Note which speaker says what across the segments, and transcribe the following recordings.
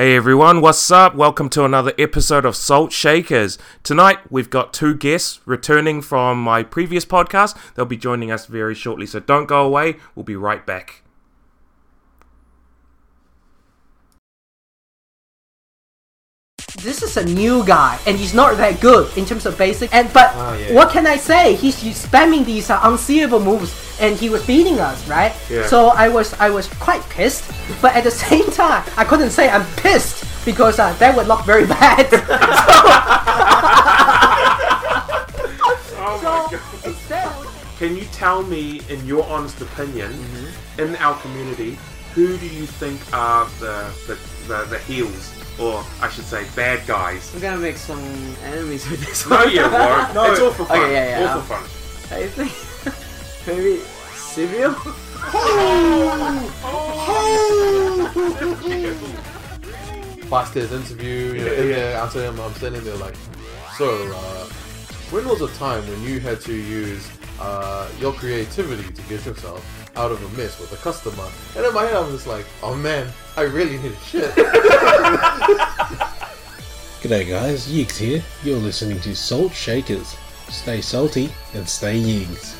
Speaker 1: Hey everyone, what's up? Welcome to another episode of Salt Shakers. Tonight we've got two guests returning from my previous podcast. They'll be joining us very shortly, so don't go away. We'll be right back.
Speaker 2: This is a new guy and he's not that good in terms of basic and but
Speaker 3: Ah, yeah.
Speaker 2: what can i say he's, spamming these uh, unseeable moves and he was beating us right
Speaker 1: Yeah.
Speaker 2: so i was i was quite pissed but at the same time i couldn't say i'm pissed because uh, that would look very bad
Speaker 1: Oh
Speaker 2: so instead
Speaker 1: Can you tell me, in your honest opinion,
Speaker 3: Mm-hmm.
Speaker 1: in our community, who do you think are the, the, the, the heels, or I should say, bad guys?
Speaker 3: I'm gonna make some enemies with this
Speaker 1: No,
Speaker 3: one.
Speaker 1: you won't.
Speaker 3: No,
Speaker 1: it's all for fun.
Speaker 3: Okay, yeah, yeah.
Speaker 1: All for fun.
Speaker 3: I think maybe Savio.
Speaker 4: past interview, you know, in there answering them, I'm standing there like, so, uh, when was a time when you had to use uh, your creativity to get yourself out of a mess with a customer? And in my head, I'm just like, oh man, I really need a shit.
Speaker 5: G'day guys, Yeeks here. You're listening to Salt Shakers. Stay salty and stay Yeeks.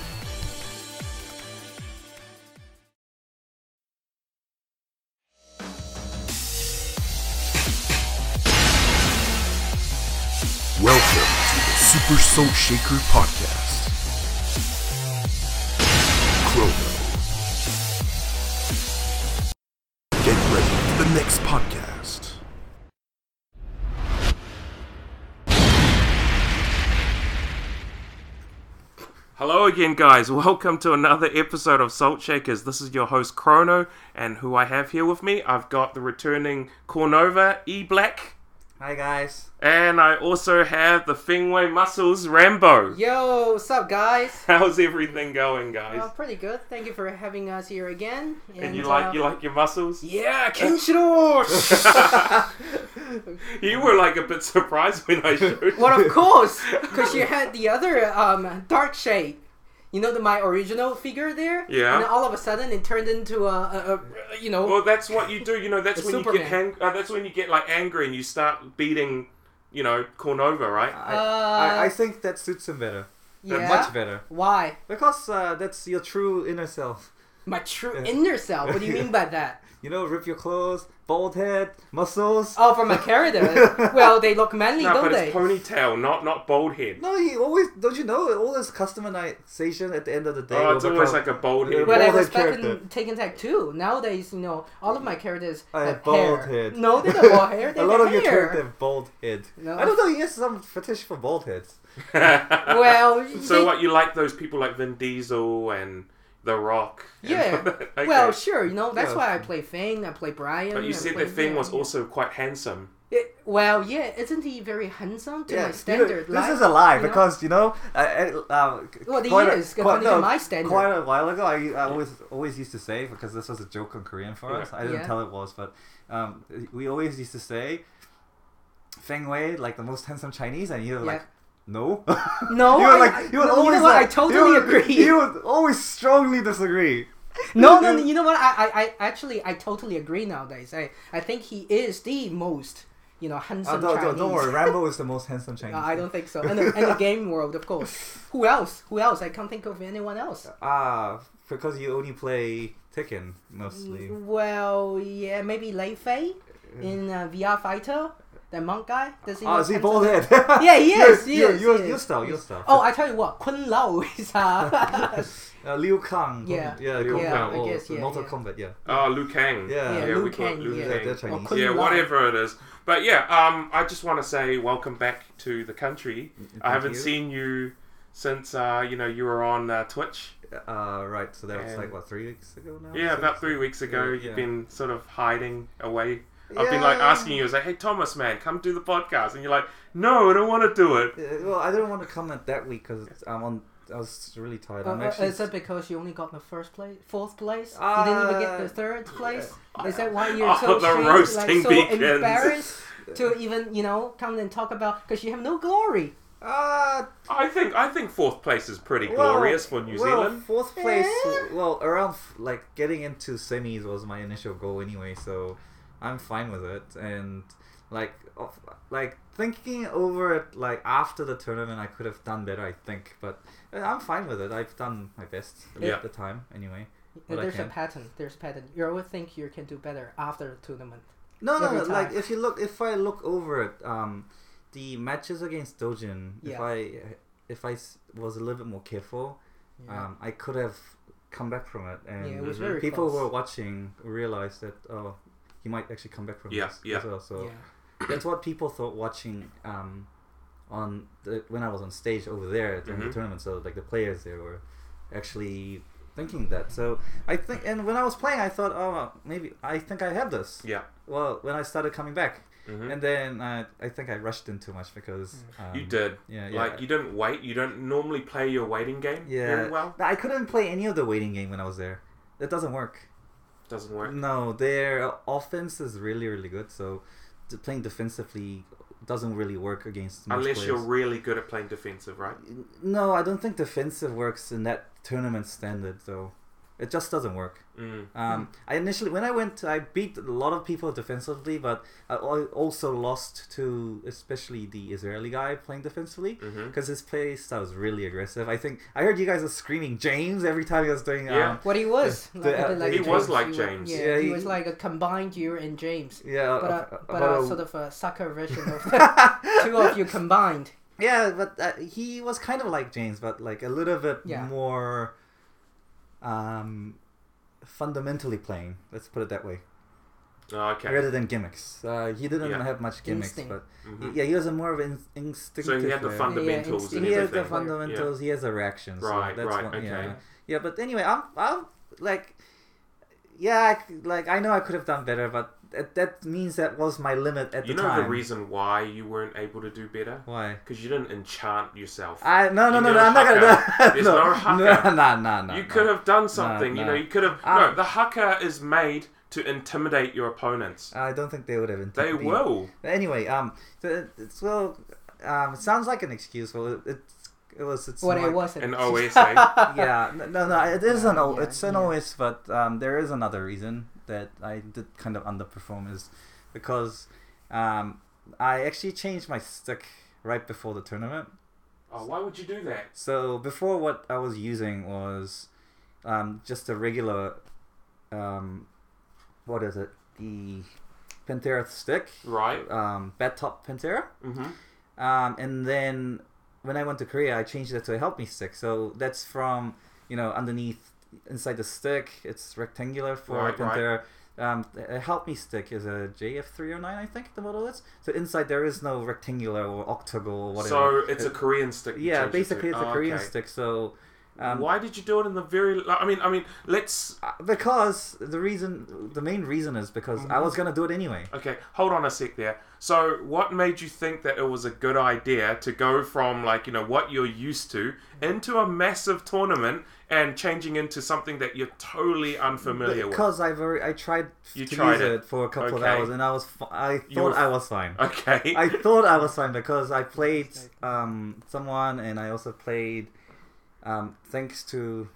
Speaker 6: Welcome to the Super Salt Shaker Podcast. Podcast.
Speaker 1: Hello again, guys. Welcome to another episode of Salt Shakers. This is your host Chrono, and who I have here with me, I've got the returning Cornova E Black,
Speaker 3: Hi guys.
Speaker 1: and I also have the Feng Wei Muscles Rambo.
Speaker 2: yo what's up guys
Speaker 1: How's everything going, guys?
Speaker 2: pretty good thank you for having us here again and,
Speaker 1: and you like
Speaker 2: uh,
Speaker 1: you like your muscles?
Speaker 2: yeah Kenshiro!
Speaker 1: You were like a bit surprised when I showed you.
Speaker 2: Well, of course, because you had the other um, dark shade. You know the my original figure there.
Speaker 1: Yeah.
Speaker 2: And then all of a sudden it turned into a, a, a you know.
Speaker 1: Well, that's what you do. You know, that's
Speaker 2: The
Speaker 1: when you get hang- uh, that's when you get like angry and you start beating, you know, Cornova, right?
Speaker 3: I,
Speaker 2: Uh,
Speaker 3: I, I think that suits him better.
Speaker 2: yeah.
Speaker 3: Much better.
Speaker 2: Why?
Speaker 3: Because uh, that's your true inner self.
Speaker 2: My true inner self. What do you mean by that?
Speaker 3: You know, rip your clothes, bald head, muscles.
Speaker 2: Oh, from a character. well, they look manly,
Speaker 1: no,
Speaker 2: don't
Speaker 1: but
Speaker 2: they?
Speaker 1: it's ponytail, not not bald head.
Speaker 3: No, he always don't you know all this customization at the end of the day.
Speaker 1: Oh, it's always like a bald
Speaker 3: Yeah,
Speaker 1: head.
Speaker 2: Well, I
Speaker 3: bald
Speaker 2: was
Speaker 3: head
Speaker 2: back in
Speaker 3: character.
Speaker 2: Tekken Tag 2. Nowadays, you know, all of my characters
Speaker 3: I
Speaker 2: have
Speaker 3: have bald
Speaker 2: hair.
Speaker 3: head.
Speaker 2: No, they don't bald hair. They
Speaker 3: a lot
Speaker 2: have
Speaker 3: of your
Speaker 2: hair.
Speaker 3: characters have bald head.
Speaker 2: No.
Speaker 3: I don't know. He has some fetish for bald heads.
Speaker 2: Well,
Speaker 1: so
Speaker 2: they-
Speaker 1: what you like those people like Vin Diesel and The Rock?
Speaker 2: Yeah.
Speaker 1: okay.
Speaker 2: Well, sure, you know, that's
Speaker 3: Yeah.
Speaker 2: why I play Fang, I play Brian.
Speaker 1: But you
Speaker 2: I
Speaker 1: said
Speaker 2: play-
Speaker 1: that Thing was also quite handsome.
Speaker 2: It- well, yeah, isn't he very handsome to
Speaker 3: Yeah,
Speaker 2: my
Speaker 3: you know,
Speaker 2: standard?
Speaker 3: this
Speaker 2: life,
Speaker 3: is a lie
Speaker 2: you know?
Speaker 3: because you know, I, I, uh,
Speaker 2: Well, he
Speaker 3: quite a-
Speaker 2: is,
Speaker 3: quite-
Speaker 2: according to
Speaker 3: no,
Speaker 2: my standard.
Speaker 3: Quite a while ago, I, I always always used to say because this was a joke on Korean for us.
Speaker 1: Yeah.
Speaker 3: I didn't
Speaker 2: Yeah.
Speaker 3: tell it was, but um, we always used to say, Feng Wei like the most handsome Chinese, and you're
Speaker 2: Yeah.
Speaker 3: like. No.
Speaker 2: No,
Speaker 3: you were like
Speaker 2: I-
Speaker 3: you would
Speaker 2: no, you know
Speaker 3: always
Speaker 2: what, I totally
Speaker 3: you would,
Speaker 2: agree.
Speaker 3: You would always strongly disagree.
Speaker 2: No, no, no, you know what? I, I, I actually, I totally agree nowadays. I, I think he is the most, you know,
Speaker 3: Uh,
Speaker 2: handsome
Speaker 3: don't,
Speaker 2: Chinese.
Speaker 3: don't, worry, Rambo is the most handsome Chinese.
Speaker 2: Uh, I don't think so. In the, and the game world, of course. Who else? Who else? I can't think of anyone else.
Speaker 3: Ah, because you only play Tekken mostly.
Speaker 2: Well, yeah, maybe Lei Fei in uh, VR Fighter, that monk guy. Does he?
Speaker 3: Ah,
Speaker 2: look
Speaker 3: see,
Speaker 2: handsome?
Speaker 3: bald head.
Speaker 2: Yeah, he is, he
Speaker 3: Your,
Speaker 2: is,
Speaker 3: your,
Speaker 2: he
Speaker 3: your
Speaker 2: is.
Speaker 3: style, your style.
Speaker 2: Oh, I tell you what, Kung Lao is uh,
Speaker 3: Uh, Liu Kang.
Speaker 2: Yeah.
Speaker 3: Yeah,
Speaker 1: Liu
Speaker 3: Kung
Speaker 1: Kang.
Speaker 3: Lao,
Speaker 2: I
Speaker 3: or
Speaker 2: guess, yeah,
Speaker 3: Mortal
Speaker 2: yeah.
Speaker 3: Kombat, yeah.
Speaker 1: Oh, Liu Kang.
Speaker 3: Yeah.
Speaker 2: Yeah,
Speaker 1: yeah,
Speaker 2: Liu
Speaker 1: we call it
Speaker 2: Kang,
Speaker 1: Liu
Speaker 2: yeah.
Speaker 1: Kang.
Speaker 3: They're Chinese.
Speaker 2: Kun
Speaker 1: yeah, whatever it is. But yeah, um, I just want to say welcome back to the country. I haven't
Speaker 3: you.
Speaker 1: seen you since uh, you know you were on uh, Twitch.
Speaker 3: Uh, right, so that was
Speaker 1: And-
Speaker 3: like, what, three weeks ago now?
Speaker 1: Yeah, about three weeks ago.
Speaker 3: Yeah,
Speaker 1: You've been sort of hiding away. I've been like asking you, I was like, "Hey Thomas, man, come do the podcast," and you're like, "No, I don't want to do it."
Speaker 3: Uh, well, I didn't want to comment that week because I'm on. I was really tired.
Speaker 2: Uh,
Speaker 3: I'm
Speaker 2: uh,
Speaker 3: actually.
Speaker 2: is that because you only got the first place, fourth place? you didn't even get the
Speaker 3: Uh,
Speaker 2: third place. Is that why you're
Speaker 1: Oh,
Speaker 2: so
Speaker 1: the roasting
Speaker 2: like, so embarrassed to even you know come and talk about because you have no glory?
Speaker 3: Uh,
Speaker 1: I think I think fourth place is pretty
Speaker 3: well,
Speaker 1: glorious for New
Speaker 3: well,
Speaker 1: Zealand.
Speaker 3: Fourth place.
Speaker 2: Eh?
Speaker 3: Well, around like getting into semis was my initial goal anyway. So, I'm fine with it, and like of- like thinking over it like after the tournament, I could have done better, I think, but uh, I'm fine with it. I've done my best
Speaker 1: Yeah.
Speaker 3: at the time, anyway.
Speaker 2: There's a pattern. There's a pattern. You always think you can do better after the tournament.
Speaker 3: No, no,
Speaker 2: Every
Speaker 3: no. Like if you look, if I look over it, um, the matches against Dojin, if I if I was a little bit more careful,
Speaker 2: Yeah.
Speaker 3: um, I could have come back from it, and
Speaker 2: yeah, it was very
Speaker 3: people
Speaker 2: close.
Speaker 3: who are watching realized that oh, he might actually come back from
Speaker 1: Yeah,
Speaker 3: this
Speaker 1: yeah.
Speaker 3: as well. So
Speaker 2: yeah.
Speaker 3: that's what people thought watching um, on the when I was on stage over there during
Speaker 1: Mhm.
Speaker 3: the tournament. So like the players there were actually thinking that. So I think, and when I was playing, I thought, oh, maybe I think I have this.
Speaker 1: Yeah.
Speaker 3: Well, when I started coming back,
Speaker 1: Mhm.
Speaker 3: and then uh, I think I rushed in too much because um,
Speaker 1: you did.
Speaker 3: Yeah, yeah.
Speaker 1: Like you don't wait. You don't normally play your waiting game
Speaker 3: yeah.
Speaker 1: very well.
Speaker 3: I couldn't play any of the waiting game when I was there. It doesn't work.
Speaker 1: Doesn't work.
Speaker 3: No, their offense is really, really good. So playing defensively doesn't really work against
Speaker 1: Unless you're really good at playing defensive, right?
Speaker 3: No, I don't think defensive works in that tournament standard though. It just doesn't work.
Speaker 1: Mm.
Speaker 3: Um, I initially when I went, I beat a lot of people defensively, but I also lost to especially the Israeli guy playing defensively because his play style was really aggressive. I think I heard you guys were screaming James every time he was doing.
Speaker 1: Yeah.
Speaker 3: Um,
Speaker 2: What he was.
Speaker 3: The-
Speaker 2: like, a bit like
Speaker 3: He
Speaker 1: was like
Speaker 2: wa-
Speaker 1: James.
Speaker 2: Yeah,
Speaker 3: Yeah,
Speaker 2: he,
Speaker 3: he-
Speaker 2: was like a combined you and James.
Speaker 3: yeah,
Speaker 2: But,
Speaker 3: uh,
Speaker 2: uh, but
Speaker 3: about
Speaker 2: uh,
Speaker 3: a-
Speaker 2: sort of a sucker version of two of you combined.
Speaker 3: Yeah, but uh, he was kind of like James, but like a little bit
Speaker 2: Yeah.
Speaker 3: more um, fundamentally playing. Let's put it that way,
Speaker 1: Oh, okay.
Speaker 3: rather than gimmicks. Uh, he didn't
Speaker 1: Yeah.
Speaker 3: have much gimmicks,
Speaker 2: Instinct.
Speaker 3: but
Speaker 1: Mhm.
Speaker 3: yeah, he was a more of an instinctive.
Speaker 1: So he had the fundamentals
Speaker 2: Yeah,
Speaker 1: and
Speaker 3: He has
Speaker 1: everything.
Speaker 3: the fundamentals. He has the reactions. so
Speaker 1: Right,
Speaker 3: that's
Speaker 1: right,
Speaker 3: one-
Speaker 1: okay.
Speaker 3: Yeah. yeah, but anyway, I'm, I'm like, yeah, I c- like I know I could have done better, but that, that means that was my limit at
Speaker 1: You
Speaker 3: the time.
Speaker 1: You know the reason why you weren't able to do better?
Speaker 3: Why?
Speaker 1: Because you didn't enchant yourself.
Speaker 3: I no no
Speaker 1: You
Speaker 3: no
Speaker 1: did
Speaker 3: no
Speaker 1: a
Speaker 3: I'm not gonna
Speaker 1: haka. There's no haka.
Speaker 3: no no no no
Speaker 1: you
Speaker 3: no.
Speaker 1: could have done something. You know, you could have.
Speaker 3: Um,
Speaker 1: no, the haka is made to intimidate your opponents.
Speaker 3: I don't think they would have.
Speaker 1: They
Speaker 3: intimidated-
Speaker 1: will.
Speaker 3: Anyway, um, so it's well, um, it sounds like an excuse. Well, it, it's it was it's
Speaker 2: What it wasn't.
Speaker 1: An OS, eh?
Speaker 3: yeah, no, no, no, it is an O.
Speaker 2: Yeah,
Speaker 3: it's an
Speaker 2: yeah.
Speaker 3: OS, but um, there is another reason that I did kind of underperform is because um, I actually changed my stick right before the tournament.
Speaker 1: Oh, why would you do that?
Speaker 3: So before, what I was using was um, just a regular, um, what is it? The Pantera stick,
Speaker 1: Right.
Speaker 3: um, bat top Pantera.
Speaker 1: Mm-hmm.
Speaker 3: Um, and then when I went to Korea, I changed it to a help me stick. So that's from you know underneath inside the stick, it's rectangular for
Speaker 1: Right, right.
Speaker 3: Pantera. Um, a help me stick is a JF309, I think the model is. So inside there is no rectangular or octagonal or whatever.
Speaker 1: So it's a Korean stick.
Speaker 3: yeah,
Speaker 1: it
Speaker 3: basically it's a
Speaker 1: Oh,
Speaker 3: Korean
Speaker 1: okay.
Speaker 3: stick. So um,
Speaker 1: Why did you do it in the very? I mean, I mean, let's.
Speaker 3: uh, because the reason, the main reason is because I was gonna do it anyway.
Speaker 1: Okay, hold on a sec there. So, what made you think that it was a good idea to go from like you know what you're used to into a massive tournament and changing into something that you're totally unfamiliar with?
Speaker 3: Because I've already, I tried
Speaker 1: You
Speaker 3: to
Speaker 1: tried
Speaker 3: use
Speaker 1: it.
Speaker 3: it. for a couple
Speaker 1: Okay.
Speaker 3: of hours and I was I thought
Speaker 1: were-
Speaker 3: I was fine.
Speaker 1: Okay.
Speaker 3: I thought I was fine because I played um, someone and I also played um, thanks to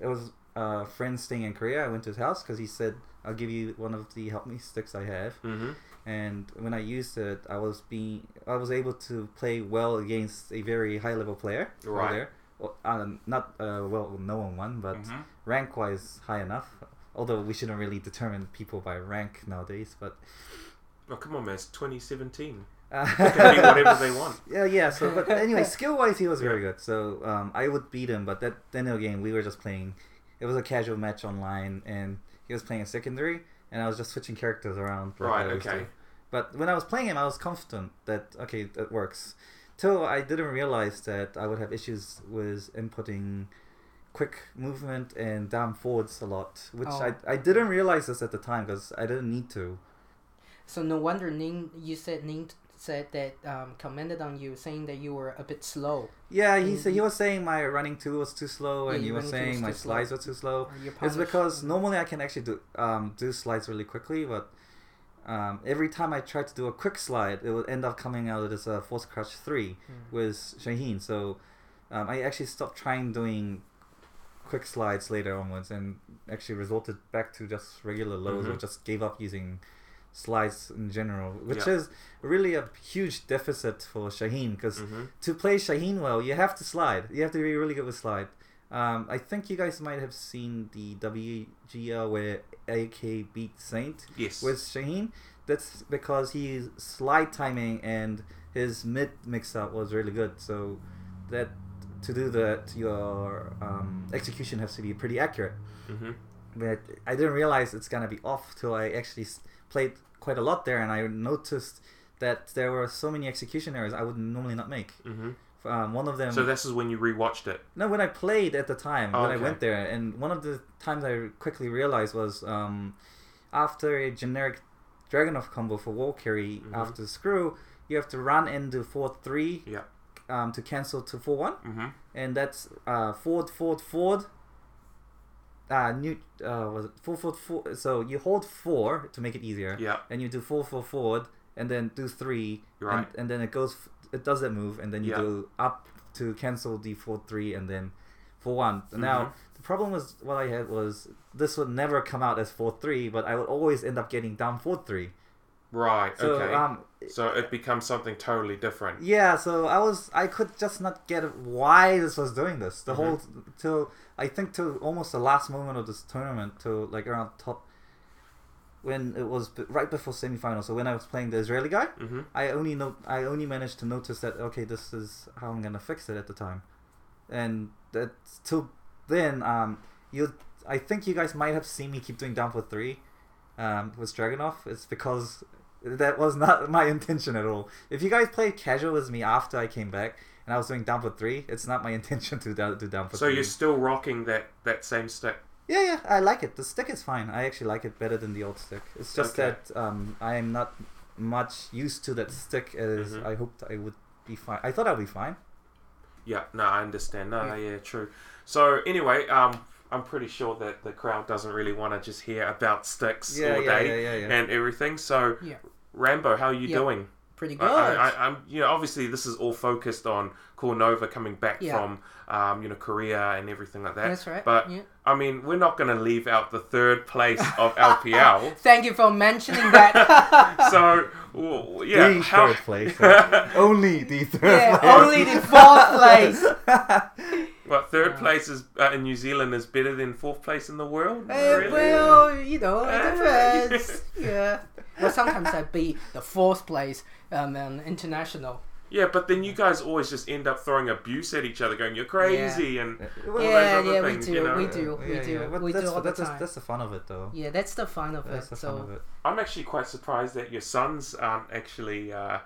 Speaker 3: it was a friend staying in Korea. I went to his house because he said I'll give you one of the help me sticks I have.
Speaker 1: hmm
Speaker 3: And when I used it, I was being I was able to play well against a very high level player
Speaker 1: Right.
Speaker 3: there. Well, um, not uh, well known one, but
Speaker 1: Mhm.
Speaker 3: rank wise high enough. Although we shouldn't really determine people by rank nowadays, but
Speaker 1: Oh come on, man! It's 2017.
Speaker 3: Uh,
Speaker 1: They can be whatever they want.
Speaker 3: Yeah, yeah. So, but anyway, skill wise, he was very good. So, um, I would beat him, but that then again, we were just playing. It was a casual match online, and he was playing a secondary, and I was just switching characters around. like
Speaker 1: Right, okay.
Speaker 3: do. But when I was playing him, I was confident that okay, that works. Till I didn't realize that I would have issues with inputting quick movement and down forwards a lot, which
Speaker 2: Oh.
Speaker 3: I I didn't realize this at the time because I didn't need to.
Speaker 2: So no wonder Ning, you said Ning said that um, commented on you saying that you were a bit slow.
Speaker 3: Yeah, he said he was saying my running too was too slow,
Speaker 2: Yeah,
Speaker 3: and he was
Speaker 2: running was
Speaker 3: saying my
Speaker 2: too slow.
Speaker 3: slides were too slow. It's because normally I can actually do um, do slides really quickly, but um, every time I try to do a quick slide, it will end up coming out as a force crouch three
Speaker 2: Mm.
Speaker 3: with Shaheen. So um, I actually stopped trying doing quick slides later onwards, and actually resorted back to just regular lows, or
Speaker 1: Mhm.
Speaker 3: just gave up using slides in general, which
Speaker 1: Yeah.
Speaker 3: is really a huge deficit for Shaheen because
Speaker 1: Mhm.
Speaker 3: to play Shaheen well, you have to slide. You have to be really good with slide. Um, I think you guys might have seen the WGL where AK beat Saint
Speaker 1: Yes.
Speaker 3: with Shaheen. That's because his slide timing and his mid mix up was really good. So that to do that, your um, execution has to be pretty accurate.
Speaker 1: Mhm.
Speaker 3: But I didn't realize it's gonna be off till I actually played quite a lot there, and I noticed that there were so many execution errors I would normally not make.
Speaker 1: Mhm.
Speaker 3: Um, one of them.
Speaker 1: So this is when you rewatched it.
Speaker 3: No, when I played at the time,
Speaker 1: Oh,
Speaker 3: when I went there, and one of the times I quickly realized was um, after a generic Dragunov combo for wall carry
Speaker 1: Mhm.
Speaker 3: after screw, you have to run into 4 3
Speaker 1: Yeah.
Speaker 3: um, to cancel to 4 1,
Speaker 1: Mm-hmm.
Speaker 3: and that's uh, forward, forward, forward. Uh, new, uh, was it four, forward, four? So you hold 4 to make it easier,
Speaker 1: Yeah.
Speaker 3: and you do 4 4 forward, and then do 3,
Speaker 1: You're
Speaker 3: and,
Speaker 1: right.
Speaker 3: and then it goes, it does that move, and then you
Speaker 1: Yeah.
Speaker 3: do up to cancel the 4 3, and then 4 1. Now,
Speaker 1: Mhm.
Speaker 3: the problem was what I had was this would never come out as 4 3, but I would always end up getting down 4 3.
Speaker 1: Right.
Speaker 3: So,
Speaker 1: okay.
Speaker 3: um,
Speaker 1: so it becomes something totally different.
Speaker 3: yeah, so I was I could just not get why this was doing this. The
Speaker 1: Mhm.
Speaker 3: whole till I think till almost the last moment of this tournament, till like around top when it was right before semifinal. So when I was playing the Israeli guy,
Speaker 1: Mm-hmm.
Speaker 3: I only know I only managed to notice that okay, this is how I'm gonna fix it at the time, and that till then, um, you I think you guys might have seen me keep doing down for three, um, with Dragunov. It's because that was not my intention at all. If you guys played casual with me after I came back and I was doing down for three, it's not my intention to do, do down for
Speaker 1: So
Speaker 3: three.
Speaker 1: you're still rocking that that same stick.
Speaker 3: Yeah, yeah, I like it. The stick is fine. I actually like it better than the old stick. It's just
Speaker 1: Okay.
Speaker 3: that um, I am not much used to that stick as
Speaker 1: Mhm.
Speaker 3: I hoped I would be fine. I thought I'd be fine.
Speaker 1: Yeah, no, I understand. No, no, yeah, true. So anyway, um, I'm pretty sure that the crowd doesn't really want to just hear about sticks
Speaker 3: Yeah,
Speaker 1: all
Speaker 3: yeah,
Speaker 1: day
Speaker 3: yeah, yeah, yeah.
Speaker 1: and everything. So
Speaker 2: Yeah.
Speaker 1: Rambo, how are you
Speaker 2: Yeah.
Speaker 1: doing?
Speaker 2: Pretty good.
Speaker 1: I, I, I'm, you know, obviously this is all focused on Cornova coming back
Speaker 2: Yeah.
Speaker 1: from, um, you know, Korea and everything like that.
Speaker 2: That's right,
Speaker 1: But
Speaker 2: yeah.
Speaker 1: I mean, we're not going to leave out the third place of LPL.
Speaker 2: Thank you for mentioning that.
Speaker 1: so w- yeah,
Speaker 3: the
Speaker 1: how,
Speaker 3: third place. only the third
Speaker 2: yeah,
Speaker 3: place.
Speaker 2: only the fourth place.
Speaker 1: What third place is uh, in New Zealand is better than fourth place in the world?
Speaker 2: Uh,
Speaker 1: Really?
Speaker 2: well, you know, it depends. yeah. Well, sometimes I'd be the fourth place um, um, international.
Speaker 1: Yeah, but then you guys always just end up throwing abuse at each other, going "You're crazy," and all those
Speaker 2: Yeah,
Speaker 1: other
Speaker 2: yeah, we do,
Speaker 1: you know?
Speaker 2: we do, we
Speaker 3: Yeah,
Speaker 2: do,
Speaker 3: yeah,
Speaker 2: we
Speaker 3: that's,
Speaker 2: do all the time.
Speaker 3: that's the fun of it, though.
Speaker 2: Yeah, that's the fun of
Speaker 3: That's
Speaker 2: it.
Speaker 3: the
Speaker 2: So
Speaker 3: fun of it.
Speaker 1: I'm actually quite surprised that your sons aren't actually, uh,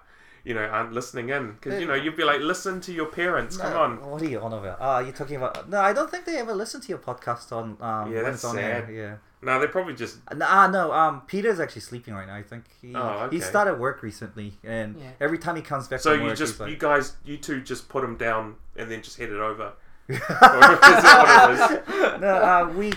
Speaker 1: you know, aren't listening in because you know you'd be like, "Listen to your parents, come on."
Speaker 3: What are you on about? Ah, you're talking about? No, I don't think they ever listen to your podcast on. Um,
Speaker 1: Yeah, that's
Speaker 3: it's on air.
Speaker 1: sad.
Speaker 3: Yeah.
Speaker 1: No, they're probably just
Speaker 3: Uh, Ah, no. Um, Peter's actually sleeping right now. I think he
Speaker 1: Oh,
Speaker 3: he started work recently, and
Speaker 2: Yeah.
Speaker 3: every time he comes back
Speaker 1: so
Speaker 3: from
Speaker 1: you
Speaker 3: work,
Speaker 1: just
Speaker 3: he's like,
Speaker 1: you guys you two just put him down and then just head it over. or is that what it is?
Speaker 3: no, uh, we,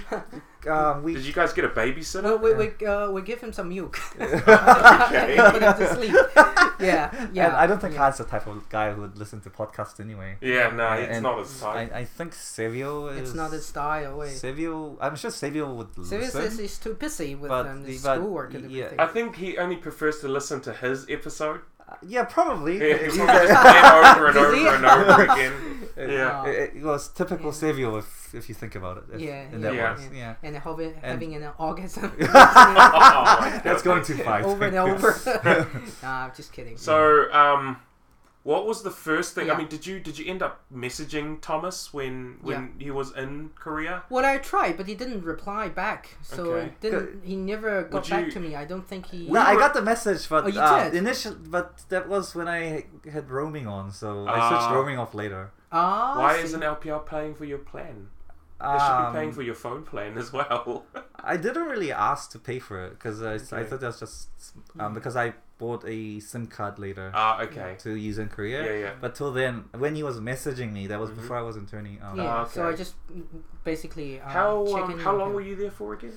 Speaker 3: um, we
Speaker 1: Did you guys get a babysitter?
Speaker 2: we we we, uh, we give him some milk.
Speaker 1: Okay.
Speaker 2: Put him to sleep. Yeah, yeah.
Speaker 3: And I don't think
Speaker 2: yeah.
Speaker 3: Han's the type of guy who would listen to podcasts anyway.
Speaker 1: Yeah, no, it's
Speaker 3: And
Speaker 1: not his
Speaker 3: I,
Speaker 1: type.
Speaker 3: I think Savio is.
Speaker 2: It's not his style. Wait.
Speaker 3: Savio, I'm sure Savio would
Speaker 2: Serious
Speaker 3: listen.
Speaker 2: is too busy with
Speaker 3: But
Speaker 2: um, the
Speaker 3: the- but
Speaker 2: schoolwork and
Speaker 3: yeah.
Speaker 2: everything.
Speaker 1: I think he only prefers to listen to his episode.
Speaker 3: Yeah, probably.
Speaker 1: Yeah, he
Speaker 3: He's
Speaker 1: probably just
Speaker 3: a-
Speaker 1: over and over and over again. Yeah.
Speaker 3: it, it was typical
Speaker 2: Yeah.
Speaker 3: Savio if if you think about it. If,
Speaker 2: yeah,
Speaker 3: in
Speaker 2: yeah,
Speaker 3: that
Speaker 1: Yeah.
Speaker 3: wise, yeah.
Speaker 2: And having, having an orgasm
Speaker 1: Oh
Speaker 3: That's going too far.
Speaker 2: Over and over. nah, I'm just kidding.
Speaker 1: So, um, what was the first thing? I mean, did you did you end up messaging Thomas when when he was in Korea?
Speaker 2: Well, I tried, but he didn't reply back. So
Speaker 1: Okay.
Speaker 2: didn't he never got
Speaker 1: Would
Speaker 2: back
Speaker 1: you-
Speaker 2: to me? I don't think he.
Speaker 3: No, I got the message, but
Speaker 2: Oh, you
Speaker 3: uh,
Speaker 2: did?
Speaker 3: initial, but that was when I had roaming on, so I switched
Speaker 1: Ah.
Speaker 3: roaming off later.
Speaker 2: Ah,
Speaker 1: Why isn't LPL paying for your plan? They should be paying
Speaker 3: Um,
Speaker 1: for your phone plan as well.
Speaker 3: I didn't really ask to pay for it because I, I thought that was just um, because I bought a SIM card later
Speaker 1: Ah, okay.
Speaker 3: to use in Korea.
Speaker 1: Yeah, yeah.
Speaker 3: But till then, when he was messaging me, that was
Speaker 1: Mhm.
Speaker 3: before I was in turning. Um,
Speaker 2: Yeah.
Speaker 1: Ah,
Speaker 2: So I just mm, basically. Um,
Speaker 1: How
Speaker 2: check
Speaker 1: um,
Speaker 2: in
Speaker 1: how long
Speaker 2: him.
Speaker 1: were you there for again?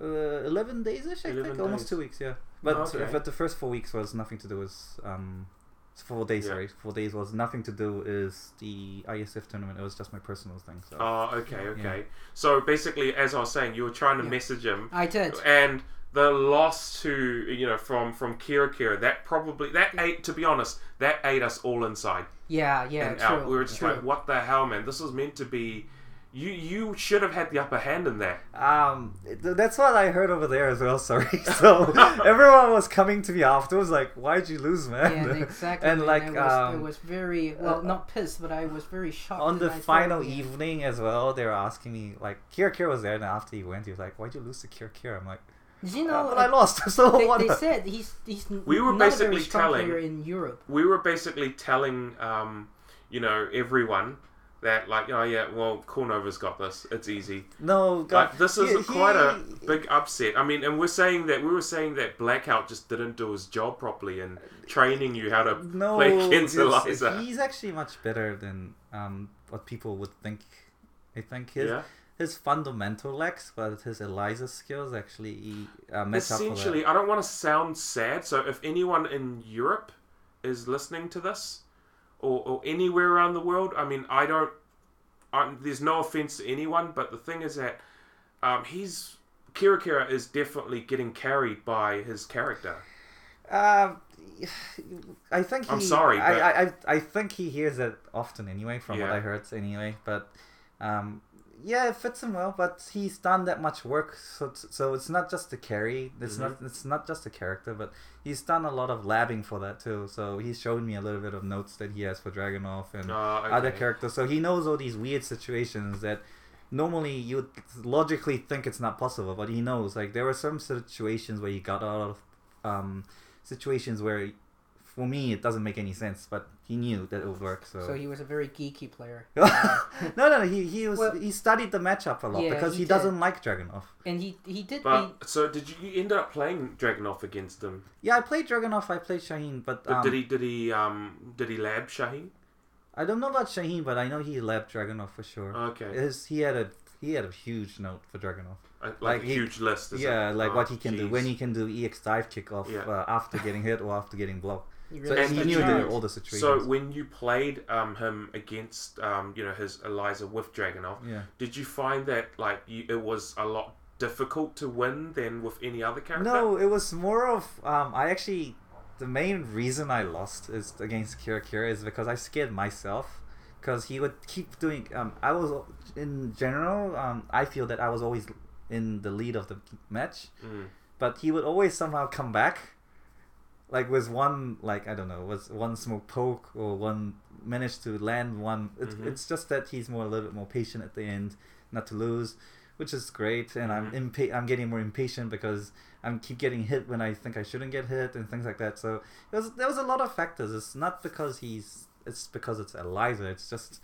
Speaker 3: uh, eleven days ish, I
Speaker 1: 11
Speaker 3: think, almost two weeks. Yeah, but
Speaker 1: Okay.
Speaker 3: but the first four weeks was nothing to do with um. Four days,
Speaker 1: Yeah.
Speaker 3: sorry. Four days was nothing to do is the ISF tournament. It was just my personal thing. So
Speaker 1: Oh, okay, okay. So basically, as I was saying, you were trying to
Speaker 2: Yeah.
Speaker 1: message him,
Speaker 2: I did.
Speaker 1: and the loss to you know from from Kira Kira that probably that ate to be honest that ate us all inside
Speaker 2: Yeah, yeah,
Speaker 1: and
Speaker 2: true.
Speaker 1: out. We were just
Speaker 2: true.
Speaker 1: like, what the hell, man? This was meant to be. You you should have had the upper hand in that.
Speaker 3: Um, that's what I heard over there as well. Sorry. So everyone was coming to me afterwards, like, "Why'd you lose, man?"
Speaker 2: Yeah, exactly.
Speaker 3: and like,
Speaker 2: it was,
Speaker 3: um,
Speaker 2: it was very well,
Speaker 3: uh,
Speaker 2: not pissed, but I was very shocked.
Speaker 3: on the
Speaker 2: I thought,
Speaker 3: final
Speaker 2: yeah.
Speaker 3: evening as well, they were asking me like, Kira Kira was there, and after he went, he was like, "Why'd you lose to Kira Kira?" I'm like,
Speaker 2: Did you
Speaker 3: "Uh,
Speaker 2: know?
Speaker 3: "But I lost." So
Speaker 2: They,
Speaker 3: what?
Speaker 2: they said he's he's
Speaker 1: We were
Speaker 2: not a
Speaker 1: basically
Speaker 2: very
Speaker 1: telling-
Speaker 2: in Europe.
Speaker 1: We were basically telling, um, you know, everyone that like, oh yeah, well, Cornova's got this. It's easy.
Speaker 3: no, God,
Speaker 1: Like this is quite a big upset. I mean, and we're saying that we were saying that Blackout just didn't do his job properly in training you how to
Speaker 3: no.
Speaker 1: play against Eliza.
Speaker 3: He's actually much better than um what people would think. I think his
Speaker 1: Yeah.
Speaker 3: his fundamental lacks, but his Eliza skills actually uh.
Speaker 1: Essentially, I don't want to sound sad. So if anyone in Europe is listening to this, or, or anywhere around the world, I mean, I don't. I, there's no offense to anyone, but the thing is that um, he's Kira Kira is definitely getting carried by his character.
Speaker 3: Um, I think he,
Speaker 1: I'm sorry,
Speaker 3: I,
Speaker 1: but-
Speaker 3: I, I, I think he hears it often anyway, from what I heard anyway. But um, yeah, it fits him well. But he's done that much work, so it's- so it's not just the carry. It's not
Speaker 1: Mm-hmm.
Speaker 3: it's not just a character, but he's done a lot of labbing for that too. So he's showed me a little bit of notes that he has for Dragunov and
Speaker 1: Oh, okay.
Speaker 3: other characters. So he knows all these weird situations that normally you would logically think it's not possible, but he knows. Like there were some situations where he got out of um, situations where, for me, it doesn't make any sense, but he knew that it would work. So,
Speaker 2: So he was a very geeky player,
Speaker 3: no, no, no, he he was
Speaker 2: Well-
Speaker 3: he studied the matchup a lot
Speaker 2: Yeah,
Speaker 3: because
Speaker 2: he
Speaker 3: he, doesn't like Dragunov.
Speaker 2: and he he did.
Speaker 1: But so did you, you ended up playing Dragunov against him?
Speaker 3: Yeah, I played Dragunov, I played Shaheen, but
Speaker 1: But
Speaker 3: um,
Speaker 1: did he did he um did he lab Shaheen?
Speaker 3: I don't know about Shaheen, but I know he left Dragunov for sure.
Speaker 1: Okay,
Speaker 3: His, he had a he had a huge note for Dragunov.
Speaker 1: Uh, like,
Speaker 3: like
Speaker 1: a
Speaker 3: he-
Speaker 1: huge list. Is
Speaker 3: yeah,
Speaker 1: it?
Speaker 3: like
Speaker 1: Oh,
Speaker 3: what he can do when he can do EX dive kick off
Speaker 1: Yeah.
Speaker 3: uh, after getting hit or after getting blocked.
Speaker 2: He
Speaker 3: So
Speaker 2: really
Speaker 1: And
Speaker 3: he knew
Speaker 1: you-
Speaker 3: the, all the situations.
Speaker 1: So when you played um, him against um, you know his Eliza with Dragunov,
Speaker 3: yeah.
Speaker 1: did you find that like you, it was a lot difficult to win than with any other character?
Speaker 3: No, it was more of um, I actually the main reason I lost is against Kira Kira is because I scared myself because he would keep doing. Um, I was in general. Um, I feel that I was always in the lead of the match,
Speaker 1: Mm.
Speaker 3: but he would always somehow come back, like with one like I don't know, was one smoke poke or one managed to land one. It's,
Speaker 1: Mhm.
Speaker 3: it's just that he's more a little bit more patient at the end, not to lose, which is great. And I'm
Speaker 1: Mhm.
Speaker 3: impa- I'm getting more impatient because I'm keep getting hit when I think I shouldn't get hit and things like that. So there was there was a lot of factors. It's not because he's it's because it's Eliza. It's just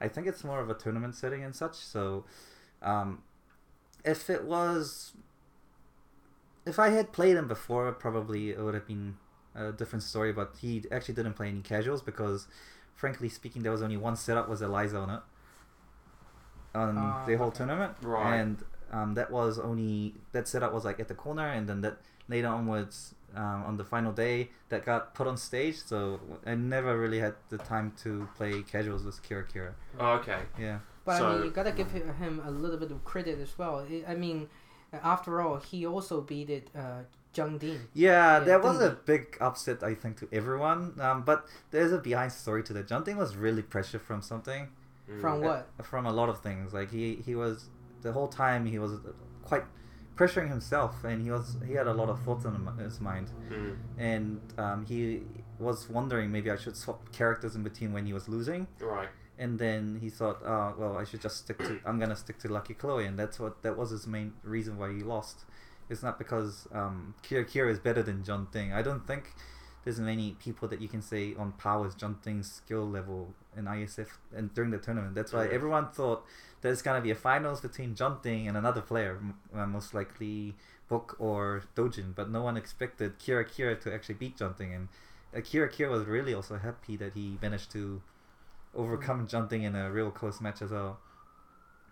Speaker 3: I think it's more of a tournament setting and such. So um, if it was if I had played him before, probably it would have been a different story. But he actually didn't play any casuals because, frankly speaking, there was only one setup was Eliza on it on
Speaker 2: Ah,
Speaker 3: the whole
Speaker 2: okay.
Speaker 3: tournament,
Speaker 1: Right.
Speaker 3: and um, that was only that setup was like at the corner, and then that later onwards um, on the final day that got put on stage. So I never really had the time to play casuals with Kira Kira.
Speaker 1: Oh, okay.
Speaker 3: Yeah.
Speaker 2: But I mean, you gotta give him a little bit of credit as well. I- I mean, after all, he also beat it uh, Jeondding.
Speaker 3: Yeah,
Speaker 2: Yeah,
Speaker 3: that was a big upset, I think, to everyone. Um, but there's a behind story to that. Jeondding was really pressured from something,
Speaker 1: Mm.
Speaker 2: From what?
Speaker 3: from a lot of things. Like he, he was the whole time he was quite pressuring himself, and he was he had a lot of thoughts in his mind,
Speaker 1: Mm.
Speaker 3: and um, he was wondering maybe I should swap characters in between when he was losing.
Speaker 1: Right.
Speaker 3: And then he thought, oh, well, I should just stick to. I'm gonna stick to Lucky Chloe, and that's what that was his main reason why he lost. It's not because um, Kira Kira is better than Jeondding. I don't think there's many people that you can say on par with Jeondding's skill level in ISF and during the tournament. That's why
Speaker 1: Yeah.
Speaker 3: everyone thought there's gonna be a finals between Jeondding and another player, uh, most likely Book or Dojin. But no one expected Kira Kira to actually beat Jeondding, and uh, Kira Kira was really also happy that he managed to overcome Jeondding in a real close match as well.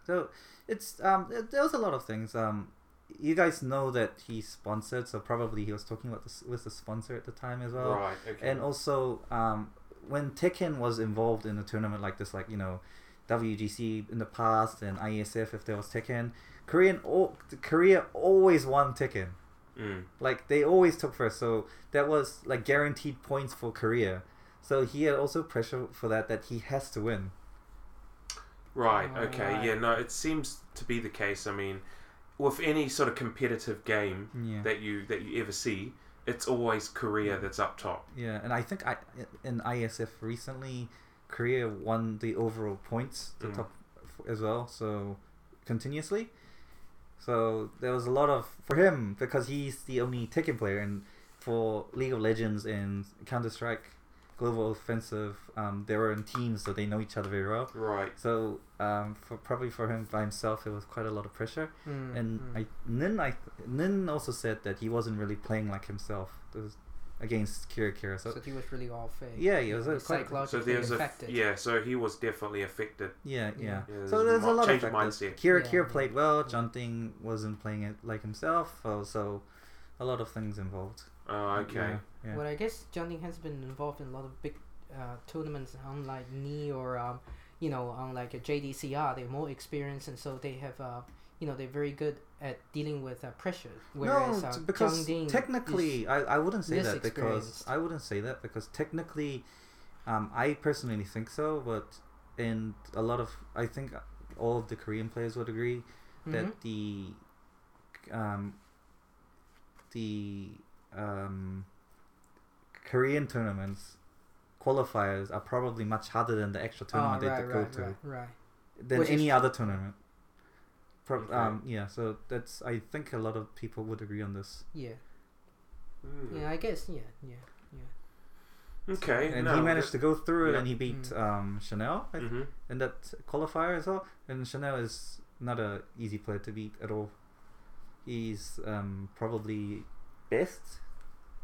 Speaker 3: So it's um th- there was a lot of things. Um, you guys know that he's sponsored, so probably he was talking about this with the sponsor at the time as well.
Speaker 1: right. Okay.
Speaker 3: And also, um, when Tekken was involved in a tournament like this, like you know, WGC in the past and IESF, if there was Tekken, Korean, al- Korea always won Tekken.
Speaker 1: Mm.
Speaker 3: Like they always took first, so that was like guaranteed points for Korea. So he had also pressure for that that he has to win.
Speaker 1: Right. Okay.
Speaker 2: right.
Speaker 1: Yeah. No, it seems to be the case. I mean, with any sort of competitive game
Speaker 3: Yeah.
Speaker 1: that you that you ever see, it's always Korea that's up top.
Speaker 3: Yeah, and I think I in ISF recently, Korea won the overall points, the
Speaker 1: Mm.
Speaker 3: top as well. So continuously, so there was a lot of for him because he's the only Tekken player, and for League of Legends and Counter Strike, Global Offensive, um, they were in teams, so they know each other very well.
Speaker 1: Right.
Speaker 3: So um, for probably for him by himself, it was quite a lot of pressure.
Speaker 2: Mm,
Speaker 3: And
Speaker 2: mm.
Speaker 3: I Nin I Nin also said that he wasn't really playing like himself. It was against Kira Kira. So
Speaker 2: so he was really all fake.
Speaker 3: Yeah, he was, uh,
Speaker 2: He's
Speaker 3: quite-
Speaker 1: So
Speaker 2: psychologically
Speaker 1: there's a
Speaker 2: affected.
Speaker 1: yeah. So he was definitely affected.
Speaker 3: Yeah, yeah.
Speaker 2: Yeah.
Speaker 1: Yeah,
Speaker 3: so
Speaker 1: there's
Speaker 3: there's a lot of
Speaker 1: change of
Speaker 3: factors.
Speaker 1: mindset.
Speaker 3: Kira
Speaker 2: Yeah,
Speaker 3: Kira
Speaker 2: yeah.
Speaker 3: played well. Jeondding wasn't playing it like himself. So, so a lot of things involved.
Speaker 1: Oh, okay.
Speaker 3: Yeah.
Speaker 2: Well, I guess Johnny has been involved in a lot of big uh, tournaments, unlike me or um, you know, unlike a JDCR. They're more experienced, and so they have uh, you know, they're very good at dealing with uh, pressure. Whereas
Speaker 3: no,
Speaker 2: uh,
Speaker 3: because technically, I, I wouldn't say that because. I wouldn't say that because technically, um, I personally think so, but and a lot of I think all of the Korean players would agree that the um, the um, Korean tournaments qualifiers are probably much harder than the actual
Speaker 2: oh,
Speaker 3: tournament
Speaker 2: right,
Speaker 3: they go
Speaker 2: right,
Speaker 3: to
Speaker 2: right, right.
Speaker 3: than
Speaker 2: Which
Speaker 3: any
Speaker 2: true.
Speaker 3: other tournament. Pro-
Speaker 1: Okay.
Speaker 3: um, yeah, so that's I think a lot of people would agree on this.
Speaker 2: Yeah,
Speaker 1: Hmm.
Speaker 2: yeah. I guess yeah, yeah, yeah.
Speaker 1: Okay.
Speaker 3: and
Speaker 1: no,
Speaker 3: he managed to go through it
Speaker 1: yeah.
Speaker 3: and he beat
Speaker 2: Mm.
Speaker 3: um, Chanel I-
Speaker 1: hmm
Speaker 3: in that qualifier as well. And Chanel is not a easy player to beat at all. He's um, probably best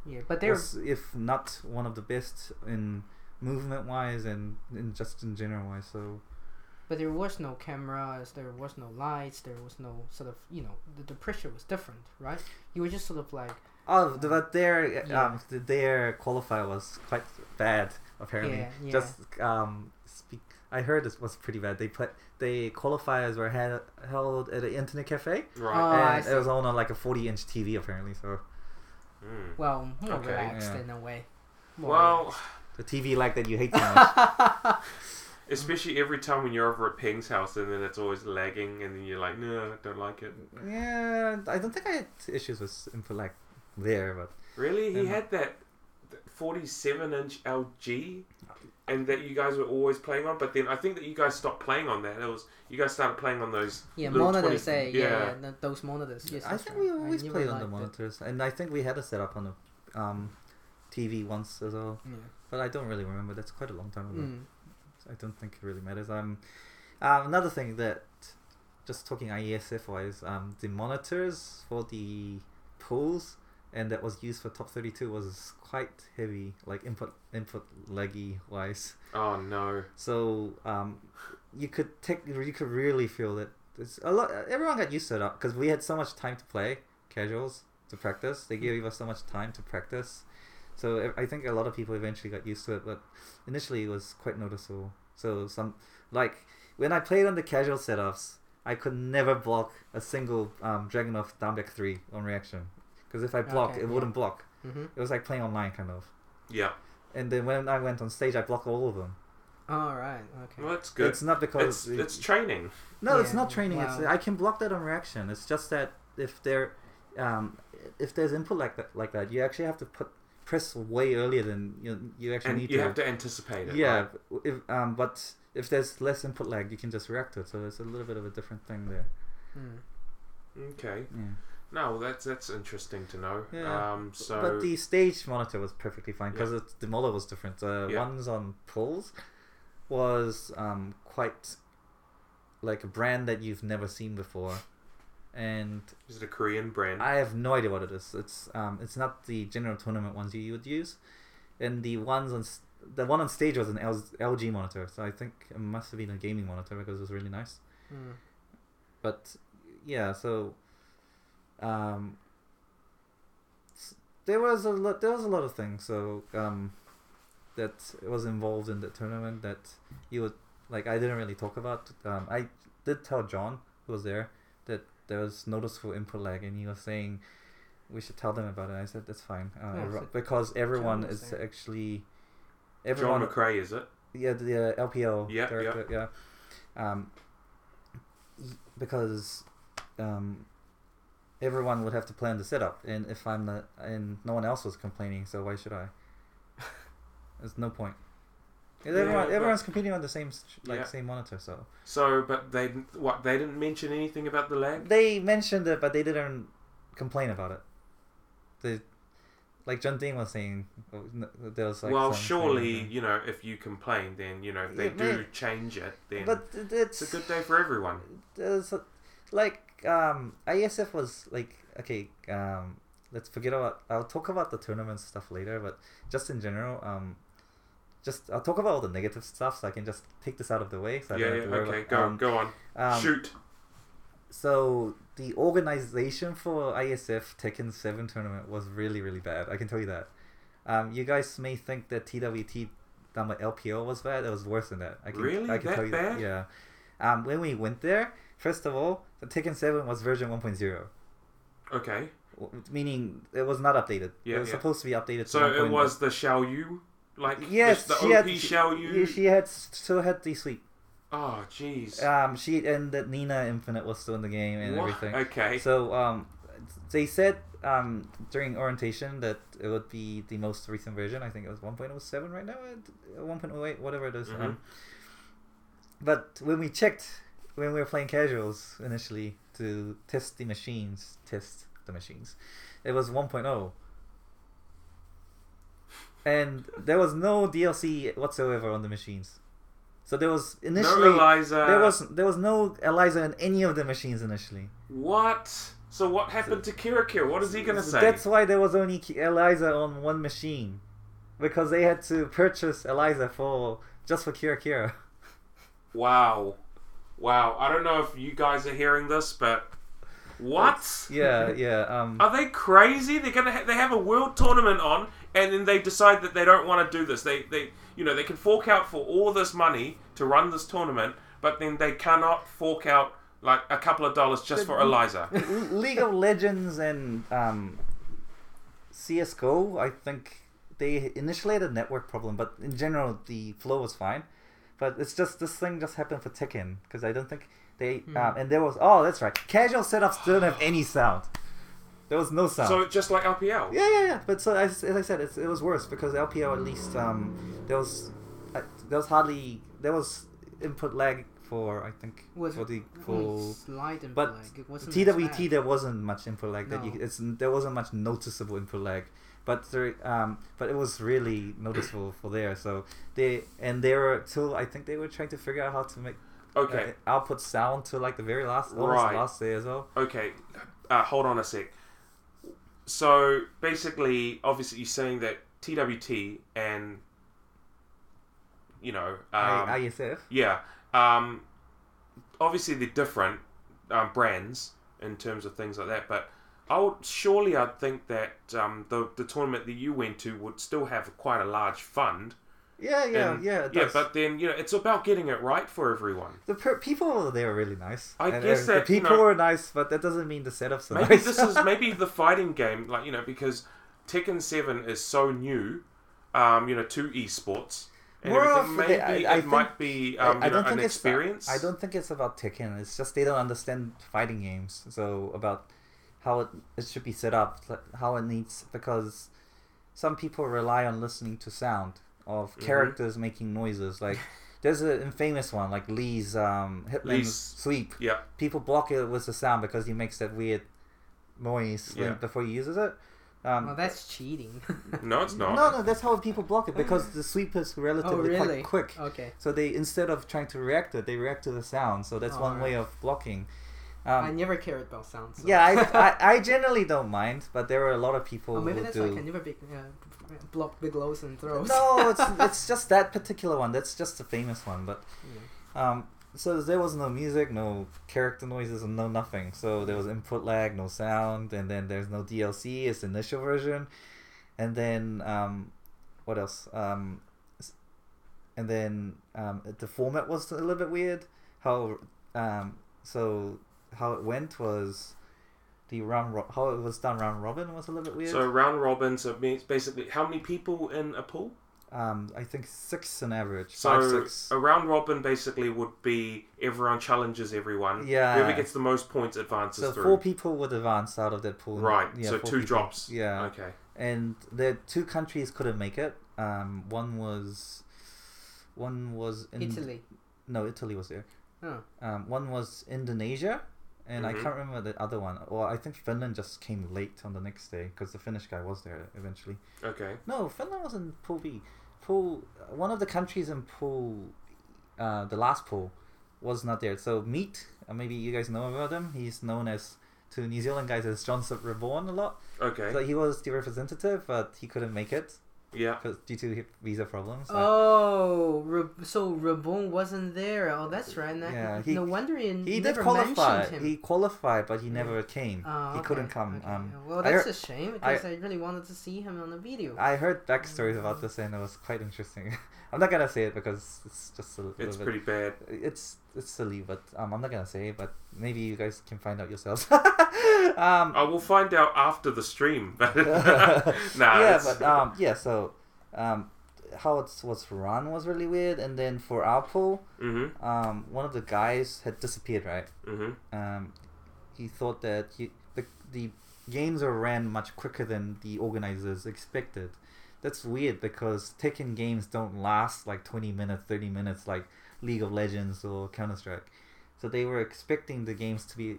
Speaker 2: Yeah, but they're
Speaker 3: was, if not one of the best in movement wise and in just in general wise. So
Speaker 2: but there was no cameras, there was no lights, there was no sort of you know the, the pressure was different, right? You were just sort of like
Speaker 3: oh, the- but their
Speaker 2: Yeah.
Speaker 3: um, th- their qualifier was quite bad apparently.
Speaker 2: Yeah, yeah.
Speaker 3: Just um, speak. I heard it was pretty bad. They put the qualifiers were held held at an internet cafe,
Speaker 1: Right.
Speaker 2: Oh, I
Speaker 3: and
Speaker 2: see.
Speaker 3: it was on like a forty inch TV apparently. So
Speaker 1: Mm.
Speaker 2: well more
Speaker 1: Okay.
Speaker 2: relaxed
Speaker 3: Yeah.
Speaker 2: in a way. More
Speaker 1: Well,
Speaker 3: the TV like that you hate so much.
Speaker 1: especially every time when you're over at Ping's house and then it's always lagging and then you're like, no, I don't like it.
Speaker 3: yeah, I don't think I had issues with input there, but
Speaker 1: Really? He had that 47 inch LG and that you guys were always playing on, but then I think that you guys stopped playing on that. It was you guys started playing on those.
Speaker 2: Yeah, monitors
Speaker 1: 20
Speaker 2: say yeah,
Speaker 1: yeah.
Speaker 2: yeah, those monitors. Yes,
Speaker 3: I think
Speaker 2: right.
Speaker 3: we always played on the
Speaker 2: liked it.
Speaker 3: monitors, and I think we had a setup on the um, TV once as well.
Speaker 2: Yeah.
Speaker 3: But I don't really remember. That's quite a long time ago.
Speaker 2: Mm.
Speaker 3: I don't think it really matters. Um, um, another thing that, just talking IESF wise, um, the monitors for the pools and that was used for top thirty two was quite heavy, like input input laggy wise.
Speaker 1: Oh no.
Speaker 3: So um, you could take you could really feel that it's a lot. Everyone got used to it because we had so much time to play casuals to practice. They gave us so much time to practice. So I think a lot of people eventually got used to it, but initially it was quite noticeable. So some like when I played on the casual setups, I could never block a single um, Dragunov down back three on reaction because if I blocked,
Speaker 2: Okay,
Speaker 3: it
Speaker 2: yeah.
Speaker 3: wouldn't block.
Speaker 2: Mm-hmm.
Speaker 3: It was like playing online kind of.
Speaker 1: Yeah.
Speaker 3: And then when I went on stage, I blocked all of them.
Speaker 2: All right. Okay.
Speaker 1: Well, that's good.
Speaker 3: It's not
Speaker 1: It's,
Speaker 3: because
Speaker 1: it's training.
Speaker 3: no, it's not training. It's. I can block that on reaction. It's just that if there, um, if there's input like that, like that, you actually have to put press way earlier than you you actually
Speaker 1: And
Speaker 3: need
Speaker 1: you
Speaker 3: to.
Speaker 1: have to anticipate it.
Speaker 3: yeah,
Speaker 1: right?
Speaker 3: if um, but if there's less input lag, you can just react to it. So it's a little bit of a different thing there.
Speaker 2: Mm.
Speaker 1: Okay.
Speaker 3: Yeah.
Speaker 1: No, well, that's that's interesting to know.
Speaker 3: Yeah.
Speaker 1: Um. So.
Speaker 3: but the stage monitor was perfectly fine because the model was different. The
Speaker 1: Yeah.
Speaker 3: ones on pulls was um, quite like a brand that you've never seen before, and
Speaker 1: is it a Korean brand?
Speaker 3: I have no idea what it is. It's um, it's not the general tournament ones you would use, and the ones on the one on stage was an LG monitor, so I think it must have been a gaming monitor because it was really nice.
Speaker 2: Mm.
Speaker 3: But yeah, so um, there was a lot. There was a lot of things. So um, that was involved in the tournament that you would like. I didn't really talk about. Um, I did tell John who was there that there was noticeable input lag, and he was saying we should tell them about it. I said that's fine uh,
Speaker 2: Yeah,
Speaker 3: every-
Speaker 2: so
Speaker 3: because everyone
Speaker 2: was
Speaker 3: is
Speaker 2: there.
Speaker 3: actually
Speaker 1: John
Speaker 3: everyone.
Speaker 1: McRae, is it?
Speaker 3: yeah, the uh, LPL
Speaker 1: Yeah,
Speaker 3: director. Yeah. Um, because um, everyone would have to plan the setup, and if I'm not, and no one else was complaining, so why should I? There's no point.
Speaker 1: Yeah,
Speaker 3: everyone, everyone's competing on the same like
Speaker 1: Yeah.
Speaker 3: same monitor, so
Speaker 1: So, but they what? They didn't mention anything about the lag.
Speaker 3: they mentioned it, but they didn't complain about it. They, like John Dean was saying, oh, there was like
Speaker 1: well, surely you know if you complain, then you know if they
Speaker 3: Yeah,
Speaker 1: do
Speaker 3: man.
Speaker 1: change it, then
Speaker 3: but it's
Speaker 1: it's a good day for everyone.
Speaker 3: there's a- like um ISF was like okay um let's forget about I'll talk about the tournament stuff later but just in general um just I'll talk about all the negative stuff so I can just take this out of the way so I
Speaker 1: yeah,
Speaker 3: don't
Speaker 1: yeah.
Speaker 3: have to worry
Speaker 1: Okay,
Speaker 3: about,
Speaker 1: go
Speaker 3: um,
Speaker 1: go on.
Speaker 3: um,
Speaker 1: Shoot.
Speaker 3: so the organization for ISF Tekken 7 tournament was really really bad I can tell you that um you guys may think that TWT done by LPO was bad it was worse than that I can,
Speaker 1: Really?
Speaker 3: I can
Speaker 1: That
Speaker 3: tell you
Speaker 1: bad?
Speaker 3: yeah um when we went there first of all the Tekken 7 was version 1.0
Speaker 1: Okay.
Speaker 3: Meaning it was not updated.
Speaker 1: Yeah,
Speaker 3: it was
Speaker 1: yeah.
Speaker 3: supposed to be updated. to
Speaker 1: So
Speaker 3: 1.0.
Speaker 1: it was the Xiao Yu, like
Speaker 3: yes,
Speaker 1: the, the
Speaker 3: she
Speaker 1: OP
Speaker 3: had
Speaker 1: Xiao Yu.
Speaker 3: she had still had the sweep.
Speaker 1: oh, jeez.
Speaker 3: Um, she and that Nina Infinite was still in the game and
Speaker 1: What?
Speaker 3: everything.
Speaker 1: Okay.
Speaker 3: So um, they said um during orientation that it would be the most recent version. I think it was 1.07 right now, uh, 1.08, whatever it is.
Speaker 1: Mhm.
Speaker 3: Um, but when we checked when we were playing casuals initially to test the machines, test the machines, it was 1.0. And there was no DLC whatsoever on the machines. So there was initially
Speaker 1: no Eliza.
Speaker 3: there was there was no Eliza in any of the machines initially.
Speaker 1: what? So what happened to Kira Kira? What is he gonna say?
Speaker 3: That's why there was only Eliza on one machine, because they had to purchase Eliza for just for Kira Kira.
Speaker 1: Wow. Wow. I don't know if you guys are hearing this, but what?
Speaker 3: Yeah, yeah. Um,
Speaker 1: Are they crazy? They're gonna ha- they have a world tournament on, and then they decide that they don't want to do this. They they you know they can fork out for all this money to run this tournament, but then they cannot fork out like a couple of dollars just for Eliza.
Speaker 3: League of Legends and um, CS:GO, I think they initially had a network problem, but in general the flow was fine. But it's just this thing just happened for Tekken because I don't think they um, and there was oh that's right casual setups didn't have any sound. There was no sound.
Speaker 1: so just like LPL.
Speaker 3: Yeah, yeah, yeah. But so as, as I said, it's, it was worse because LPL at least um, there was uh, there was hardly there was input lag for I think
Speaker 2: Was
Speaker 3: for the
Speaker 2: only
Speaker 3: for
Speaker 2: slight input
Speaker 3: but
Speaker 2: lag. It wasn't
Speaker 3: TWT there wasn't much input lag that you it's there wasn't much noticeable input lag. But there, um, but it was really noticeable for there. So they and they were till I think they were trying to figure out how to make
Speaker 1: Okay.
Speaker 3: uh, output sound to like the very last
Speaker 1: Right.
Speaker 3: the last day as well.
Speaker 1: Okay, uh, hold on a sec. So basically, obviously, you're saying that TWT and you know, um,
Speaker 3: ISF.
Speaker 1: yeah, um, obviously they're different um, brands in terms of things like that. But I would surely I'd think that um, the the tournament that you went to would still have quite a large fund.
Speaker 3: Yeah, yeah,
Speaker 1: And-
Speaker 3: yeah.
Speaker 1: yeah.
Speaker 3: does.
Speaker 1: But then you know, it's about getting it right for everyone.
Speaker 3: The per- people there are really nice.
Speaker 1: I
Speaker 3: And,
Speaker 1: guess
Speaker 3: uh,
Speaker 1: that,
Speaker 3: the
Speaker 1: you
Speaker 3: people
Speaker 1: know-
Speaker 3: are nice, but that doesn't mean the setups are
Speaker 1: Maybe
Speaker 3: nice.
Speaker 1: this is maybe the fighting game, like you know, because Tekken Seven is so new, um, you know, to esports. And
Speaker 3: More
Speaker 1: everything. maybe
Speaker 3: the- I-
Speaker 1: it
Speaker 3: think-
Speaker 1: might be um,
Speaker 3: I
Speaker 1: you know,
Speaker 3: don't think
Speaker 1: an experience.
Speaker 3: I don't think it's about Tekken. It's just they don't understand fighting games. So about how it, it should be set up, how it needs because some people rely on listening to sound of
Speaker 1: Mhm.
Speaker 3: characters making noises. Like there's an infamous one, like Lee's um, Hitman's
Speaker 1: Lee's-
Speaker 3: sweep.
Speaker 1: Yeah,
Speaker 3: People block it with the sound because he makes that weird noise when,
Speaker 1: Yeah.
Speaker 3: before he uses it. Um,
Speaker 2: Well, that's cheating.
Speaker 1: no, it's not.
Speaker 3: No, no, that's how people block it because the sweep is
Speaker 2: oh,
Speaker 3: relatively
Speaker 2: really?
Speaker 3: quite quick.
Speaker 2: Okay.
Speaker 3: So they instead of trying to react to it, they react to the sound. So that's one way of blocking.
Speaker 2: I
Speaker 3: Um,
Speaker 2: never cared about sound. So.
Speaker 3: yeah, I, I, I generally don't mind, but there are a lot of people
Speaker 2: Oh, maybe
Speaker 3: who
Speaker 2: that's
Speaker 3: do.
Speaker 2: why I can never be, uh, block big lows and throws.
Speaker 3: no, it's it's just that particular one. That's just the famous one. But
Speaker 2: Yeah.
Speaker 3: um, so there was no music, no character noises, and no nothing. So there was input lag, no sound, and then there's no DLC. It's the initial version, and then um, what else? Um, and then um, the format was a little bit weird. How um, so how it went was the round ro- how it was done round robin was a little bit weird.
Speaker 1: So round robin, so means basically how many people in a pool?
Speaker 3: um, I think six on average.
Speaker 1: So
Speaker 3: five six.
Speaker 1: a round robin basically would be everyone challenges everyone.
Speaker 3: Yeah.
Speaker 1: Whoever gets the most points advances
Speaker 3: So
Speaker 1: through.
Speaker 3: four people would advance out of that pool.
Speaker 1: right.
Speaker 3: Yeah,
Speaker 1: so two
Speaker 3: people.
Speaker 1: drops.
Speaker 3: Yeah.
Speaker 1: Okay.
Speaker 3: and the two countries couldn't make it. Um, one was, one was in
Speaker 2: Italy.
Speaker 3: No, Italy was there.
Speaker 2: Oh.
Speaker 3: Um, one was Indonesia, and I
Speaker 1: Mhm.
Speaker 3: can't remember the other one. Well, I think Finland just came late on the next day because the Finnish guy was there eventually.
Speaker 1: Okay.
Speaker 3: No, Finland was in Pool B. Pool one of the countries in Pool, uh, the last pool, was not there. So Meat, uh, maybe you guys know about him. He's known as to New Zealand guys as Johnson Reborn a lot.
Speaker 1: Okay.
Speaker 3: So he was the representative, but he couldn't make it
Speaker 1: yeah.
Speaker 3: because due to visa problems. Like,
Speaker 2: Oh, Re- so Rabon wasn't there. Oh, that's right. No,
Speaker 3: Yeah, he-
Speaker 2: no wonder he,
Speaker 3: he did
Speaker 2: never
Speaker 3: qualify.
Speaker 2: mentioned him.
Speaker 3: He qualified, but he never came.
Speaker 2: Oh,
Speaker 3: he couldn't come.
Speaker 2: okay.
Speaker 3: Um,
Speaker 2: well, that's
Speaker 3: heard-
Speaker 2: a shame because I, really wanted to see him on the video.
Speaker 3: I heard backstories about this, and it was quite interesting. I'm not gonna say it because it's just a little
Speaker 1: It's
Speaker 3: bit.
Speaker 1: pretty bad.
Speaker 3: It's it's silly, but um, I'm not gonna say it. But maybe you guys can find out yourselves. um,
Speaker 1: I will find out after the stream. nah,
Speaker 3: yeah,
Speaker 1: it's-
Speaker 3: but um, yeah. So um, how it was run was really weird, and then for our pool,
Speaker 1: Mhm.
Speaker 3: um, one of the guys had disappeared. Right.
Speaker 1: Mhm.
Speaker 3: Um, he thought that he, the the games were ran much quicker than the organizers expected. That's weird because Tekken games don't last like 20 minutes, 30 minutes like League of Legends or Counter Strike. So they were expecting the games to be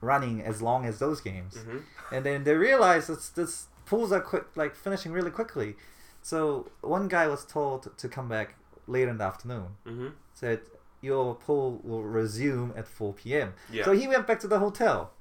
Speaker 3: running as long as those games.
Speaker 1: Mhm.
Speaker 3: And then they realized that this pools are quick, like finishing really quickly. So one guy was told to come back later in the afternoon.
Speaker 1: Mhm.
Speaker 3: Said your pool will resume at 4 p.m.
Speaker 1: Yeah.
Speaker 3: So he went back to the hotel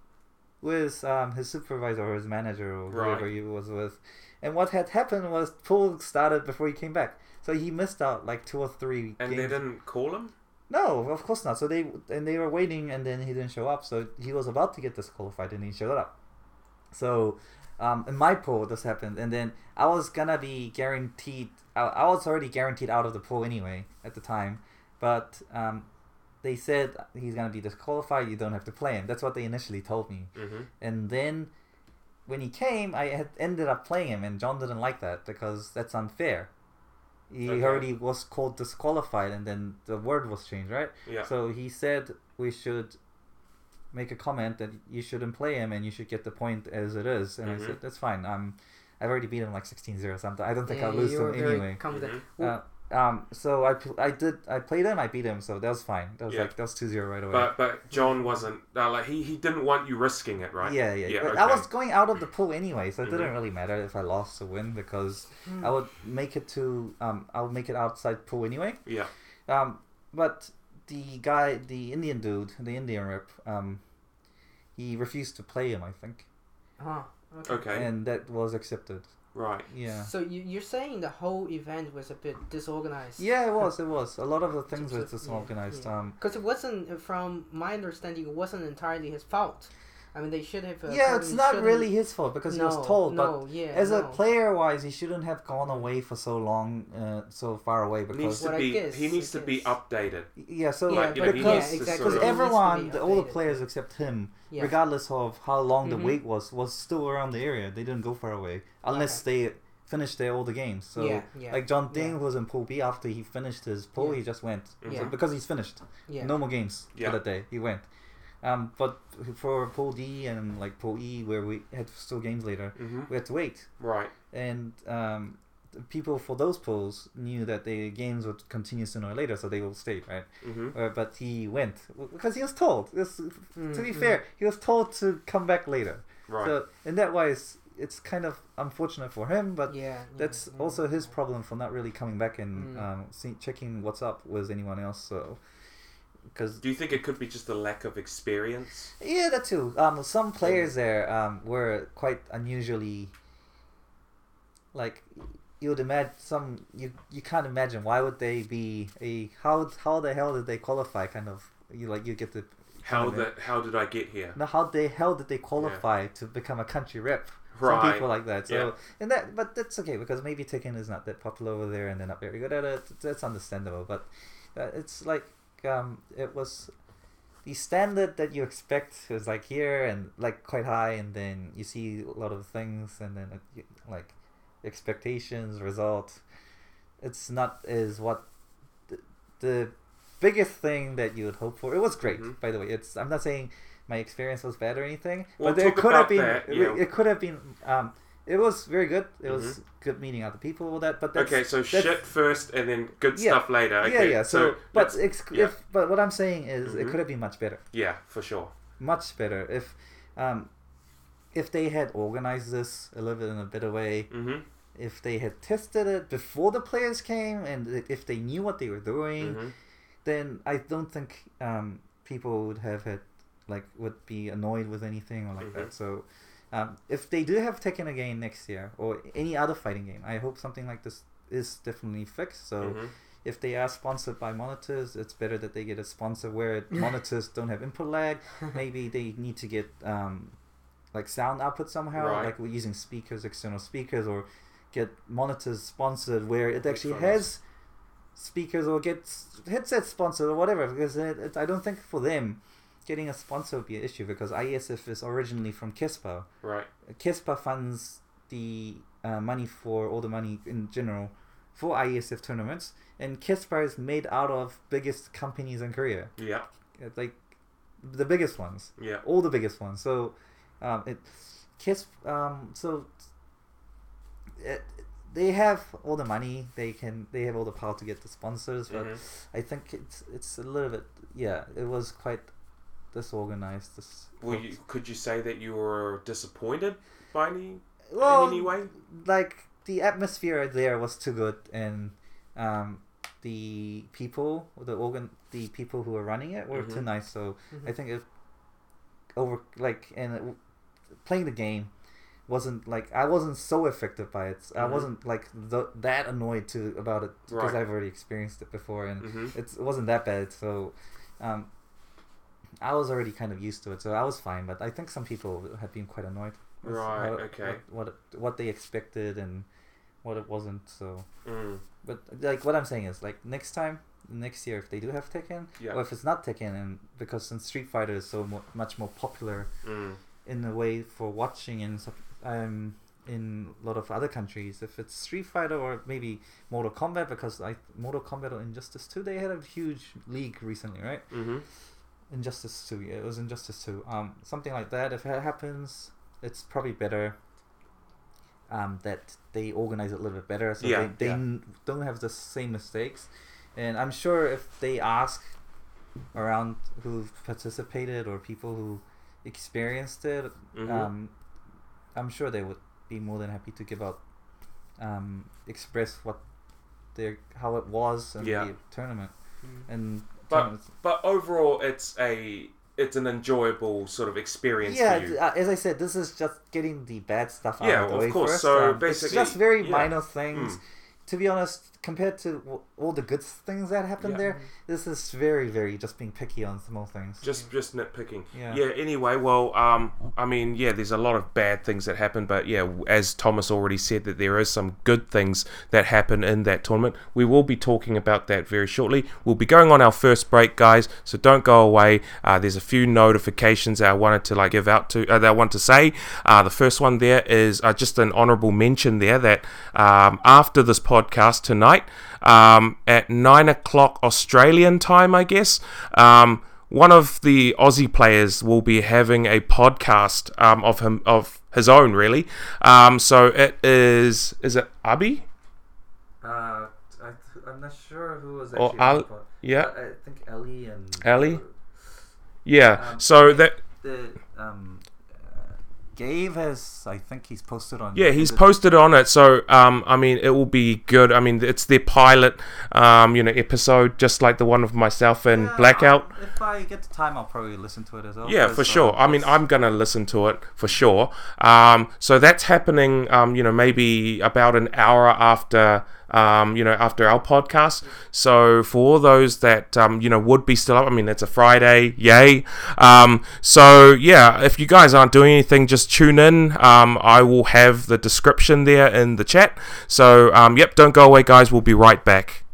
Speaker 3: with um, his supervisor or his manager or whoever he was with. And what had happened was pool started before he came back. So he missed out like two or three
Speaker 1: and
Speaker 3: games.
Speaker 1: they didn't call him.
Speaker 3: No, of course not. So they and they were waiting, and then he didn't show up. So he was about to get disqualified, and he showed up. So um, in my pool, this happened, and then I was gonna be guaranteed. I, I was already guaranteed out of the pool anyway at the time, but um, they said he's gonna be disqualified. You don't have to play him. That's what they initially told me.
Speaker 1: Mm-hmm.
Speaker 3: And then when he came, I had ended up playing him, and John didn't like that because that's unfair. He
Speaker 1: Okay.
Speaker 3: already was called disqualified, and then the word was changed, right?
Speaker 1: Yeah.
Speaker 3: So he said we should make a comment that you shouldn't play him and you should get the point as it is. And
Speaker 1: Mhm.
Speaker 3: I said that's fine. Um, I've already beat him like 16-0 or something. I don't think
Speaker 2: Yeah,
Speaker 3: I'll lose
Speaker 2: you
Speaker 3: to
Speaker 2: were
Speaker 3: him
Speaker 2: very
Speaker 3: anyway.
Speaker 2: confident.
Speaker 1: Mhm.
Speaker 3: Uh, um, so I I did I played him. I beat him. So that was fine. That was
Speaker 1: Yeah.
Speaker 3: like that was 2-0 right away.
Speaker 1: But but John wasn't uh, like he, he didn't want you risking it, right?
Speaker 3: Yeah, yeah.
Speaker 1: Yeah,
Speaker 3: But
Speaker 1: okay.
Speaker 3: I was going out of the pool anyway, so it
Speaker 1: Mhm.
Speaker 3: didn't really matter if I lost or win because
Speaker 2: Hmm.
Speaker 3: I would make it to um I would make it outside pool anyway.
Speaker 1: Yeah.
Speaker 3: Um, but the guy, the Indian dude, the Indian rep, um, he refused to play him. I think,
Speaker 2: Huh. Okay.
Speaker 1: Okay.
Speaker 3: and that was accepted.
Speaker 1: Right.
Speaker 3: Yeah.
Speaker 2: So you, you're saying the whole event was a bit disorganized?
Speaker 3: Yeah, it was. It was. A lot of the things were
Speaker 2: so-
Speaker 3: disorganized.
Speaker 2: yeah, yeah.
Speaker 3: Um,
Speaker 2: Because it wasn't, from my understanding, it wasn't entirely his fault. I mean, they should have. Uh,
Speaker 3: yeah, it's not
Speaker 2: shouldn't-
Speaker 3: really his fault because he was told.
Speaker 2: No,
Speaker 3: but
Speaker 2: yeah.
Speaker 3: as a player wise, he shouldn't have gone away for so long, uh, so far away.
Speaker 1: He needs
Speaker 3: Because
Speaker 1: to be
Speaker 2: guess,
Speaker 1: he needs
Speaker 2: I
Speaker 1: to be updated.
Speaker 3: yeah, so
Speaker 2: Yeah,
Speaker 1: Like, you know,
Speaker 2: but yeah, exactly.
Speaker 1: sort
Speaker 3: because
Speaker 1: of-
Speaker 2: It needs to
Speaker 3: everyone,
Speaker 2: be
Speaker 3: all the players except him,
Speaker 2: Yeah.
Speaker 3: regardless of how long the wait was, was still around the area. They didn't go far away unless they finished their all the games. So
Speaker 2: yeah, yeah.
Speaker 3: like Jeondding,
Speaker 2: yeah.
Speaker 3: was in Pool B after he finished his pool,
Speaker 2: Yeah.
Speaker 3: he just went. So- because he's finished.
Speaker 2: yeah.
Speaker 3: No more games
Speaker 1: Yeah.
Speaker 3: for that day. He went. Um, but for Pool D and like Pool E, where we had still games later,
Speaker 1: hmm
Speaker 3: we had to wait.
Speaker 1: Right.
Speaker 3: And um, the people for those pools knew that the games would continue sooner or later, so they will stay, right?
Speaker 1: hmm
Speaker 3: Uh, but he went because he was told. This, to be
Speaker 2: Mm,
Speaker 3: fair, he was told to come back later.
Speaker 1: Right.
Speaker 3: So in that wise, it's kind of unfortunate for him, but
Speaker 2: yeah, yeah,
Speaker 3: that's
Speaker 2: yeah,
Speaker 3: also his problem for not really coming back and
Speaker 2: Mm.
Speaker 3: um, see, checking what's up with anyone else. So, because
Speaker 1: Do you think it could be just a lack of experience?
Speaker 3: yeah, that too. Um, some players there um, were quite unusually like you would imagine some you you can't imagine why would they be a how how the hell did they qualify kind of you like you get the
Speaker 1: How that how did I get here?
Speaker 3: now how the hell did they qualify to become a country rep
Speaker 1: Right.
Speaker 3: some people like that. So
Speaker 1: Yeah.
Speaker 3: and that, but that's okay because maybe Tekken is not that popular over there, and they're not very good at it. That's understandable. But uh, it's like um, it was the standard that you expect is like here and like quite high, and then you see a lot of things, and then it, like expectations, result. It's not is what the, the biggest thing that you would hope for. It was great,
Speaker 1: Mhm.
Speaker 3: by the way. It's I'm not saying my experience was bad or anything,
Speaker 1: We'll
Speaker 3: but it could have been.
Speaker 1: that,
Speaker 3: it,
Speaker 1: yeah.
Speaker 3: it could have been. Um, it was very good. It was
Speaker 1: Mhm.
Speaker 3: good meeting other people. That, but that's,
Speaker 1: okay, so shit first and then good
Speaker 3: Yeah.
Speaker 1: stuff later. Okay,
Speaker 3: yeah, yeah. So, but
Speaker 1: let's-
Speaker 3: ex-
Speaker 1: yeah.
Speaker 3: if but what I'm saying is it
Speaker 1: Mhm.
Speaker 3: could have been much better,
Speaker 1: yeah, for sure.
Speaker 3: much better if, um, if they had organized this a little bit in a better way.
Speaker 1: Mm-hmm.
Speaker 3: If they had tested it before the players came, and if they knew what they were doing,
Speaker 1: Mm-hmm.
Speaker 3: then I don't think um, people would have had like would be annoyed with anything or like that. So um, if they do have Tekken again next year or any other fighting game, I hope something like this is definitely fixed. So
Speaker 1: Mhm.
Speaker 3: if they are sponsored by monitors, it's better that they get a sponsor where monitors don't have input lag. Maybe they need to get um, like sound output somehow,
Speaker 1: Right.
Speaker 3: like we're using speakers, external speakers, or get monitors sponsored where it actually has speakers or get headset sponsored or whatever. Because it, it, I don't think for them getting a sponsor would be an issue because ISF is originally from Kespa.
Speaker 1: Right.
Speaker 3: Kespa funds the uh, money for all the money in general for IESF tournaments, and Kespa is made out of biggest companies in Korea,
Speaker 1: Yeah.
Speaker 3: Uh, like the biggest ones,
Speaker 1: Yeah.
Speaker 3: all the biggest ones. So, um, it Kes um, so it, they have all the money. They can they have all the power to get the sponsors, but
Speaker 1: Mhm.
Speaker 3: I think it's it's a little bit yeah. It was quite disorganized. This
Speaker 1: Well, you, could you say that you were disappointed by any
Speaker 3: well,
Speaker 1: in any way?
Speaker 3: like the atmosphere there was too good and um the people the organ the people who were running it were too
Speaker 1: Mhm.
Speaker 3: nice so i
Speaker 2: Mhm.
Speaker 3: think it over like and it, playing the game wasn't like i wasn't so affected by it i
Speaker 1: Mhm.
Speaker 3: wasn't like th- that annoyed to about it because
Speaker 1: Right.
Speaker 3: i've already experienced it before and
Speaker 1: Mhm.
Speaker 3: it's, it wasn't that bad so um i was already kind of used to it so i was fine but i think some people had been quite annoyed
Speaker 1: Right,
Speaker 3: how-
Speaker 1: okay.
Speaker 3: what what, what they expected and what it wasn't so
Speaker 1: Mm.
Speaker 3: but like what i'm saying is like next time next year if they do have tekken
Speaker 1: Yeah.
Speaker 3: or if it's not tekken and because since street fighter is so mo- much more popular
Speaker 1: Mm.
Speaker 3: in a way for watching in sup- um in a lot of other countries if it's street fighter or maybe mortal kombat because like mortal kombat or injustice 2 they had a huge league recently right
Speaker 1: Mm-hmm.
Speaker 3: Injustice 2 yeah it was injustice 2 um something like that if it happens it's probably better um that they organize it a little bit better so
Speaker 1: Yeah,
Speaker 3: they, they
Speaker 1: yeah.
Speaker 3: don't have the same mistakes and i'm sure if they ask around who've participated or people who experienced it
Speaker 1: Mhm.
Speaker 3: um i'm sure they would be more than happy to give out um express what their how it was in
Speaker 1: Yeah.
Speaker 3: the tournament
Speaker 2: Mm.
Speaker 3: and
Speaker 1: But but overall, it's a it's an enjoyable sort of experience
Speaker 3: yeah,
Speaker 1: for you.
Speaker 3: uh, as I said, this is just getting the bad stuff out
Speaker 1: Yeah,
Speaker 3: of the
Speaker 1: of
Speaker 3: way
Speaker 1: course.
Speaker 3: first.
Speaker 1: So
Speaker 3: Um,
Speaker 1: basically-
Speaker 3: it's just very
Speaker 1: yeah.
Speaker 3: minor things.
Speaker 1: Mm.
Speaker 3: To be honest, compared to all the good things that happened
Speaker 1: Yeah.
Speaker 3: there, this is very, very just being picky on small things.
Speaker 1: Just just nitpicking.
Speaker 3: Yeah.
Speaker 1: Yeah. Anyway, well, um, I mean, yeah, there's a lot of bad things that happen, but yeah, as Thomas already said, that there is some good things that happen in that tournament. We will be talking about that very shortly. We'll be going on our first break, guys, so don't go away. Uh, there's a few notifications that I wanted to like give out to uh, that I want to say. Uh, the first one there is uh, just an honourable mention there that um, after this podcast tonight um, at nine o'clock Australian time, I guess. Um, one of the Aussie players will be having a podcast um, of him of his own, really. Um, so it is is it Abi?
Speaker 3: Uh, I, I'm not sure who was
Speaker 1: Or
Speaker 3: actually.
Speaker 1: Al-
Speaker 3: the pod.
Speaker 1: yeah.
Speaker 3: I, I think Ellie and
Speaker 1: Ellie? Yeah.
Speaker 3: Um,
Speaker 1: so that
Speaker 3: The um, uh, Gabe has. I think he's posted on.
Speaker 1: yeah, he's posted on it. So um, I mean, it will be good. I mean, it's their pilot, um, you know, episode, just like the one of myself and
Speaker 3: Yeah,
Speaker 1: Blackout.
Speaker 3: I'll- If I get the time, I'll probably listen to it as well.
Speaker 1: Yeah, for sure. I mean, I'm gonna listen to it for sure. Um, so that's happening. Um, you know, maybe about an hour after. Um, you know, after our podcast. So for those that um, you know would be still up, I mean, it's a Friday, yay. Um, so yeah, if you guys aren't doing anything, just tune in. Um, I will have the description there in the chat. So um, yep, don't go away, guys. We'll be right back.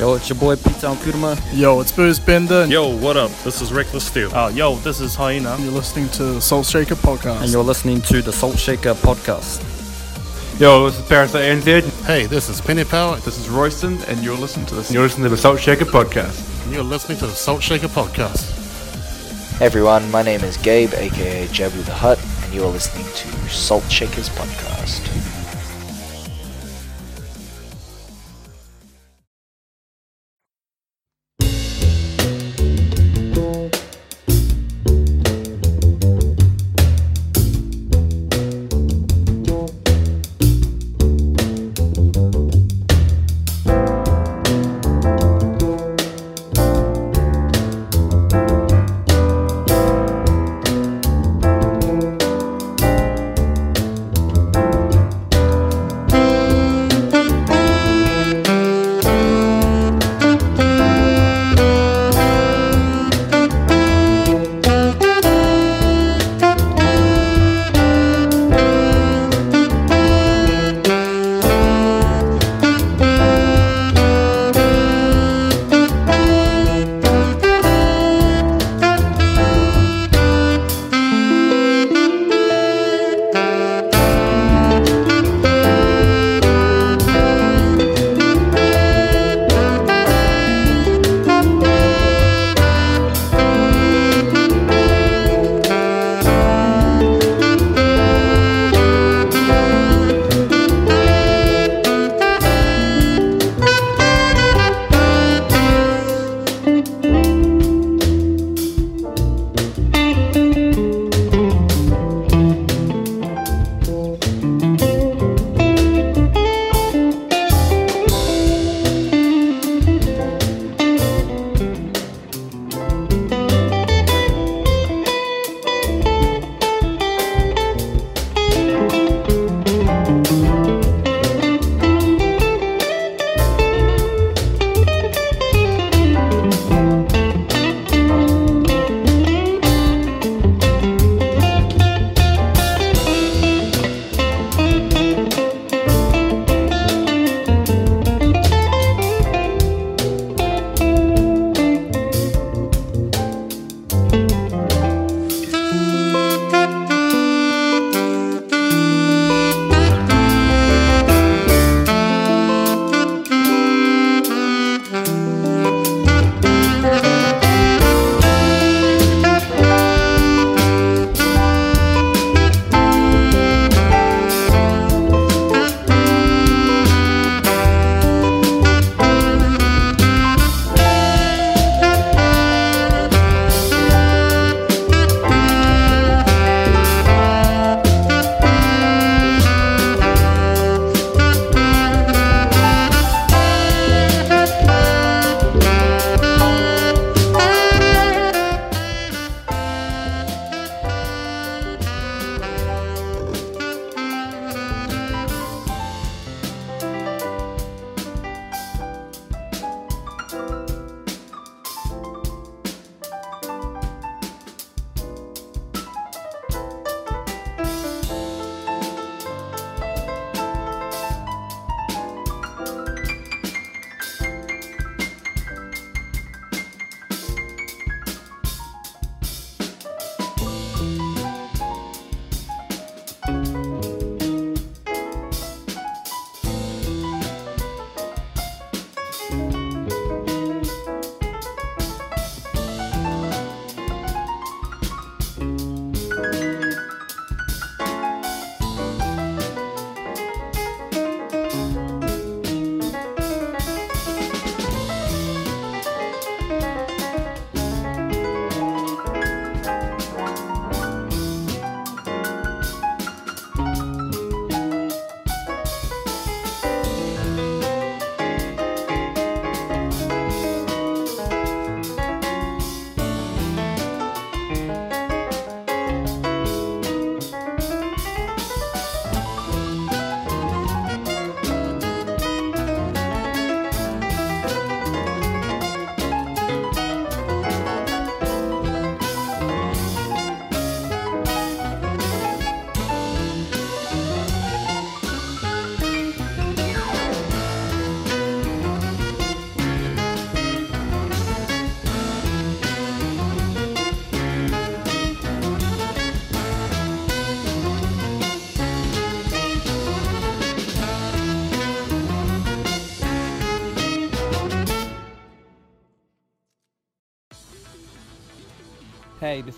Speaker 7: Yo, it's your boy Pete Town Kuruma.
Speaker 8: Yo, it's Booze Bender.
Speaker 9: Yo, what up? This is Reckless Steel.
Speaker 10: Uh, yo, this is Hyena.
Speaker 8: You're listening to Salt Shaker Podcast.
Speaker 7: And you're listening to the Salt Shaker Podcast.
Speaker 11: Yo, this is Parasite NZ.
Speaker 12: Hey, this is Penny Power.
Speaker 13: This is Royston, and you're listening to this.
Speaker 11: You're listening to the Salt Shaker Podcast.
Speaker 12: And you're listening to the Salt Shaker Podcast.
Speaker 14: Hey everyone, my name is Gabe, aka Jabu the Hut, and you are listening to Salt Shakers Podcast.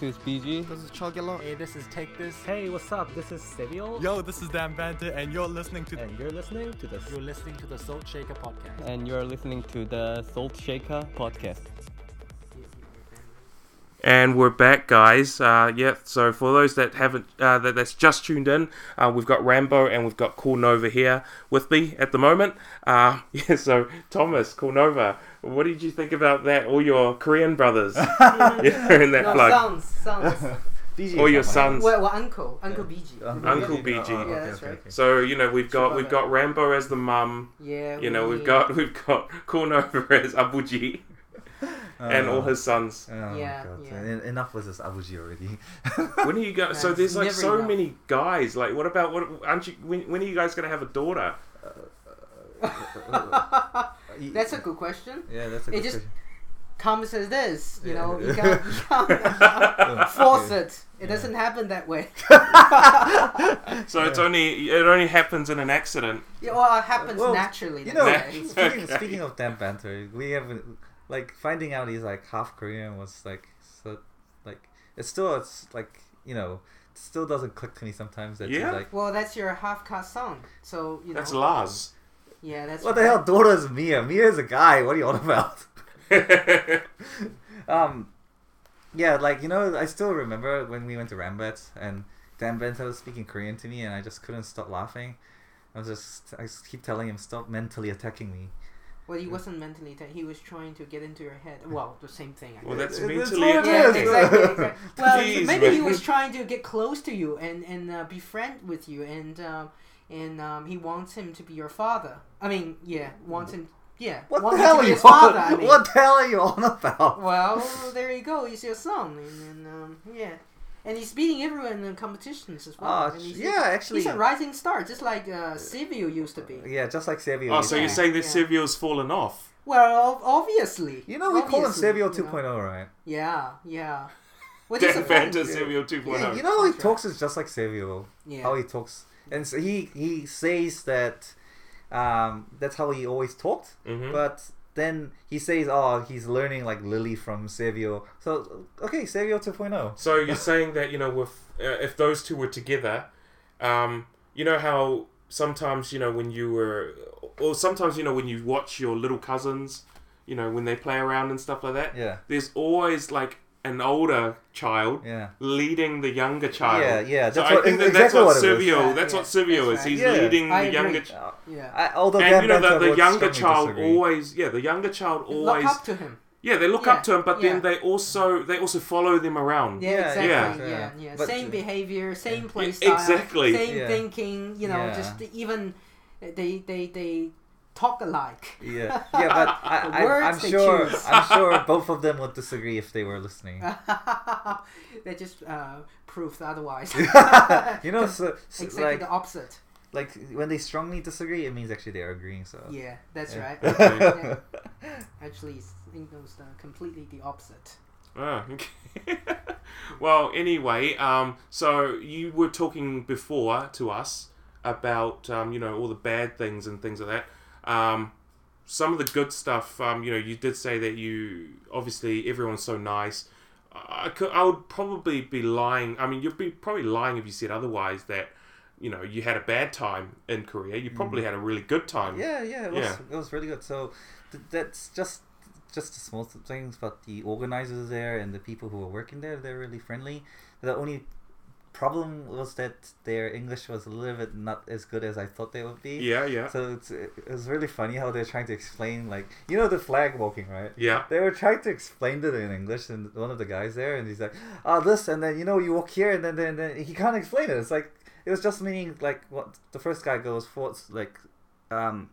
Speaker 15: This is BG.
Speaker 16: This is Chogilo.
Speaker 17: Hey, this is Take This.
Speaker 18: Hey, what's up? This is Savio.
Speaker 19: Yo, this is Dan Banter, and you're listening to.
Speaker 18: And you're listening to the.
Speaker 17: You're listening to the Salt Shaker podcast.
Speaker 15: And you're listening to the Salt Shaker podcast.
Speaker 1: And we're back, guys. Uh, yeah. So for those that haven't, uh, that that's just tuned in, uh, we've got Rambo and we've got Cool Nova here with me at the moment. Uh, yeah. So Thomas, Cool Nova, what did you think about that? All your Korean brothers, yeah, in that
Speaker 2: no,
Speaker 1: plug.
Speaker 2: Sons, sons.
Speaker 3: BG
Speaker 1: Or your sons.
Speaker 2: Well, well, uncle, Uncle BG.
Speaker 1: Uncle BG.
Speaker 3: Oh,
Speaker 2: yeah, that's right.
Speaker 1: So you know we've got we've got Rambo as the mum.
Speaker 2: Yeah.
Speaker 1: You know
Speaker 2: we-
Speaker 1: we've got we've got Cool Nova as Abuji. And all ah. his sons.
Speaker 3: Oh my
Speaker 2: Yeah,
Speaker 3: God.
Speaker 2: yeah.
Speaker 3: En- Enough with this Abuji already.
Speaker 1: When are you guys? so there's like so
Speaker 2: enough.
Speaker 1: many guys. Like, what about what? Aren't you? When, when are you guys gonna have a daughter?
Speaker 2: That's a good question.
Speaker 3: Yeah, that's a good question.
Speaker 2: It
Speaker 3: good
Speaker 2: just
Speaker 3: question.
Speaker 2: comes as this, you know. You
Speaker 3: Yeah.
Speaker 2: can't, you can't force it. It doesn't happen that way.
Speaker 1: So it's only it only happens in an accident.
Speaker 2: Yeah, well, it happens
Speaker 3: Well,
Speaker 2: naturally.
Speaker 3: You know, speaking,
Speaker 1: Okay.
Speaker 3: speaking of Dan Banter, we have like finding out he's like half Korean was like so like it's still it's like you know it still doesn't click to me sometimes that
Speaker 1: Yeah?
Speaker 3: he's like
Speaker 2: Well, that's your half caste son. So you know.
Speaker 1: That's Lars.
Speaker 2: Yeah, that's.
Speaker 3: what the hell daughter is Mia Mia is a guy what are you on about um yeah like you know I still remember when we went to Rambet and Dan Banter was speaking Korean to me and I just couldn't stop laughing I was just I just keep telling him stop mentally attacking me
Speaker 2: Well, he wasn't mentally. T- he was trying to get into your head. Well, the same thing. I
Speaker 1: Well,
Speaker 2: guess.
Speaker 1: that's
Speaker 3: It-
Speaker 1: mentally
Speaker 3: what
Speaker 2: Yeah, exactly. exactly. Well,
Speaker 1: Jeez,
Speaker 2: maybe he was trying to get close to you and and uh, be friend with you, and um, and um, he wants him to be your father. I mean, yeah, wants him. Yeah,
Speaker 3: What
Speaker 2: wants
Speaker 3: the hell
Speaker 2: to
Speaker 3: are you
Speaker 2: his father.
Speaker 3: on?
Speaker 2: I mean.
Speaker 3: What the hell are you on about?
Speaker 2: Well, there you go. He's your son, and, and um, yeah, and he's beating everyone in the competitions as well. And he's,
Speaker 3: yeah, actually-
Speaker 2: he's a rising star, just like uh, Savio used to be.
Speaker 3: Yeah, just like Savio.
Speaker 1: Oh, so you're saying that
Speaker 2: Yeah.
Speaker 1: Savio's fallen off?
Speaker 2: Well, obviously.
Speaker 3: You know, we call him
Speaker 2: Obviously,
Speaker 3: Savio
Speaker 2: you know.
Speaker 3: 2.0, right?
Speaker 2: Yeah, yeah. Which
Speaker 1: Dan
Speaker 2: is
Speaker 1: Banter, Savio 2.0.
Speaker 3: Yeah, you know, how he
Speaker 2: That's right.
Speaker 3: talks is just like Savio.
Speaker 2: Yeah.
Speaker 3: How he talks, and so he he says that um, that's how he always talked.
Speaker 1: Mhm.
Speaker 3: But then he says, "Oh, he's learning like Lily from Savio." So okay, Savio 2.0.
Speaker 1: So you're saying that you know, with uh, if those two were together, um, you know how sometimes you know when you were, or sometimes you know when you watch your little cousins, you know when they play around and stuff like that.
Speaker 3: Yeah.
Speaker 1: There's always like an older child
Speaker 3: Yeah.
Speaker 1: leading the younger child.
Speaker 3: Yeah, yeah,
Speaker 1: So
Speaker 3: that's
Speaker 1: I
Speaker 3: what-
Speaker 1: think that
Speaker 3: exactly
Speaker 1: that's what
Speaker 3: what it is.
Speaker 1: Savio.
Speaker 2: Yeah,
Speaker 1: that's
Speaker 2: yeah,
Speaker 1: what Savio
Speaker 2: that's
Speaker 1: is. He's
Speaker 3: Yeah.
Speaker 1: leading
Speaker 2: I
Speaker 1: the
Speaker 2: agree.
Speaker 1: younger. Ch-
Speaker 2: Yeah.
Speaker 3: I, although
Speaker 1: and
Speaker 3: Dan
Speaker 1: you know
Speaker 3: Banter
Speaker 1: that the younger child
Speaker 3: disagree.
Speaker 1: always, yeah, the younger child always Look
Speaker 2: up to him.
Speaker 1: yeah, they look
Speaker 2: Yeah,
Speaker 1: up to him, but
Speaker 2: yeah.
Speaker 1: then they also they also follow them around.
Speaker 2: Yeah,
Speaker 3: Yeah,
Speaker 2: exactly.
Speaker 1: yeah.
Speaker 2: Yeah, yeah.
Speaker 3: Yeah. But-
Speaker 2: same behavior, same play
Speaker 1: Yeah,
Speaker 2: style,
Speaker 1: exactly.
Speaker 2: same
Speaker 3: Yeah.
Speaker 2: thinking. You know,
Speaker 3: Yeah.
Speaker 2: just even they they they talk alike.
Speaker 3: Yeah, yeah, but I, I, I'm sure
Speaker 2: choose.
Speaker 3: I'm sure both of them would disagree if they were listening.
Speaker 2: that just uh, proves otherwise.
Speaker 3: you know, so, so
Speaker 2: exactly
Speaker 3: like
Speaker 2: the opposite.
Speaker 3: like when they strongly disagree, it means actually they're agreeing. So
Speaker 2: Yeah, that's
Speaker 3: Yeah.
Speaker 2: right. Yeah. Actually, it's it was the, completely the opposite.
Speaker 1: Ah, okay. well, anyway, um, so you were talking before to us about um, you know all the bad things and things like that. Um, some of the good stuff, um, you know, you did say that you obviously everyone's so nice. I could, I would probably be lying. I mean, you'd be probably lying if you said otherwise. That you know you had a bad time in Korea. You probably had a really good time.
Speaker 3: Mm. Yeah, yeah, it was,
Speaker 1: Yeah.
Speaker 3: it was really good. So th- that's just just the small things, but the organizers there and the people who are working there, they're really friendly. The only problem was that their English was a little bit not as good as I thought they would be.
Speaker 1: Yeah, yeah.
Speaker 3: So it's, it was really funny how they're trying to explain, like, you know, the flag walking, right?
Speaker 1: Yeah.
Speaker 3: They were trying to explain it in English, and one of the guys there, and he's like, "Ah, this," and then you know, you walk here, and then then, then he can't explain it. It's like it was just meaning like what the first guy goes for, like, um,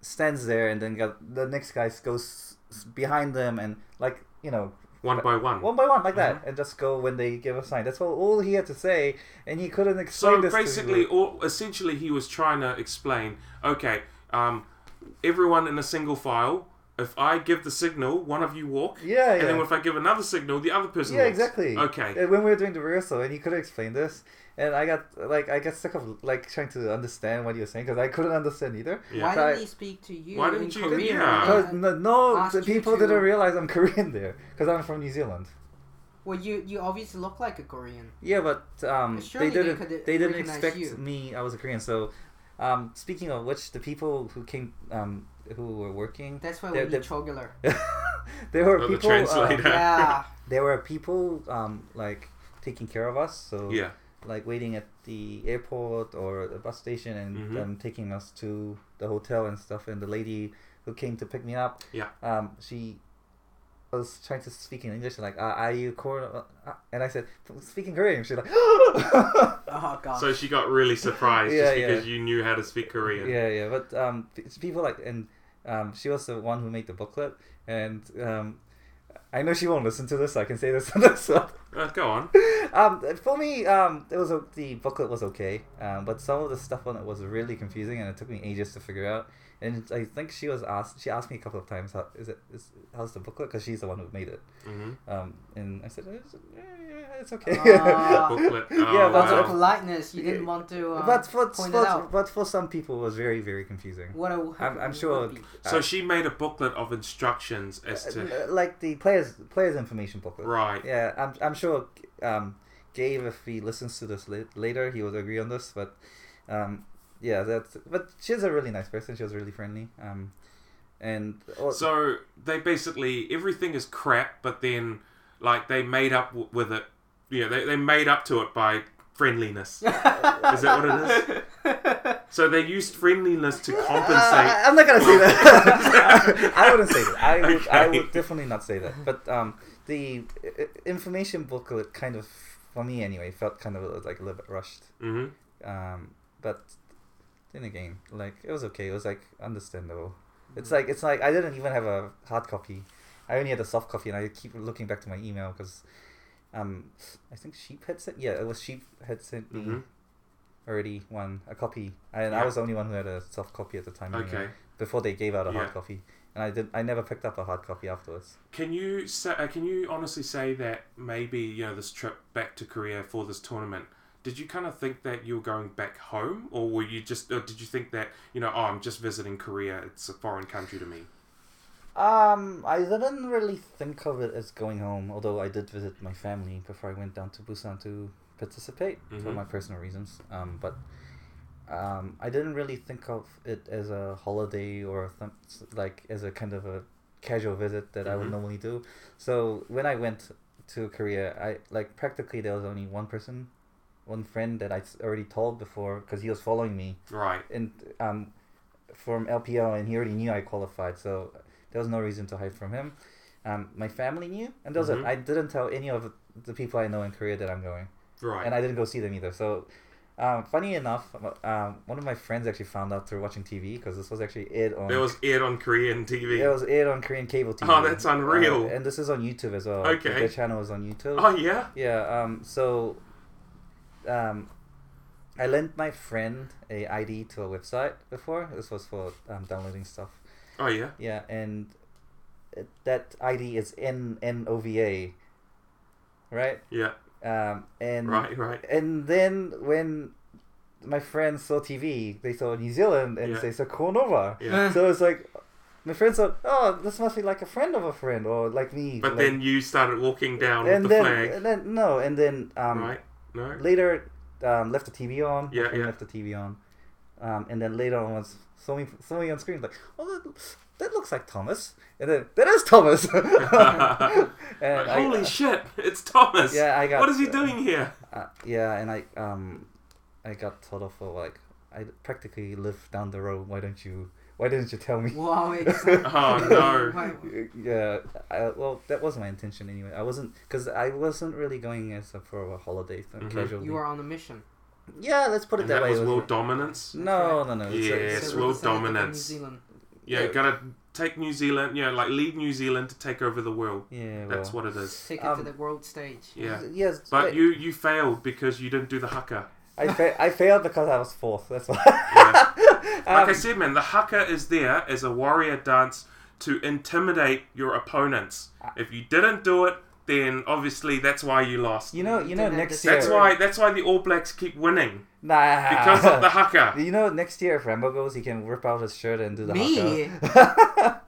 Speaker 3: stands there, and then got, the next guy goes behind them, and like you know.
Speaker 1: One by one.
Speaker 3: one by one, like that,
Speaker 1: Mhm.
Speaker 3: and just go when they give a sign. That's all, all he had to say, and he couldn't explain
Speaker 1: So basically, all, essentially, he was trying to explain. Okay, um, everyone in a single file. If I give the signal, one of you walk.
Speaker 3: Yeah, yeah.
Speaker 1: And then if I give another signal, the other person.
Speaker 3: Yeah,
Speaker 1: walks.
Speaker 3: exactly.
Speaker 1: Okay.
Speaker 3: When we were doing the rehearsal, and he couldn't explain this, and I got like I got sick of like trying to understand what he was saying because I couldn't understand either. Yeah.
Speaker 2: Why
Speaker 3: So
Speaker 2: didn't he speak to you
Speaker 1: Why didn't you-
Speaker 2: Korean?
Speaker 1: yeah.
Speaker 3: Because no, no the people
Speaker 2: to-
Speaker 3: didn't realize I'm Korean there because I'm from New Zealand.
Speaker 2: Well, you you obviously look like a Korean.
Speaker 3: Yeah, but um, they
Speaker 2: surely they
Speaker 3: didn't.
Speaker 2: could
Speaker 3: They, didn't expect
Speaker 2: you.
Speaker 3: me. I was a Korean. So, um, speaking of which, the people who came, um, who were working.
Speaker 2: That's why we
Speaker 3: they're-
Speaker 2: need Chogular.
Speaker 3: there were
Speaker 1: Oh, the
Speaker 3: people. uh.
Speaker 2: Yeah.
Speaker 3: there were people um, like taking care of us. So
Speaker 1: Yeah.
Speaker 3: Like waiting at the airport or the bus station and
Speaker 1: Mhm.
Speaker 3: um, taking us to the hotel and stuff. And the lady who came to pick me up,
Speaker 1: Yeah.
Speaker 3: um, she was trying to speak in English, like, uh, "Are you Korean?" Uh, And I said, "Speaking Korean." She's like,
Speaker 2: Oh god.
Speaker 1: So she got really surprised
Speaker 3: Yeah,
Speaker 1: just
Speaker 3: yeah.
Speaker 1: because you knew how to speak Korean.
Speaker 3: Yeah, yeah, but um, people like and um, she was the one who made the booklet, and um, I know she won't listen to this. So I can say this on this one.
Speaker 1: Uh, go on.
Speaker 3: Um, for me, um, it was the booklet was okay, um, but some of the stuff on it was really confusing, and it took me ages to figure out. And I think she was asked. She asked me a couple of times, "How is it? Is how's the booklet?" Because she's the one who made it.
Speaker 1: Mhm.
Speaker 3: Um, and I said, "It's, yeah, yeah, it's okay."
Speaker 2: Ah.
Speaker 1: Booklet.
Speaker 3: yeah,
Speaker 1: Oh,
Speaker 3: but
Speaker 1: wow.
Speaker 2: politeness, you didn't want to uh,
Speaker 3: but for,
Speaker 2: point
Speaker 3: for
Speaker 2: it out.
Speaker 3: but for some people, it was very very confusing.
Speaker 2: What a,
Speaker 3: I'm, I'm sure.
Speaker 1: So
Speaker 3: uh,
Speaker 1: she made a booklet of instructions as to.
Speaker 3: uh, like the players players information booklet.
Speaker 1: Right.
Speaker 3: Yeah, I'm I'm sure um, Gabe, if he listens to this la- later, he would agree on this. But um, yeah, that's. But she's a really nice person. She was really friendly. Um, and oh,
Speaker 1: So they basically everything is crap, but then like they made up w- with it. Yeah, they they made up to it by friendliness. is that what it is? So they used friendliness to compensate.
Speaker 3: I, am not gonna say that. I wouldn't say that. I would. I would definitely not say that. But um, the i- information booklet kind of, for me anyway, felt kind of like a little bit rushed.
Speaker 1: Mhm.
Speaker 3: Um, but then again, like it was okay. It was like understandable. It's like it's like I didn't even have a hard copy. I only had a soft copy, and I keep looking back to my email because, um, I think Sheep had sent. Yeah, it was Sheep had sent me
Speaker 1: Mhm.
Speaker 3: already one a copy, and
Speaker 1: Yeah.
Speaker 3: I was the only one who had a soft copy at the time. anyway,
Speaker 1: Okay.
Speaker 3: before they gave out a hard copy, and I did. I never picked up a hard copy afterwards.
Speaker 1: Can you say, uh, can you honestly say that maybe you know this trip back to Korea for this tournament? Did you kind of think that you were going back home, or were you just, or did you think that you know, oh, I'm just visiting Korea? It's a foreign country to me.
Speaker 3: Um, I didn't really think of it as going home, although I did visit my family before I went down to Busan to participate for
Speaker 1: Mhm.
Speaker 3: my personal reasons. Um, but um, I didn't really think of it as a holiday or th- like as a kind of a casual visit that I would
Speaker 1: Mhm.
Speaker 3: normally do. So when I went to Korea, I like practically there was only one person, one friend that I already told before because he was following me
Speaker 1: Right.
Speaker 3: and um, from LPL, and he already knew I qualified, so there was no reason to hide from him. Um, my family knew, and that was
Speaker 1: Mhm.
Speaker 3: it. I didn't tell any of the people I know in Korea that I'm going,
Speaker 1: Right.
Speaker 3: and I didn't go see them either. So, um, funny enough, um, one of my friends actually found out through watching TV because this was actually aired on.
Speaker 1: It was aired on Korean TV.
Speaker 3: It was aired on Korean cable TV.
Speaker 1: Oh, that's unreal.
Speaker 3: Uh, and this is on YouTube as well.
Speaker 1: Okay.
Speaker 3: Their channel is on YouTube.
Speaker 1: Oh, yeah?
Speaker 3: Yeah. Um. So, um, I lent my friend a ID to a website before. This was for um, downloading stuff.
Speaker 1: Oh, yeah?
Speaker 3: Yeah, and that ID is N N O V A. Right.
Speaker 1: Yeah.
Speaker 3: Um. And
Speaker 1: Right, right.
Speaker 3: And then when my friends saw TV, they saw New Zealand and
Speaker 1: Yeah.
Speaker 3: they saw Cornova.
Speaker 1: Yeah.
Speaker 3: So it's like. My friends thought, "Oh, this must be like a friend of a friend, or like me."
Speaker 1: But
Speaker 3: like-
Speaker 1: then you started walking down
Speaker 3: and
Speaker 1: with the
Speaker 3: then,
Speaker 1: flag.
Speaker 3: and then no, and then um,
Speaker 1: Right. No.
Speaker 3: later um, left the TV on.
Speaker 1: Yeah, yeah.
Speaker 3: Left the TV on, um, and then later on was saw me saw me on screen like, oh, that, that looks like Thomas, and then that is Thomas. and
Speaker 1: Like, Holy
Speaker 3: I,
Speaker 1: shit! It's Thomas.
Speaker 3: Yeah, I got.
Speaker 1: What is he doing here?
Speaker 3: Uh, yeah, and I um, I got told off for like I practically live down the road. Why don't you? Why didn't you tell me?
Speaker 2: Wow, exactly.
Speaker 1: Oh, no.
Speaker 3: yeah, I, well, that was my intention anyway. I wasn't because I wasn't really going as a, for a holiday thing,
Speaker 1: Mhm.
Speaker 3: casually.
Speaker 2: You were on a mission.
Speaker 3: Yeah, let's put it
Speaker 1: And
Speaker 3: that,
Speaker 1: that
Speaker 3: way.
Speaker 1: was
Speaker 3: It
Speaker 1: world dominance?
Speaker 3: No, no, no. it's a-
Speaker 1: Yes,
Speaker 3: it's a-
Speaker 1: world
Speaker 2: representative of New
Speaker 1: dominance.
Speaker 2: Zealand.
Speaker 1: Yeah,
Speaker 3: Yeah.
Speaker 1: you gotta take New Zealand. Yeah, like lead New Zealand to take over the world.
Speaker 3: Yeah,
Speaker 1: that's
Speaker 3: well.
Speaker 1: what it is.
Speaker 2: Take it
Speaker 3: Um,
Speaker 2: to the world stage.
Speaker 1: Yeah.
Speaker 3: Yes,
Speaker 1: but
Speaker 3: but-
Speaker 1: you you failed because you didn't do the haka.
Speaker 3: I fa- I failed because I was fourth. That's why.
Speaker 1: Like I
Speaker 3: Um,
Speaker 1: said, man, the haka is there as a warrior dance to intimidate your opponents. If you didn't do it, then obviously that's why you lost.
Speaker 3: You know, you know, next year.
Speaker 1: That's why that's why the All Blacks keep winning.
Speaker 3: Nah.
Speaker 1: Because of the haka.
Speaker 3: You know, next year if Rambo goes, he can rip out his shirt and do the
Speaker 2: Me?
Speaker 3: haka.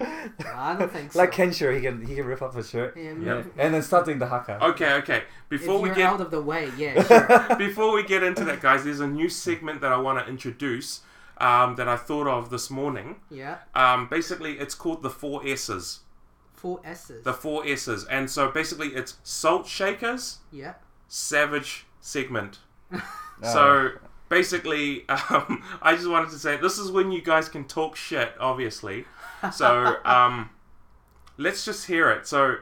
Speaker 2: I don't think so.
Speaker 3: Like Kenshiro, he can he can rip up a shirt.
Speaker 2: Yeah,
Speaker 1: Yeah.
Speaker 3: And then start doing the haka.
Speaker 1: Okay, okay. Before
Speaker 2: if
Speaker 1: we
Speaker 2: you're
Speaker 1: get
Speaker 2: out of the way, yeah, sure.
Speaker 1: before we get into that, guys, there's a new segment that I want to introduce um, that I thought of this morning.
Speaker 2: Yeah.
Speaker 1: Um, basically, it's called the four S's.
Speaker 2: Four S's.
Speaker 1: The four S's, and so basically, it's salt shakers,
Speaker 2: Yeah.
Speaker 1: savage segment.
Speaker 3: Oh.
Speaker 1: So basically, um, I just wanted to say this is when you guys can talk shit, obviously. So um, let's just hear it. So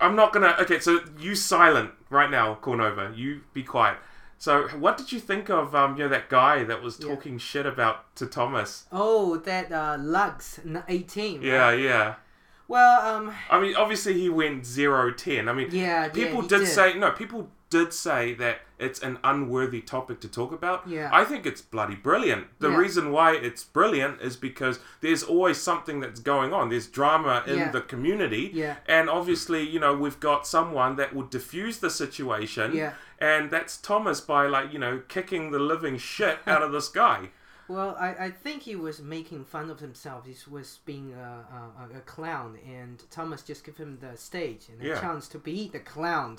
Speaker 1: I'm not gonna. Okay, so you silent right now, Cornova. You be quiet. So what did you think of um, you know that guy that was
Speaker 2: Yeah.
Speaker 1: talking shit about to Thomas?
Speaker 2: Oh, that uh, Lux n- 18.
Speaker 1: Yeah, yeah.
Speaker 2: Well, um,
Speaker 1: I mean, obviously he went zero ten. I mean,
Speaker 2: Yeah, yeah,
Speaker 1: people
Speaker 2: he
Speaker 1: did,
Speaker 2: did.
Speaker 1: say no. People did say that it's an unworthy topic to talk about.
Speaker 2: Yeah.
Speaker 1: I think it's bloody brilliant. The
Speaker 2: Yeah.
Speaker 1: reason why it's brilliant is because there's always something that's going on. There's drama in
Speaker 2: Yeah.
Speaker 1: the community,
Speaker 2: Yeah.
Speaker 1: and obviously, you know, we've got someone that will diffuse the situation.
Speaker 2: Yeah.
Speaker 1: And that's Thomas by like you know kicking the living shit out of this guy.
Speaker 2: Well, I, I think he was making fun of himself. He was being a, a, a clown, and Thomas just gave him the stage and a
Speaker 1: Yeah.
Speaker 2: chance to be the clown.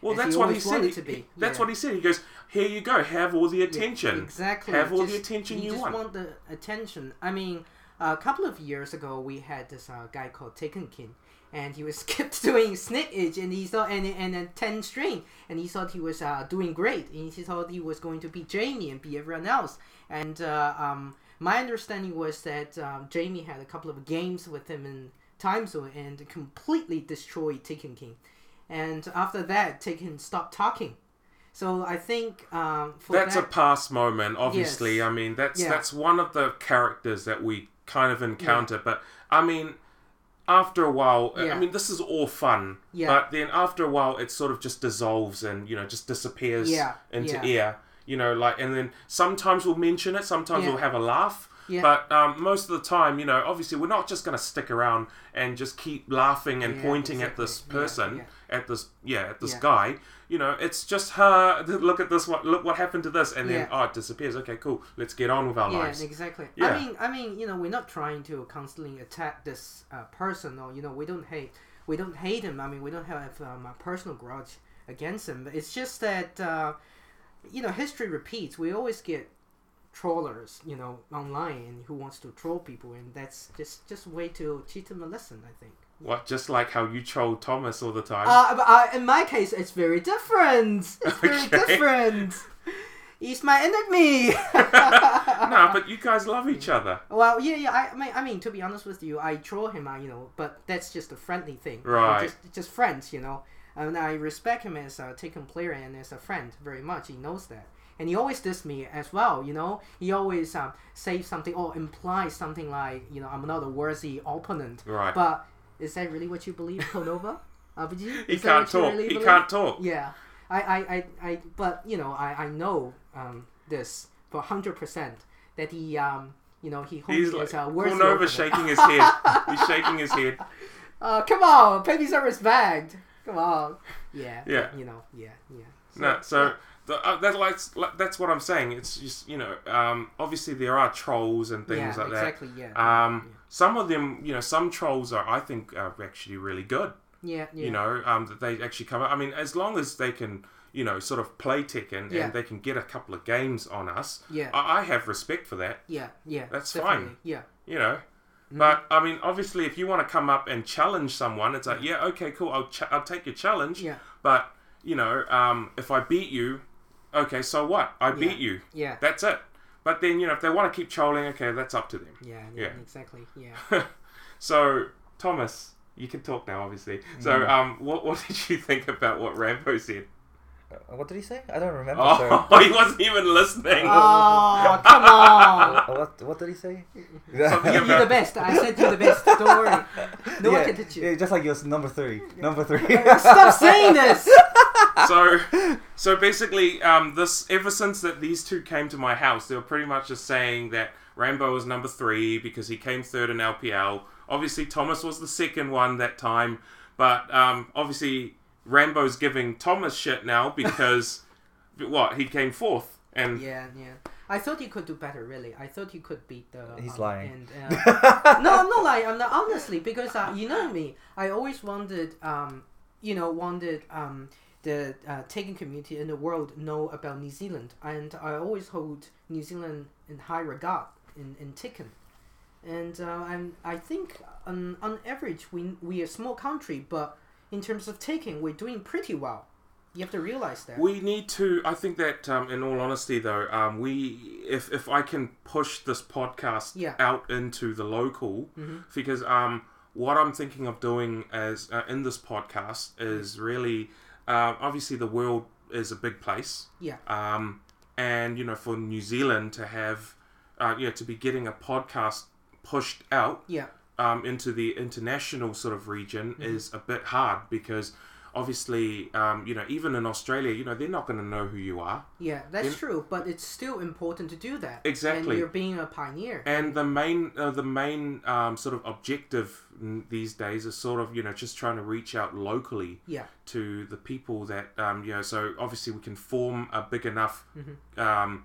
Speaker 1: Well,
Speaker 2: as
Speaker 1: that's
Speaker 2: he
Speaker 1: what he
Speaker 2: always
Speaker 1: said.
Speaker 2: wanted to be.
Speaker 1: That's
Speaker 2: Yeah.
Speaker 1: what he said. He goes, "Here you go. Have all the attention.
Speaker 2: Exactly.
Speaker 1: Have all the
Speaker 2: Just-
Speaker 1: attention you
Speaker 2: just
Speaker 1: want."
Speaker 2: want the attention. I mean, a couple of years ago, we had this uh, guy called Taken King, and he was kept doing edge, and he thought, and and then ten string, and he thought he was uh, doing great, and he thought he was going to be Jamie and be everyone else. And uh, um, my understanding was that um, Jamie had a couple of games with him in Time Zone and completely destroyed Tekken King. And after that, Taken stopped talking. So I think um, for
Speaker 1: that's
Speaker 2: that,
Speaker 1: a past moment obviously
Speaker 2: Yes.
Speaker 1: i mean that's
Speaker 2: Yeah.
Speaker 1: that's one of the characters that we kind of encounter but i mean after a while i mean this is all fun
Speaker 2: Yeah.
Speaker 1: but then after a while it sort of just dissolves and you know just disappears
Speaker 2: Yeah,
Speaker 1: into
Speaker 2: yeah.
Speaker 1: air you know like and then sometimes we'll mention it sometimes
Speaker 2: Yeah.
Speaker 1: we'll have a laugh
Speaker 2: Yeah.
Speaker 1: but um, most of the time you know obviously we're not just going to stick around and just keep laughing and
Speaker 2: Yeah,
Speaker 1: pointing at this person
Speaker 2: yeah.
Speaker 1: at this yeah at this guy you know it's just her look at this what look what happened to this and then oh it disappears okay cool let's get on with our
Speaker 2: yeah,
Speaker 1: lives
Speaker 2: exactly.
Speaker 1: Yeah.
Speaker 2: I mean, I mean, you know, we're not trying to constantly attack this uh, person, or you know, we don't hate, we don't hate him. I mean, we don't have um, a personal grudge against him. But it's just that, uh, you know, history repeats. We always get trollers, you know, online, who wants to troll people, and that's just just way to teach them a lesson. I think.
Speaker 1: what just like how you troll thomas all the time
Speaker 2: Uh, but uh, in my case, it's very different. It's very different. He's my enemy.
Speaker 1: no but you guys love each other
Speaker 2: Well, yeah, yeah. I, I mean, I mean, to be honest with you, I troll him, uh, you know, but that's just a friendly thing.
Speaker 1: Right.
Speaker 2: Just, just friends, you know. And I respect him as a Tekken player and as a friend very much. He knows that, and he always diss me as well. You know, he always um, say something or imply something like, you know, I'm not a worthy opponent.
Speaker 1: Right.
Speaker 2: But is that really what you believe, Konova? RPG?
Speaker 1: He
Speaker 2: Is that
Speaker 1: can't talk.
Speaker 2: really
Speaker 1: He
Speaker 2: believe?
Speaker 1: can't talk.
Speaker 2: Yeah. I, I, I, I but you know, I, I know um, this for hundred percent that he um you know he
Speaker 1: he's
Speaker 2: hopes
Speaker 1: like
Speaker 2: is uh, worthy opponent.
Speaker 1: shaking his head he's shaking his head
Speaker 2: Uh, come on, pay me some respect. Come on. Yeah.
Speaker 1: Yeah.
Speaker 2: You know. Yeah. Yeah.
Speaker 1: no so the, uh, that, that's that's what i'm saying it's just you know um, obviously there are trolls and things
Speaker 2: Yeah,
Speaker 1: like
Speaker 2: exactly,
Speaker 1: that
Speaker 2: yeah,
Speaker 1: um, some of them you know some trolls are i think are actually really good
Speaker 2: Yeah, yeah.
Speaker 1: you know um, that they actually come up i mean as long as they can you know sort of play Tekken
Speaker 2: Yeah.
Speaker 1: and they can get a couple of games on us
Speaker 2: Yeah.
Speaker 1: I, I have respect for that
Speaker 2: Yeah. Yeah.
Speaker 1: that's
Speaker 2: definitely,
Speaker 1: fine
Speaker 2: Yeah.
Speaker 1: you know but I mean, obviously, if you want to come up and challenge someone, it's like, yeah, okay, cool, I'll ch- I'll take your challenge.
Speaker 2: Yeah.
Speaker 1: But you know, um, if I beat you, okay, so what? I beat you.
Speaker 2: Yeah.
Speaker 1: That's it. But then you know, if they want to keep trolling, okay, that's up to them.
Speaker 2: Yeah. Yeah.
Speaker 1: Yeah.
Speaker 2: Exactly. Yeah.
Speaker 1: so Thomas, you can talk now, obviously. So,
Speaker 3: Mm.
Speaker 1: um, what what did you think about what Rambo said?
Speaker 3: Uh, what did he say? I don't remember.
Speaker 1: Oh,
Speaker 3: sir.
Speaker 1: he wasn't even listening.
Speaker 2: Oh, come on.
Speaker 3: Uh, what what did he say?
Speaker 1: Something
Speaker 2: You're the best. I said you're the best. Don't worry. No one can touch you.
Speaker 3: yeah, just like yours, number three. Number three.
Speaker 2: Stop saying this.
Speaker 1: So so basically um, this ever since that these two came to my house they were pretty much just saying that rambo was number three because he came third in lpl obviously thomas was the second one that time but um, obviously rambo's giving thomas shit now because what he came fourth and
Speaker 2: Yeah, yeah. I thought he could do better. Really, I thought he could beat the.
Speaker 3: He's
Speaker 2: um,
Speaker 3: lying.
Speaker 2: And, uh, no, I'm not lying. I'm not honestly because uh, you know me. I always wanted, um, you know, wanted um, the uh, Tekken community in the world know about New Zealand, and I always hold New Zealand in high regard in in Tekken. And uh, I'm, I think on, on average we we are a small country, but in terms of Tekken, we're doing pretty well. You have to realize that.
Speaker 1: We need to. I think that, um, in all honesty, though, um, we if if I can push this podcast
Speaker 2: Yeah.
Speaker 1: out into the local,
Speaker 2: Mhm.
Speaker 1: because um, what I'm thinking of doing as uh, in this podcast is really, uh, obviously, the world is a big place.
Speaker 2: Yeah.
Speaker 1: Um, and you know, for New Zealand to have, uh, yeah, to be getting a podcast pushed out
Speaker 2: Yeah.
Speaker 1: um, into the international sort of region
Speaker 2: Mhm.
Speaker 1: is a bit hard because obviously, um, you know, even in Australia, you know, they're not going to know who you are.
Speaker 2: Yeah, that's
Speaker 1: You-
Speaker 2: true, but it's still important to do that.
Speaker 1: Exactly.
Speaker 2: And you're being a pioneer.
Speaker 1: And the main, uh, the main um, sort of objective these days is sort of, you know, just trying to reach out locally
Speaker 2: Yeah.
Speaker 1: to the people that, um, you know, so obviously we can form a big enough,
Speaker 2: Mhm.
Speaker 1: um,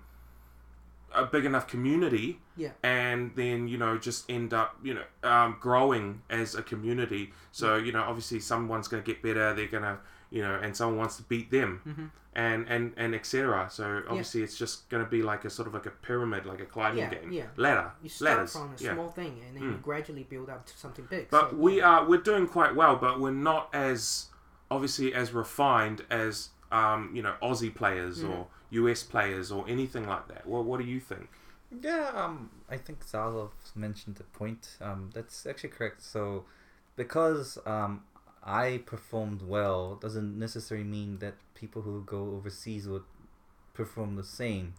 Speaker 1: a big enough community
Speaker 2: Yeah.
Speaker 1: and then you know just end up you know um, growing as a community so you know obviously someone's going to get better they're going to you know and someone wants to beat them
Speaker 2: Mhm.
Speaker 1: and and and etc so obviously it's just going to be like a sort of like a pyramid like a climbing
Speaker 2: yeah,
Speaker 1: game
Speaker 2: yeah.
Speaker 1: ladder
Speaker 2: You start
Speaker 1: ladders
Speaker 2: from a
Speaker 1: yeah.
Speaker 2: small thing and then you
Speaker 1: Mm.
Speaker 2: gradually build up to something big.
Speaker 1: but
Speaker 2: so,
Speaker 1: we are we're doing quite well but we're not as obviously as refined as um, you know aussie players
Speaker 2: Mhm.
Speaker 1: or us players or anything like that well what do you think
Speaker 3: Yeah, um, I think Zalov mentioned the point. Um, that's actually correct. So, because um, I performed well doesn't necessarily mean that people who go overseas would perform the same,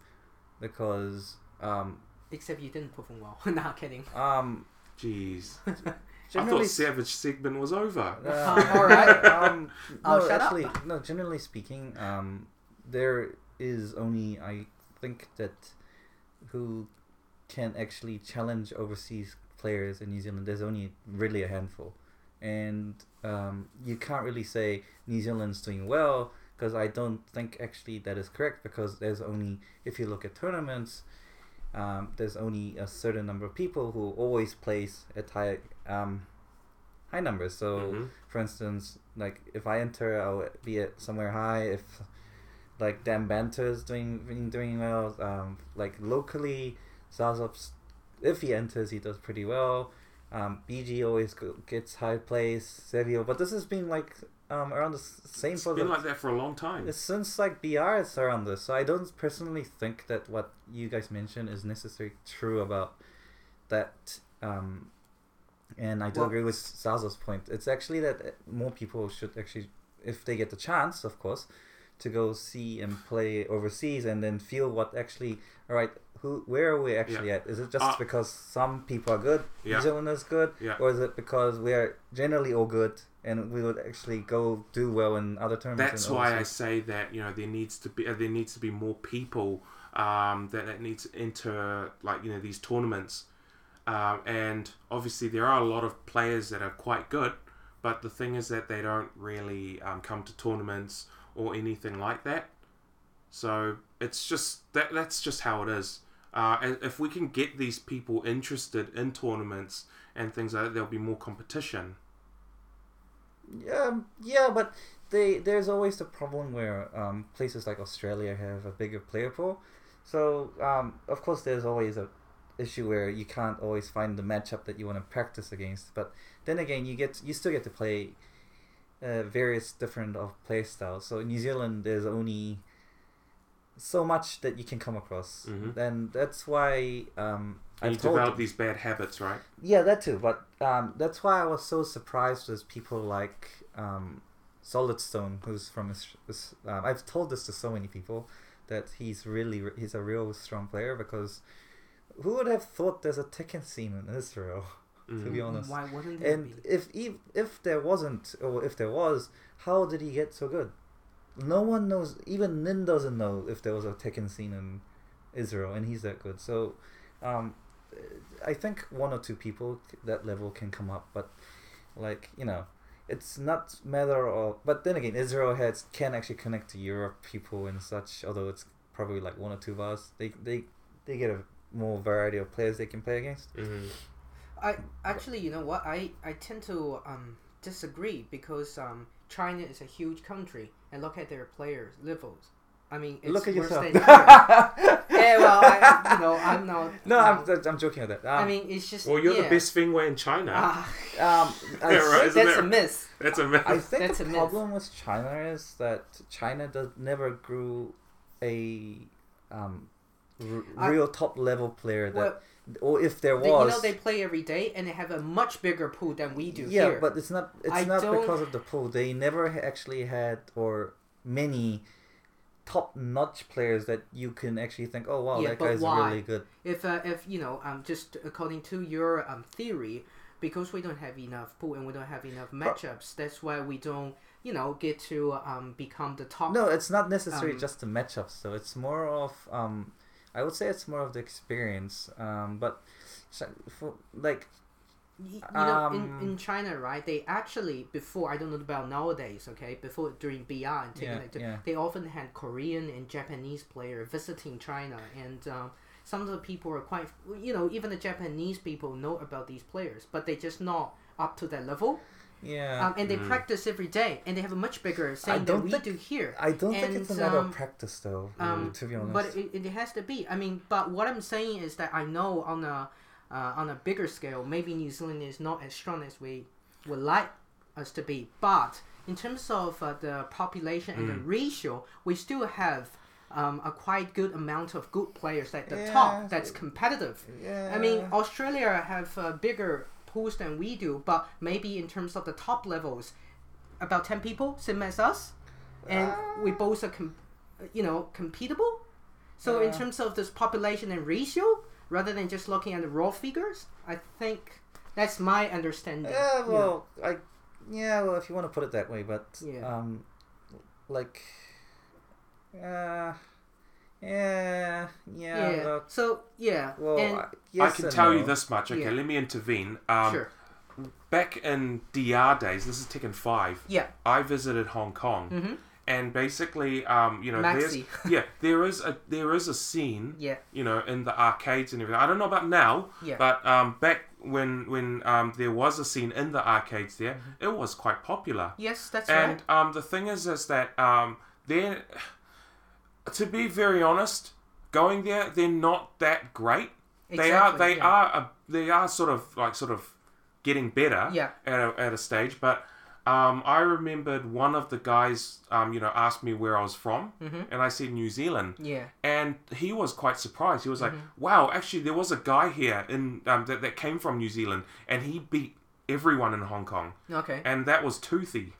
Speaker 3: because um,
Speaker 2: Except you didn't perform well. not kidding.
Speaker 3: um,
Speaker 1: jeez I thought Savage segment was over.
Speaker 3: Uh,
Speaker 2: Alright.
Speaker 3: Um,
Speaker 2: Oh,
Speaker 3: no,
Speaker 2: up.
Speaker 3: actually, no. Generally speaking, um, there is only I think that who can actually challenge overseas players in New Zealand. There's only really a handful, and um, you can't really say New Zealand's doing well because I don't think actually that is correct because there's only if you look at tournaments. Um, there's only a certain number of people who always place at high um, high numbers. So,
Speaker 1: Mhm.
Speaker 3: for instance, like if I enter, I'll be at somewhere high. If like Dan Banter's doing been doing well, um, like locally, Zazop's if he enters, he does pretty well. Um, BG always go, gets high place. Savio, but this has been like um, around the same
Speaker 1: It's
Speaker 3: for
Speaker 1: been like that for a long time.
Speaker 3: it's since like BR is around this, so I don't personally think that what you guys mentioned is necessarily true about that. Um, and I do
Speaker 2: Well-
Speaker 3: agree with Salzo's point. It's actually that uh, more people should actually, if they get the chance, of course, to go see and play overseas and then feel what actually. All right, who, where are we actually
Speaker 1: Yeah.
Speaker 3: at? Is it just
Speaker 1: Uh,
Speaker 3: because some people are good,
Speaker 1: Yeah.
Speaker 3: New Zealand is good,
Speaker 1: Yeah.
Speaker 3: or is it because we are generally all good and we would actually go do well in other tournaments?
Speaker 1: That's why I say that you know there needs to be uh, there needs to be more people um, that, that need to enter like you know these tournaments, um, and obviously there are a lot of players that are quite good, but the thing is that they don't really um, come to tournaments or anything like that. So it's just that that's just how it is. Uh, and if we can get these people interested in tournaments and things like that, there'll be more competition.
Speaker 3: Yeah, yeah, but they there's always the problem where um, places like Australia have a bigger player pool. So um, of course there's always a issue where you can't always find the matchup that you want to practice against. But then again, you get you still get to play uh, various different of play styles. So in New Zealand, there's only so much that you can come across,
Speaker 1: Mhm.
Speaker 3: and that's why um,
Speaker 1: you develop these bad habits, right?
Speaker 3: yeah, that too. But um, that's why I was so surprised with people like um, Solid Stone, who's from. Um, I've told this to so many people that he's really he's a real strong player because who would have thought there's a Tekken scene in Israel? to be
Speaker 1: Mhm.
Speaker 3: honest,
Speaker 2: Why wouldn't there
Speaker 3: and
Speaker 2: be?
Speaker 3: if if if there wasn't or if there was, how did he get so good? No one knows. Even Nin doesn't know if there was a Tekken scene in Israel, and he's that good. So, um, I think one or two people that level can come up, but like you know, it's not matter of. But then again, Israel has can actually connect to Europe people and such. Although it's probably like one or two of us, they they they get a more variety of players they can play against.
Speaker 1: Mm-hmm.
Speaker 2: I actually, you know what? I I tend to um disagree because um China is a huge country and look at their players levels. I mean, it's
Speaker 3: Look at
Speaker 2: worse
Speaker 3: yourself.
Speaker 2: than here. yeah, well, I, you know, I'm not.
Speaker 3: No,
Speaker 2: um,
Speaker 3: I'm, I'm joking with that. Um,
Speaker 2: I mean, it's just.
Speaker 1: Well, you're
Speaker 2: yeah.
Speaker 1: the best Feng Wei in China.
Speaker 2: Ah,
Speaker 3: um,
Speaker 1: Yeah, right, isn't
Speaker 2: that's
Speaker 1: that-
Speaker 2: a miss.
Speaker 1: That's a myth.
Speaker 3: I think
Speaker 2: That's
Speaker 3: the
Speaker 2: a myth.
Speaker 3: problem with China is that China does never grew a um, r-
Speaker 2: I-
Speaker 3: real top level player that,
Speaker 2: Well,
Speaker 3: or if there
Speaker 2: They,
Speaker 3: was,
Speaker 2: you know, they play every day and they have a much bigger pool than we do
Speaker 3: yeah,
Speaker 2: here.
Speaker 3: but it's not it's
Speaker 2: I
Speaker 3: not
Speaker 2: don't-
Speaker 3: because of the pool. They never actually had or many top notch players that you can actually think, oh wow,
Speaker 2: yeah,
Speaker 3: that
Speaker 2: but
Speaker 3: guy's
Speaker 2: why?
Speaker 3: really good.
Speaker 2: If uh, if you know, um, just according to your um theory, because we don't have enough pool and we don't have enough matchups, that's why we don't, you know, get to um become the top.
Speaker 3: No, it's not necessarily
Speaker 2: um,
Speaker 3: just the matchups So It's more of um, I would say it's more of the experience. Um, but so- for like
Speaker 2: Y- you know, in,
Speaker 3: Um,
Speaker 2: in China, right? They actually before I don't know about nowadays. Okay, before during BR and Tekken
Speaker 3: Yeah,
Speaker 2: it, to-
Speaker 3: yeah.
Speaker 2: they often had Korean and Japanese player visiting China, and um, some of the people are quite, you know, even the Japanese people know about these players, but they just not up to that level.
Speaker 3: Yeah.
Speaker 2: Um, and they practice every day, and they have a much bigger saying than
Speaker 3: don't
Speaker 2: we
Speaker 3: think-
Speaker 2: do here.
Speaker 3: I don't think it's a matter
Speaker 2: um,
Speaker 3: of practice though.
Speaker 2: um,
Speaker 3: to be honest,
Speaker 2: But it, it has to be. I mean, but what I'm saying is that I know on a uh, on a bigger scale, maybe New Zealand is not as strong as we would like us to be. But in terms of uh, the population and the ratio, we still have. Um, a quite good amount of good players at the
Speaker 3: Yeah.
Speaker 2: top that's competitive.
Speaker 3: yeah.
Speaker 2: I mean, Australia have a bigger pools than we do, but maybe in terms of the top levels, about ten people, same as us, and we both are, com- you know, competable. So in terms of this population and ratio, rather than just looking at the raw figures, I think that's my understanding.
Speaker 3: yeah,
Speaker 2: you know.
Speaker 3: well, I yeah, well, if you want to put it that way, but
Speaker 2: Yeah.
Speaker 3: um, like, uh, yeah, yeah.
Speaker 2: yeah.
Speaker 3: Look,
Speaker 2: So yeah,
Speaker 3: well,
Speaker 2: and
Speaker 3: I, yes
Speaker 1: I can tell you this much. Okay,
Speaker 2: Yeah.
Speaker 1: let me intervene. Um,
Speaker 2: sure,
Speaker 1: Back in DR days, this is Tekken Five.
Speaker 2: yeah,
Speaker 1: I visited Hong Kong,
Speaker 2: mm-hmm.
Speaker 1: and basically, um, you know, there's
Speaker 2: Maxi.
Speaker 1: yeah, there is a there is a scene,
Speaker 2: yeah,
Speaker 1: you know, in the arcades and everything. I don't know about now,
Speaker 2: Yeah.
Speaker 1: but um, back when when um, there was a scene in the arcades there,
Speaker 2: Mm-hmm.
Speaker 1: it was quite popular.
Speaker 2: yes, that's
Speaker 1: and
Speaker 2: right.
Speaker 1: And um, the thing is, is that um, they're to be very honest, going there, they're not that great. they are they
Speaker 2: yeah.
Speaker 1: are a, they are sort of like sort of getting better
Speaker 2: Yeah.
Speaker 1: at a, at a stage but um, I remembered one of the guys um, you know asked me where I was from
Speaker 2: Mhm.
Speaker 1: and I said New Zealand
Speaker 2: Yeah,
Speaker 1: and he was quite surprised he was like
Speaker 2: Mm-hmm.
Speaker 1: wow actually there was a guy here in um, that, that came from New Zealand and he beat everyone in Hong Kong
Speaker 2: okay.
Speaker 1: and that was Toothy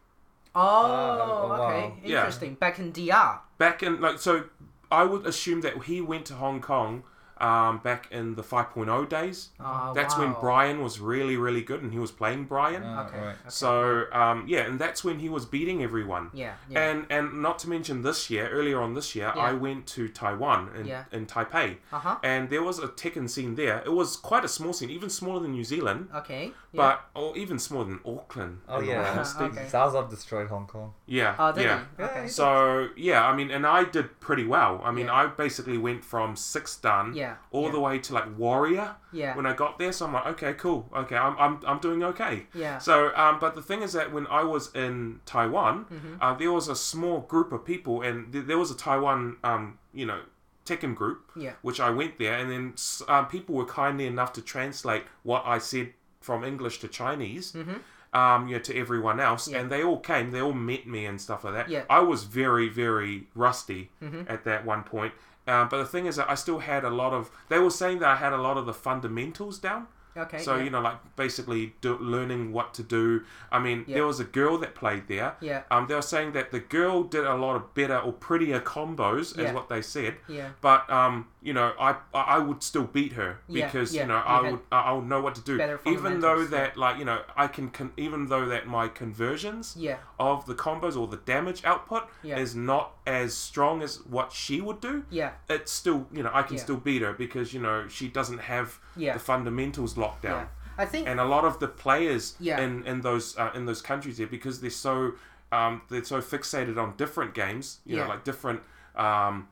Speaker 2: Oh,
Speaker 3: oh, wow.
Speaker 2: okay,
Speaker 1: Yeah.
Speaker 2: interesting. Back in DR.
Speaker 1: back in like so I would assume that he went to Hong Kong um, back in the 5.0 days
Speaker 2: Oh,
Speaker 1: that's when. Brian was really really good and he was playing Brian
Speaker 3: Ah,
Speaker 2: Okay.
Speaker 3: right.
Speaker 2: okay.
Speaker 1: So um, yeah, and that's when he was beating everyone.
Speaker 2: Yeah, yeah.
Speaker 1: And and not to mention this year, earlier on this year,
Speaker 2: Yeah.
Speaker 1: I went to Taiwan in,
Speaker 2: Yeah.
Speaker 1: in Taipei,
Speaker 2: Uh huh.
Speaker 1: and there was a Tekken scene there. It was quite a small scene, even smaller than New Zealand,
Speaker 2: Okay. Yeah.
Speaker 1: but or even smaller than Auckland.
Speaker 3: Oh
Speaker 1: in all
Speaker 3: yeah,
Speaker 1: honesty.
Speaker 2: Okay.
Speaker 3: Zaza destroyed Hong Kong.
Speaker 1: Yeah,
Speaker 2: Oh, did
Speaker 1: yeah.
Speaker 2: he? Okay.
Speaker 1: So yeah, I mean, and I did pretty well. I mean,
Speaker 2: Yeah.
Speaker 1: I basically went from six done
Speaker 2: Yeah,
Speaker 1: all
Speaker 2: yeah.
Speaker 1: the way to like warrior
Speaker 2: Yeah.
Speaker 1: when I got there. So I'm like, okay, cool, okay, I'm I'm, I'm doing okay.
Speaker 2: Yeah.
Speaker 1: So, um, but the thing is that when I was in Taiwan,
Speaker 2: Mhm.
Speaker 1: uh, there was a small group of people, and th- there was a Taiwan, um, you know, Tekken group,
Speaker 2: Yeah.
Speaker 1: which I went there, and then s- um, people were kindly enough to translate what I said from English to Chinese.
Speaker 2: Mhm.
Speaker 1: Um, you know, to everyone else,
Speaker 2: Yeah.
Speaker 1: and they all came. They all met me and stuff like that.
Speaker 2: Yeah.
Speaker 1: I was very, very rusty
Speaker 2: Mhm.
Speaker 1: at that one point. Um, but the thing is that I still had a lot of. They were saying that I had a lot of the fundamentals down.
Speaker 2: Okay.
Speaker 1: So
Speaker 2: yeah.
Speaker 1: you know, like basically do, learning what to do. I mean,
Speaker 2: Yeah.
Speaker 1: there was a girl that played there.
Speaker 2: Yeah.
Speaker 1: Um, they were saying that the girl did a lot of better or prettier combos,
Speaker 2: Yeah.
Speaker 1: is what they said.
Speaker 2: Yeah.
Speaker 1: But um, you know, I I would still beat her because you know I would I would know what to do. Even though that like you know I can con- even though that my conversions
Speaker 2: Yeah.
Speaker 1: of the combos or the damage output is not as strong as what she would do.
Speaker 2: Yeah.
Speaker 1: It's still you know I can
Speaker 2: Yeah.
Speaker 1: still beat her because you know she doesn't have
Speaker 2: Yeah.
Speaker 1: the fundamentals locked down
Speaker 2: Yeah. I think.
Speaker 1: and a lot of the players
Speaker 2: Yeah.
Speaker 1: in in those uh, in those countries there because they're so um, they're so fixated on different games you know like different um,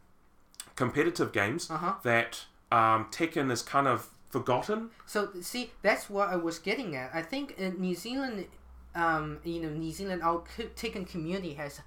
Speaker 1: competitive games
Speaker 2: Uh-huh.
Speaker 1: that um, Tekken is kind of forgotten.
Speaker 2: So see, that's what I was getting at. I think in New Zealand, um, you know, New Zealand, our Tekken community has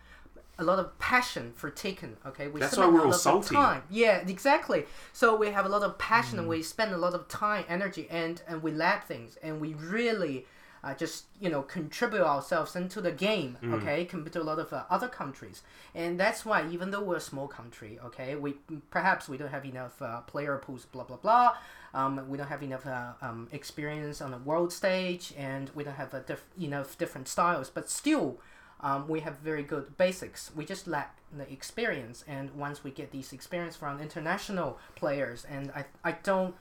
Speaker 2: a lot of passion for Tekken. Okay,
Speaker 1: we that's why we're all salty.
Speaker 2: Time. Yeah, exactly. So we have a lot of passion, mm. and we spend a lot of time, energy, and and we lab things, and we really. Uh, just you know contribute ourselves into the game mm. okay compared to a lot of uh, other countries and that's why even though we're a small country okay we perhaps we don't have enough uh, player pools blah blah blah um, we don't have enough uh, um, experience on the world stage and we don't have diff- enough different styles but still um, we have very good basics. We just lack the experience, and once we get these experience from international players, and I, I don't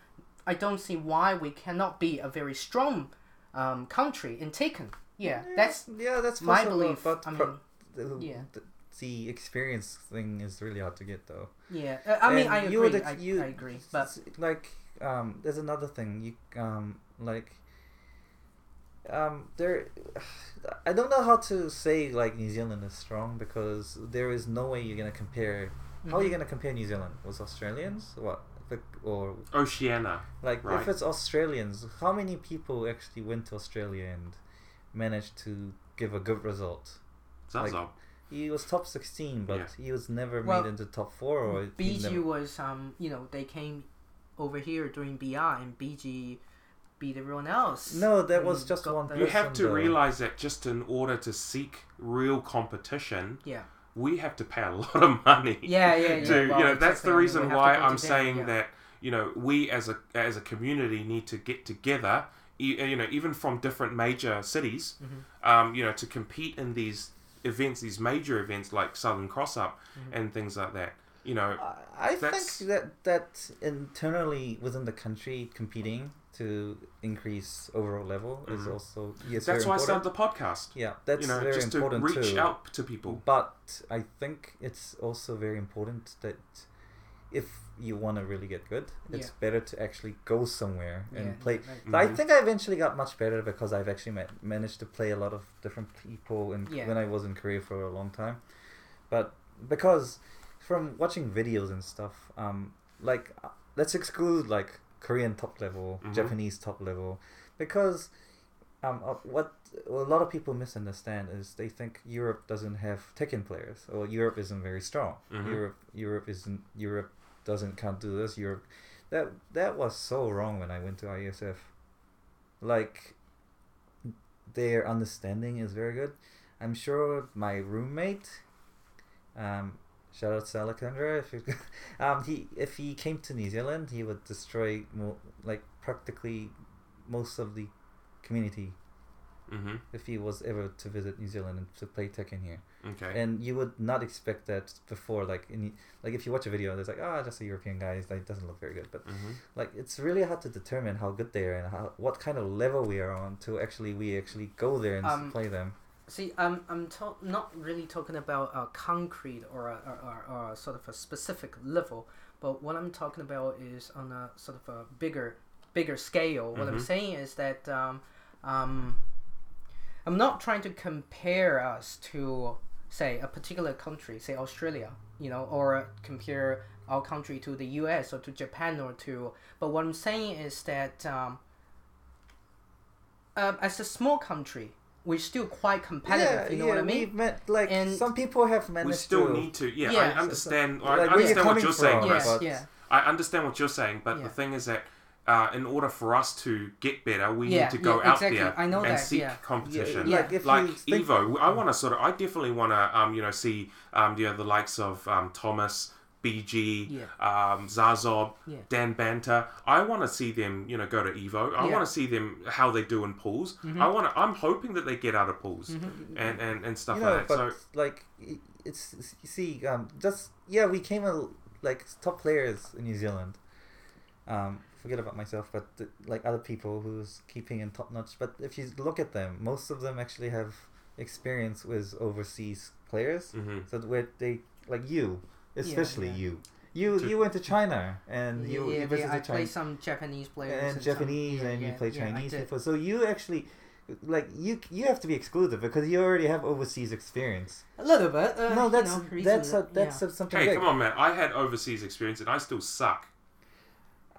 Speaker 2: I don't see why we cannot be a very strong um, country in Tekken. Yeah, yeah, that's
Speaker 3: yeah, that's
Speaker 2: my belief. But I mean,
Speaker 3: the, yeah. The, the, experience thing is really hard to get, though.
Speaker 2: Yeah, uh, I mean, I agree. Would, I, you, I agree, but
Speaker 3: like, um, there's another thing. You um, like um, there, I don't know how to say like New Zealand is strong because there is no way you're gonna compare. Mm-hmm. How are you mm-hmm. gonna compare New Zealand with Australians? What or
Speaker 1: Oceania?
Speaker 3: Like right. if it's Australians, how many people actually went to Australia and managed to give a good result?
Speaker 1: Zazo.
Speaker 3: Like, he was top sixteen, but yeah. he was never well, made into top four. Or
Speaker 2: BG never... was um, you know, they came over here during BR and BG beat everyone else.
Speaker 3: No, that was just one.
Speaker 1: You have to though. realize that just in order to seek real competition,
Speaker 2: yeah,
Speaker 1: we have to pay a lot of money.
Speaker 2: Yeah, yeah, yeah.
Speaker 1: To, well, you know, exactly. that's the reason why I'm saying yeah. that you know we as a as a community need to get together. You know, even from different major cities, mm-hmm. um, you know, to compete in these events, these major events like Southern Cross Up mm-hmm. and things like that you know
Speaker 3: i think that that internally within the country competing to increase overall level mm-hmm. is also yes.
Speaker 1: That's why important. I started the podcast.
Speaker 3: Yeah, that's you know, very just important
Speaker 1: to reach
Speaker 3: too.
Speaker 1: out to people.
Speaker 3: But I think it's also very important that if you want to really get good, it's yeah. better to actually go somewhere and yeah, play. Right. Mm-hmm. I think I eventually got much better because I've actually met, managed to play a lot of different people in, yeah. when I was in Korea for a long time. But because from watching videos and stuff, um, like uh, let's exclude like Korean top level, mm-hmm. Japanese top level, because um, uh, what a lot of people misunderstand is they think Europe doesn't have Tekken players or Europe isn't very strong. Mm-hmm. Europe Europe isn't Europe doesn't can't do this. Europe that that was so wrong when I went to ISF. Like their understanding is very good. I'm sure my roommate um, Shout out to Alexandra. If he, um, he if he came to New Zealand, he would destroy mo- like practically most of the community.
Speaker 1: Mm-hmm.
Speaker 3: If he was ever to visit New Zealand and to play Tekken here,
Speaker 1: okay,
Speaker 3: and you would not expect that before. Like in like if you watch a video, there's like ah, oh, just a European guy. Like doesn't look very good, but
Speaker 1: mm-hmm.
Speaker 3: like it's really hard to determine how good they are and how what kind of level we are on to actually we actually go there and um, play them.
Speaker 2: See, I'm I'm to- not really talking about a concrete or a, or, or a sort of a specific level, but what I'm talking about is on a sort of a bigger bigger scale. What mm-hmm. I'm saying is that um, um, I'm not trying to compare us to say a particular country, say Australia, you know, or compare our country to the U.S. or to Japan or to. But what I'm saying is that um, uh, as a small country, we're still quite competitive. Yeah, you know
Speaker 3: yeah,
Speaker 2: what I mean?
Speaker 3: We've met like and some people have managed. To.
Speaker 1: We still
Speaker 3: to,
Speaker 1: need to. Yeah, yeah I understand. So, so, like, I understand what you're saying, Chris. Yeah, I understand what you're saying, but the thing is that. Uh, in order for us to get better, we need to go out there and
Speaker 2: that,
Speaker 1: seek competition.
Speaker 3: like,
Speaker 1: like Evo, I want to sort of, I definitely want to, um, you know, see, um, you know, the likes of um, Thomas, BG,
Speaker 2: yeah.
Speaker 1: um, Zazob,
Speaker 2: yeah.
Speaker 1: Dan Banter. I want to see them, you know, go to Evo. I yeah. want to see them how they do in pools. Mm-hmm. I want to. I'm hoping that they get out of pools mm-hmm. and, and and stuff
Speaker 3: you know,
Speaker 1: like that.
Speaker 3: But
Speaker 1: so
Speaker 3: like, it's you see, um, just yeah, we came a, like top players in New Zealand. Um, forget about myself, but like other people who's keeping in top notch. But if you look at them, most of them actually have experience with overseas players.
Speaker 1: Mm-hmm.
Speaker 3: So where they like you especially yeah, yeah. you. You you went to China and you,
Speaker 2: yeah,
Speaker 3: you visited
Speaker 2: I
Speaker 3: China.
Speaker 2: played some Japanese players
Speaker 3: and, and Japanese some, and you play Chinese people. So you actually like you you have to be exclusive because you already have overseas experience.
Speaker 2: A little bit. Uh,
Speaker 3: no, that's
Speaker 2: you know,
Speaker 3: that's a, that's
Speaker 2: yeah.
Speaker 3: a, something.
Speaker 1: Hey,
Speaker 3: big.
Speaker 1: come on, man! I had overseas experience and I still suck.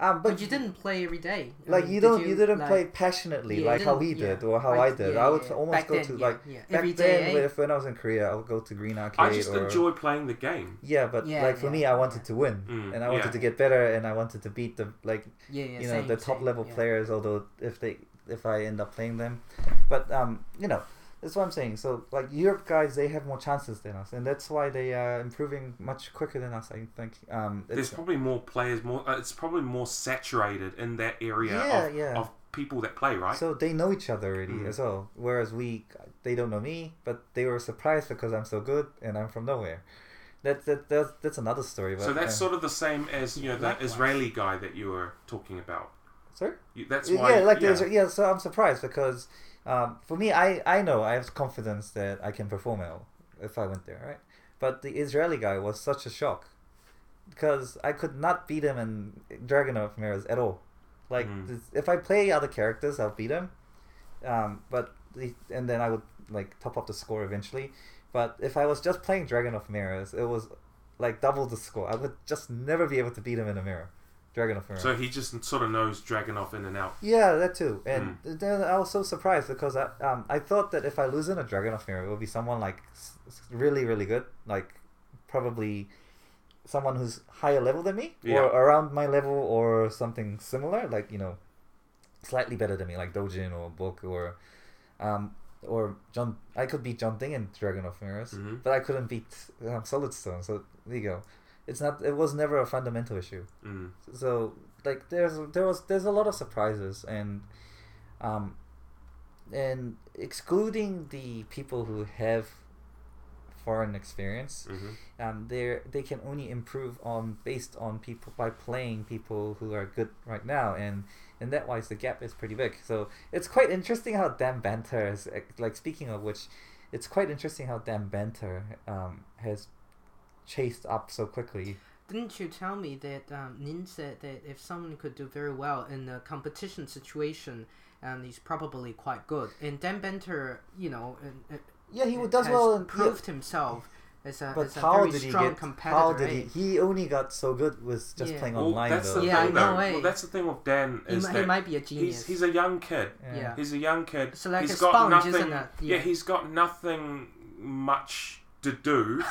Speaker 3: Um,
Speaker 2: but, but, you didn't play every day.
Speaker 3: I like mean, you don't, you, you, didn't like, play passionately
Speaker 2: yeah,
Speaker 3: like how he did yeah. or how I, I did. I would almost
Speaker 2: back
Speaker 3: go
Speaker 2: then,
Speaker 3: to like
Speaker 2: yeah,
Speaker 3: back
Speaker 2: every
Speaker 3: then
Speaker 2: day,
Speaker 3: if, when I was in Korea, I would go to Green Arcade.
Speaker 1: I just
Speaker 3: or,
Speaker 1: enjoy playing the game.
Speaker 3: Yeah, but like for me, I wanted to win,
Speaker 1: mm,
Speaker 3: and I wanted to get better, and I wanted to beat the like
Speaker 2: you know
Speaker 3: same, the top
Speaker 2: same,
Speaker 3: level players. Although if they if I end up playing them, but um you know that's what I'm saying. So like Europe guys, they have more chances than us, and that's why they are improving much quicker than us. I think. Um,
Speaker 1: There's probably more players. More. Uh, it's probably more saturated in that area
Speaker 3: yeah,
Speaker 1: of,
Speaker 3: yeah.
Speaker 1: of people that play, right?
Speaker 3: So they know each other already mm. as well. Whereas we, they don't know me, but they were surprised because I'm so good and I'm from nowhere. That, that that's, that's another story. But,
Speaker 1: so that's
Speaker 3: um,
Speaker 1: sort of the same as you know that Israeli guy that you were talking about.
Speaker 3: Sorry.
Speaker 1: You, that's why.
Speaker 3: Yeah, like
Speaker 1: yeah.
Speaker 3: The, yeah. So I'm surprised because um, for me, I, I know I have confidence that I can perform well if I went there, right? But the Israeli guy was such a shock because I could not beat him in Dragunov Mirrors at all. Like mm. if I play other characters, I'll beat him. Um, but the, and then I would like top up the score eventually. But if I was just playing Dragunov Mirrors, it was like double the score. I would just never be able to beat him in a mirror. Dragunov mirror.
Speaker 1: So he just sort of knows Dragunov in and out.
Speaker 3: Yeah, that too. And mm. then I was so surprised because I um I thought that if I lose in a Dragunov mirror, it would be someone like really really good, like probably someone who's higher level than me
Speaker 1: yeah.
Speaker 3: or around my level or something similar, like you know, slightly better than me, like Dojin or Book or um or John. I could beat Jeondding in Dragunov Mirrors,
Speaker 1: mm-hmm.
Speaker 3: but I couldn't beat um, Solid Stone. So there you go it's not it was never a fundamental issue
Speaker 1: mm.
Speaker 3: so like there's there was there's a lot of surprises and um and excluding the people who have foreign experience
Speaker 1: mm-hmm.
Speaker 3: um they they can only improve on based on people by playing people who are good right now and and that wise the gap is pretty big so it's quite interesting how Dan Banter is like speaking of which it's quite interesting how Dan Banter um, has chased up so quickly.
Speaker 2: Didn't you tell me that um, Nin said that if someone could do very well in a competition situation, and he's probably quite good. And Dan Banter, you know, uh,
Speaker 3: yeah, he does well and
Speaker 2: proved yeah. himself as a,
Speaker 3: but
Speaker 2: as a
Speaker 3: how
Speaker 2: very
Speaker 3: did he
Speaker 2: strong
Speaker 3: get,
Speaker 2: competitor.
Speaker 3: How did he?
Speaker 2: right?
Speaker 3: He only got so good with just
Speaker 2: Yeah.
Speaker 3: playing
Speaker 1: Well,
Speaker 3: online
Speaker 1: that's
Speaker 3: though.
Speaker 1: the
Speaker 2: Yeah,
Speaker 1: thing,
Speaker 2: no
Speaker 1: though.
Speaker 2: way.
Speaker 1: Well, that's the thing with Dan
Speaker 2: He
Speaker 1: is
Speaker 2: he
Speaker 1: that
Speaker 2: might be a
Speaker 1: He's,
Speaker 2: genius.
Speaker 1: he's a young kid.
Speaker 2: Yeah.
Speaker 1: He's a young kid.
Speaker 2: So like
Speaker 1: he's
Speaker 2: a
Speaker 1: got
Speaker 2: sponge,
Speaker 1: nothing.
Speaker 2: isn't it?
Speaker 1: Yeah.
Speaker 2: Yeah.
Speaker 1: he's got nothing much to do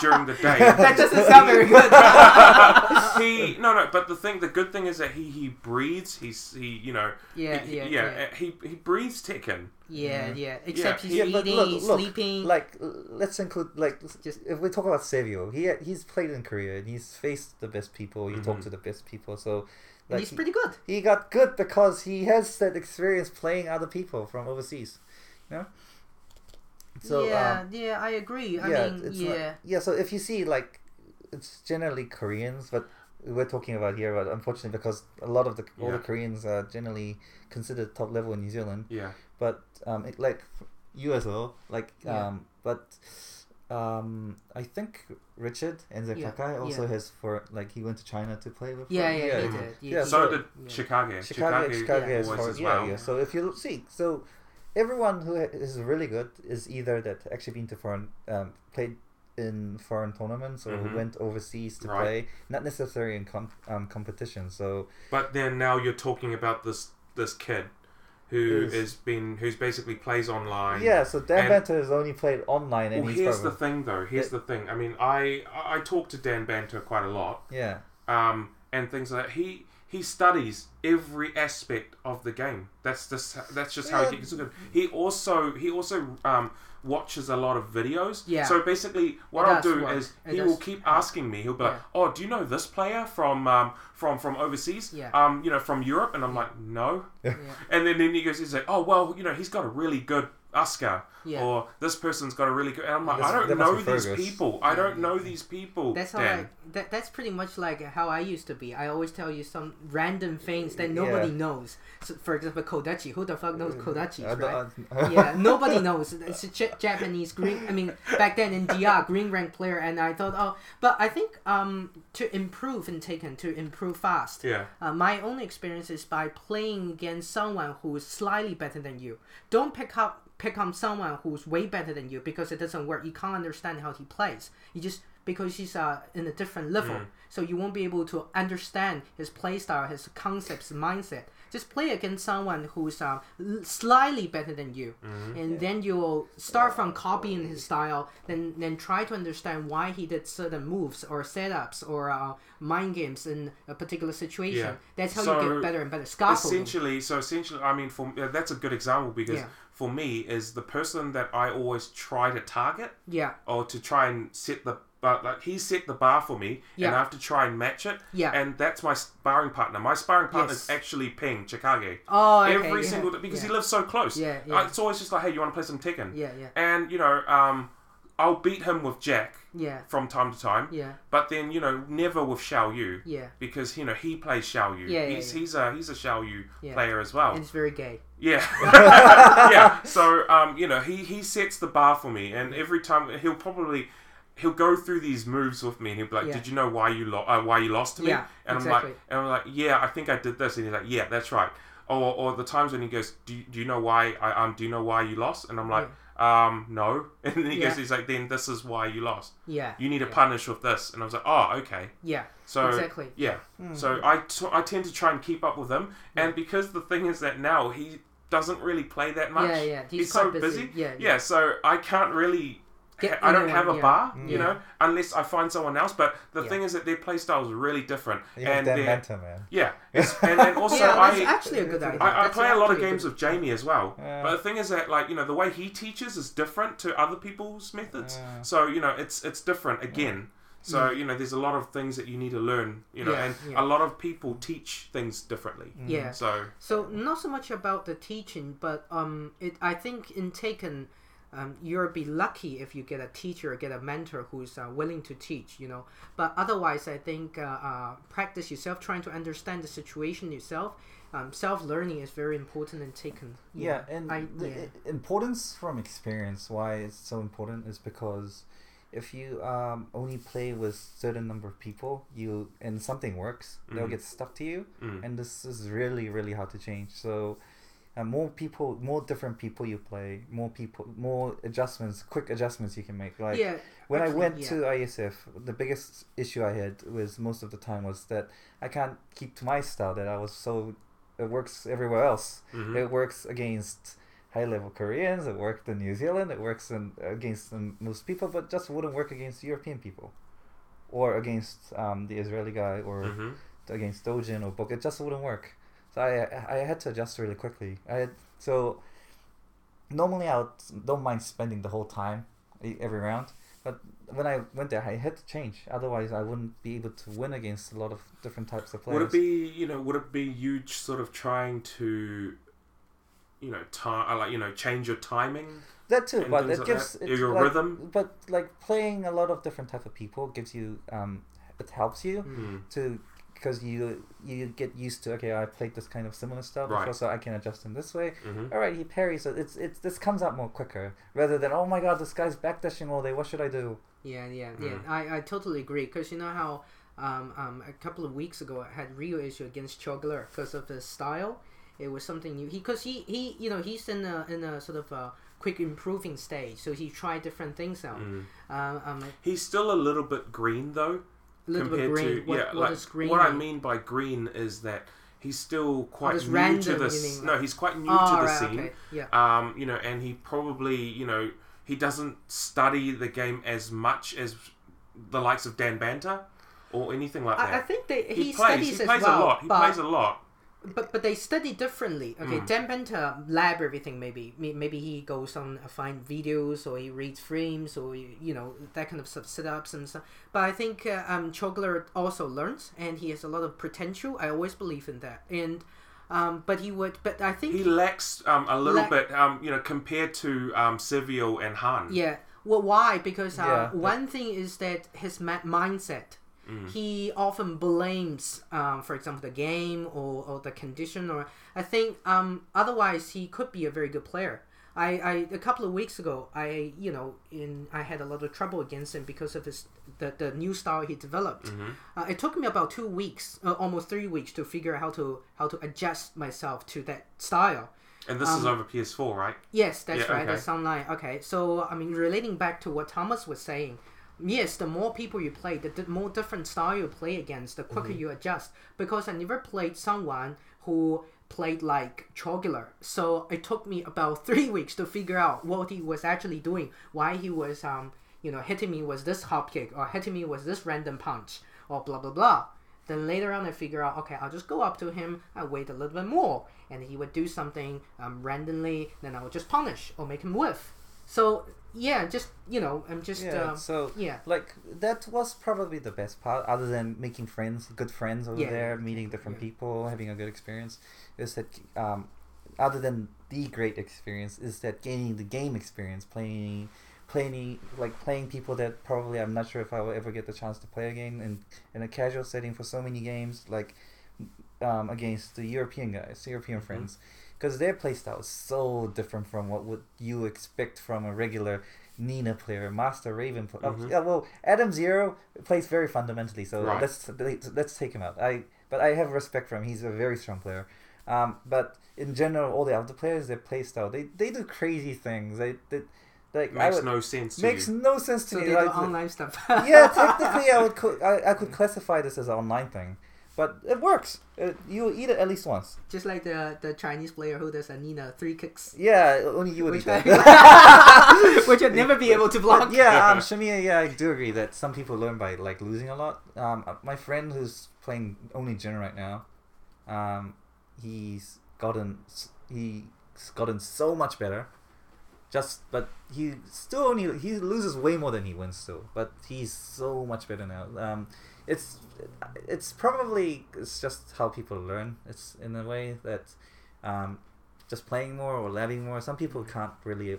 Speaker 1: during the day.
Speaker 2: that doesn't sound very good.
Speaker 1: he no no, but the thing, the good thing is that he he breathes. He's he you know
Speaker 2: Yeah,
Speaker 1: he,
Speaker 2: yeah,
Speaker 1: yeah,
Speaker 2: yeah.
Speaker 1: uh, He he breathes Tekken.
Speaker 2: yeah, yeah. Except
Speaker 1: Yeah.
Speaker 2: he's
Speaker 3: Yeah, but
Speaker 2: eating,
Speaker 3: look, look,
Speaker 2: sleeping.
Speaker 3: Like, let's include like just if we talk about Savio, he he's played in Korea and he's faced the best people. He talked
Speaker 1: Mhm.
Speaker 3: to the best people, so like
Speaker 2: he's pretty good.
Speaker 3: he got good because he has that experience playing other people from overseas. You know? So
Speaker 2: yeah,
Speaker 3: um,
Speaker 2: yeah, I agree. I
Speaker 3: yeah,
Speaker 2: mean,
Speaker 3: it's
Speaker 2: yeah.
Speaker 3: not- yeah. So if you see like, it's generally Koreans, but we're talking about here, but unfortunately because a lot of the all the Koreans are generally considered top level in New Zealand.
Speaker 1: Yeah.
Speaker 3: But um, it, like you as well, like
Speaker 2: Yeah.
Speaker 3: um, but um, I think Richard and
Speaker 2: Yeah,
Speaker 3: Kakai also
Speaker 2: yeah.
Speaker 3: has for like he went to China to play with.
Speaker 2: Yeah,
Speaker 3: them.
Speaker 2: yeah, he did. He-
Speaker 3: Yeah,
Speaker 1: So
Speaker 3: so-
Speaker 1: did
Speaker 2: yeah.
Speaker 1: Chicago.
Speaker 3: Chicago, Chicago
Speaker 2: yeah.
Speaker 3: has
Speaker 1: was
Speaker 3: for,
Speaker 1: as well.
Speaker 3: yeah. So if you see, so everyone who is really good is either that actually been to foreign, um, played in foreign tournaments or
Speaker 1: Mhm.
Speaker 3: went overseas to
Speaker 1: Right.
Speaker 3: play, not necessarily in com- um, competition. So
Speaker 1: But then now you're talking about this this kid who
Speaker 3: Who's-
Speaker 1: has been who's basically plays online.
Speaker 3: yeah, so Dan Banter has only played online, and
Speaker 1: Well, here's the thing though. Here's the thing. I mean, I I talk to Dan Banter quite a lot.
Speaker 3: yeah.
Speaker 1: um, and things like that. He he studies every aspect of the game. That's just that's just how
Speaker 3: Yeah.
Speaker 1: he gets good. He also he also um, watches a lot of videos.
Speaker 2: Yeah.
Speaker 1: So basically, what I'll do
Speaker 2: work.
Speaker 1: is he will keep asking me. He'll be like,
Speaker 2: Yeah.
Speaker 1: "Oh, do you know this player from um, from from overseas?
Speaker 2: Yeah.
Speaker 1: Um, you know, from Europe?" And I'm like, "No."
Speaker 2: Yeah.
Speaker 1: And then, then he goes, he's like, "Oh well, you know, he's got a really good Oscar."
Speaker 2: Yeah.
Speaker 1: Or this person's got a really good. I'm like,
Speaker 3: That's-
Speaker 1: I don't know these
Speaker 3: Fergus.
Speaker 1: people. I don't know these people.
Speaker 2: That's how
Speaker 1: Dan.
Speaker 2: I, that, that's pretty much like how I used to be. I always tell you some random things that nobody
Speaker 3: Yeah.
Speaker 2: knows. So, for example, Kodachi. Who the fuck knows Kodachi, right?
Speaker 3: don't-
Speaker 2: yeah, nobody knows. It's a J- Japanese green. I mean, back then in DR, green rank player, and I thought, oh, but I think um to improve in Tekken, to improve fast.
Speaker 1: Yeah.
Speaker 2: Uh, my only experience is by playing against someone who is slightly better than you. Don't pick up pick on someone who's way better than you because it doesn't work. You can't understand how he plays. You just because he's uh, in a different level.
Speaker 1: Mm.
Speaker 2: So you won't be able to understand his play style, his concepts, mindset. Just play against someone who's uh, slightly better than you,
Speaker 1: Mhm.
Speaker 2: and then you'll start from copying his style. Then then try to understand why he did certain moves or setups or uh, mind games in a particular situation.
Speaker 1: Yeah.
Speaker 2: That's how
Speaker 1: So,
Speaker 2: you get better and better. Scaffolding.
Speaker 1: Essentially, so essentially, I mean, for uh, that's a good example because
Speaker 2: Yeah.
Speaker 1: For me is the person that I always try to target.
Speaker 2: Yeah.
Speaker 1: Or to try and set the but like he set the bar for me,
Speaker 2: yeah.
Speaker 1: and I have to try and match it.
Speaker 2: Yeah.
Speaker 1: And that's my sparring partner. My sparring partner is actually Ping Chikage.
Speaker 2: Oh, okay,
Speaker 1: every
Speaker 2: yeah,
Speaker 1: single because he lives so close.
Speaker 2: Yeah, yeah.
Speaker 1: It's always just like, hey, you want to play some Tekken?
Speaker 2: Yeah, yeah.
Speaker 1: And you know, um, I'll beat him with Jack.
Speaker 2: Yeah.
Speaker 1: From time to time.
Speaker 2: Yeah.
Speaker 1: But then you know, never with Xiao Yu.
Speaker 2: Yeah.
Speaker 1: Because you know he plays Xiao Yu.
Speaker 2: Yeah, yeah,
Speaker 1: he's
Speaker 2: yeah.
Speaker 1: he's a he's a Xiao Yu
Speaker 2: Yeah.
Speaker 1: player as well.
Speaker 2: And it's very gay.
Speaker 1: Yeah, yeah. So um, you know, he he sets the bar for me, and every time he'll probably he'll go through these moves with me, and he'll be like,
Speaker 2: Yeah.
Speaker 1: "Did you know why you lo- uh, why you lost to me?"
Speaker 2: Yeah,
Speaker 1: and I'm
Speaker 2: exactly.
Speaker 1: like, and I'm like, "Yeah, I think I did this," and he's like, "Yeah, that's right." Or or the times when he goes, "Do you, do you know why I um do you know why you lost?" And I'm like. Um no, and then he
Speaker 2: Yeah.
Speaker 1: goes. He's like, then this is why you lost.
Speaker 2: Yeah,
Speaker 1: you need to
Speaker 2: yeah.
Speaker 1: punish with this, and I was like, oh, okay.
Speaker 2: Yeah,
Speaker 1: So
Speaker 2: exactly.
Speaker 1: yeah.
Speaker 2: Mm.
Speaker 1: So I, t- I tend to try and keep up with him, and because the thing is that now he doesn't really play that much.
Speaker 2: Yeah, yeah, he's
Speaker 1: so
Speaker 2: quite busy. Yeah,
Speaker 1: yeah.
Speaker 2: yeah.
Speaker 1: So I can't really.
Speaker 2: Get
Speaker 1: I don't have a
Speaker 2: yeah.
Speaker 1: bar,
Speaker 2: Mm.
Speaker 1: you
Speaker 2: Yeah.
Speaker 1: know, unless I find someone else. But the
Speaker 2: Yeah.
Speaker 1: thing is that their play style is really different,
Speaker 3: You have
Speaker 1: and
Speaker 3: Dan
Speaker 1: they're-
Speaker 3: Manta, man.
Speaker 1: Yeah, it's, and, and also
Speaker 2: Yeah, that's
Speaker 1: I
Speaker 2: actually a good idea.
Speaker 1: I, I play a lot of games with Jamie as well.
Speaker 3: Yeah.
Speaker 1: But the thing is that like you know the way he teaches is different to other people's methods.
Speaker 3: Yeah.
Speaker 1: So you know it's it's different again. So
Speaker 2: Mm.
Speaker 1: you know there's a lot of things that you need to learn. You know,
Speaker 2: Yeah,
Speaker 1: and
Speaker 2: yeah.
Speaker 1: a lot of people teach things differently.
Speaker 2: Yeah.
Speaker 1: So
Speaker 2: So not so much about the teaching, but um, it I think in Tekken, um, you'll be lucky if you get a teacher, get a mentor who's uh, willing to teach. You know, but otherwise, I think uh, uh, practice yourself, trying to understand the situation yourself. Um, self learning is very important and Tekken. you
Speaker 3: Yeah,
Speaker 2: know.
Speaker 3: and
Speaker 2: I,
Speaker 3: the
Speaker 2: yeah.
Speaker 3: importance from experience. Why it's so important is because if you um, only play with certain number of people, you and something works, they'll
Speaker 1: Mhm.
Speaker 3: get stuck to you,
Speaker 1: Mm.
Speaker 3: and this is really really hard to change. So. Uh, more people, more different people you play, more people, more adjustments, quick adjustments you can make. Like
Speaker 2: Yeah,
Speaker 3: when I went
Speaker 2: yeah.
Speaker 3: to ISF, the biggest issue I had was most of the time was that I can't keep to my style. That I was so it works everywhere else.
Speaker 1: Mhm.
Speaker 3: It works against high level Koreans. It worked in New Zealand. It works in against most people, but just wouldn't work against European people, or against um, the Israeli guy, or
Speaker 1: Mhm.
Speaker 3: against Dojin or Book. It just wouldn't work. So I I had to adjust really quickly. I had so normally I would, don't mind spending the whole time every round, but when I went there, I had to change. Otherwise, I wouldn't be able to win against a lot of different types of players.
Speaker 1: would it be you know would it be you ch- sort of trying to you know time like you know change your timing?
Speaker 3: that too? But it
Speaker 1: like
Speaker 3: gives
Speaker 1: that? your
Speaker 3: like-
Speaker 1: rhythm.
Speaker 3: But like playing a lot of different type of people gives you um, it helps you
Speaker 1: Mm.
Speaker 3: to because you you get used to okay I played this kind of similar stuff
Speaker 1: Right.
Speaker 3: before so I can adjust in this way.
Speaker 1: Mhm.
Speaker 3: All right, he parries. So it's it's this comes out more quicker rather than oh my god this guy's backdashing all day. What should I do?
Speaker 2: Yeah, yeah, yeah.
Speaker 1: Mm.
Speaker 2: I, I totally agree because you know how um, um, a couple of weeks ago I had real issue against Chogler because of his style. It was something new. He because he, he you know he's in a in a sort of a quick improving stage, so he tried different things out.
Speaker 1: Mm.
Speaker 2: Um, um,
Speaker 1: He's still a little bit green though.
Speaker 2: A little bit
Speaker 1: compared
Speaker 2: green.
Speaker 1: To,
Speaker 2: What-
Speaker 1: yeah,
Speaker 2: what
Speaker 1: like
Speaker 2: green
Speaker 1: what I
Speaker 2: mean?
Speaker 1: by green is that he's still quite new
Speaker 2: random,
Speaker 1: to this. No, he's quite new
Speaker 2: Oh,
Speaker 1: to the
Speaker 2: right,
Speaker 1: scene.
Speaker 2: okay, yeah.
Speaker 1: Um, you know, and he probably, you know, he doesn't study the game as much as the likes of Dan Banter or anything like that.
Speaker 2: I, I think they, he,
Speaker 1: he plays.
Speaker 2: studies
Speaker 1: He plays
Speaker 2: well,
Speaker 1: a lot. He plays a lot.
Speaker 2: But but they study differently. Okay,
Speaker 1: Mm.
Speaker 2: Dan Banter lab everything. Maybe maybe he goes on uh, find videos or he reads frames or you know that kind of stuff, setups and stuff. But I think uh, um Chogler also learns and he has a lot of potential. I always believe in that. And um, but he would. But I think
Speaker 1: He lacks um, a little
Speaker 2: Lack-
Speaker 1: bit, um, you know, compared to um, Seville and Han.
Speaker 2: Yeah. Well, why? Because uh,
Speaker 1: Yeah.
Speaker 2: one thing is that his ma- mindset.
Speaker 1: Mm.
Speaker 2: He often blames, um, for example, the game or, or the condition. Or I think um, otherwise he could be a very good player. I, I a couple of weeks ago I you know in I had a lot of trouble against him because of his the, the new style he developed.
Speaker 1: Mhm.
Speaker 2: Uh, it took me about two weeks, uh, almost three weeks, to figure out how to how to adjust myself to that style.
Speaker 1: And this is
Speaker 2: Um,
Speaker 1: over PS4, right?
Speaker 2: Yes, that's
Speaker 1: Yeah,
Speaker 2: right.
Speaker 1: okay.
Speaker 2: That's online. Okay, so I mean, relating back to what Thomas was saying, yes, the more people you play, the, the more different style you play against, the quicker
Speaker 1: Mm-hmm.
Speaker 3: Mhm.
Speaker 2: you adjust. Because I never played someone who played like Chogular, so it took me about three weeks to figure out what he was actually doing, why he was um you know hitting me with this hop kick or hitting me with this random punch or blah blah blah. Then later on, I figure out, okay, I'll just go up to him, I wait a little bit more, and he would do something um, randomly, then I would just punish or make him whiff. So yeah, just you know, I'm just
Speaker 3: yeah,
Speaker 2: um,
Speaker 3: so
Speaker 2: yeah.
Speaker 3: like that was probably the best part, other than making friends, good friends over
Speaker 2: Yeah,
Speaker 3: there, meeting different people, having a good experience. Is that um, other than the great experience, is that gaining the game experience, playing, playing like playing people that probably I'm not sure if I will ever get the chance to play again in in a casual setting for so many games, like um, against the European guys, European friends, because their playstyle is so different from what would you expect from a regular Nina player, Master Raven player.
Speaker 1: Mhm.
Speaker 3: yeah, well, Adam Zero plays very fundamentally, so
Speaker 1: Right.
Speaker 3: let's let's take him out. I but I have respect for him. He's a very strong player. Um, but in general, all the other players, their playstyle, they they do crazy things. They, they like
Speaker 1: Makes
Speaker 3: would-
Speaker 1: no sense to
Speaker 3: Makes
Speaker 1: you.
Speaker 3: no sense to
Speaker 2: So
Speaker 3: me.
Speaker 2: they do
Speaker 3: like,
Speaker 2: online stuff.
Speaker 3: yeah, technically, I would co- I, I could classify this as an online thing, but it works. It, you eat it at least once.
Speaker 2: Just like the the Chinese player who does a Nina three kicks.
Speaker 3: Yeah, only you would
Speaker 2: Which
Speaker 3: eat that.
Speaker 2: which I'd never be able to block.
Speaker 3: yeah, um, Shamiya, yeah, I do agree that some people learn by like losing a lot. Um, uh, my friend who's playing only Jin right now, um, he's gotten he's gotten so much better. Just, but he still only he loses way more than he wins still. But he's so much better now. Um, it's it's probably it's just how people learn. It's in a way that um, just playing more or labbing more. Some people can't really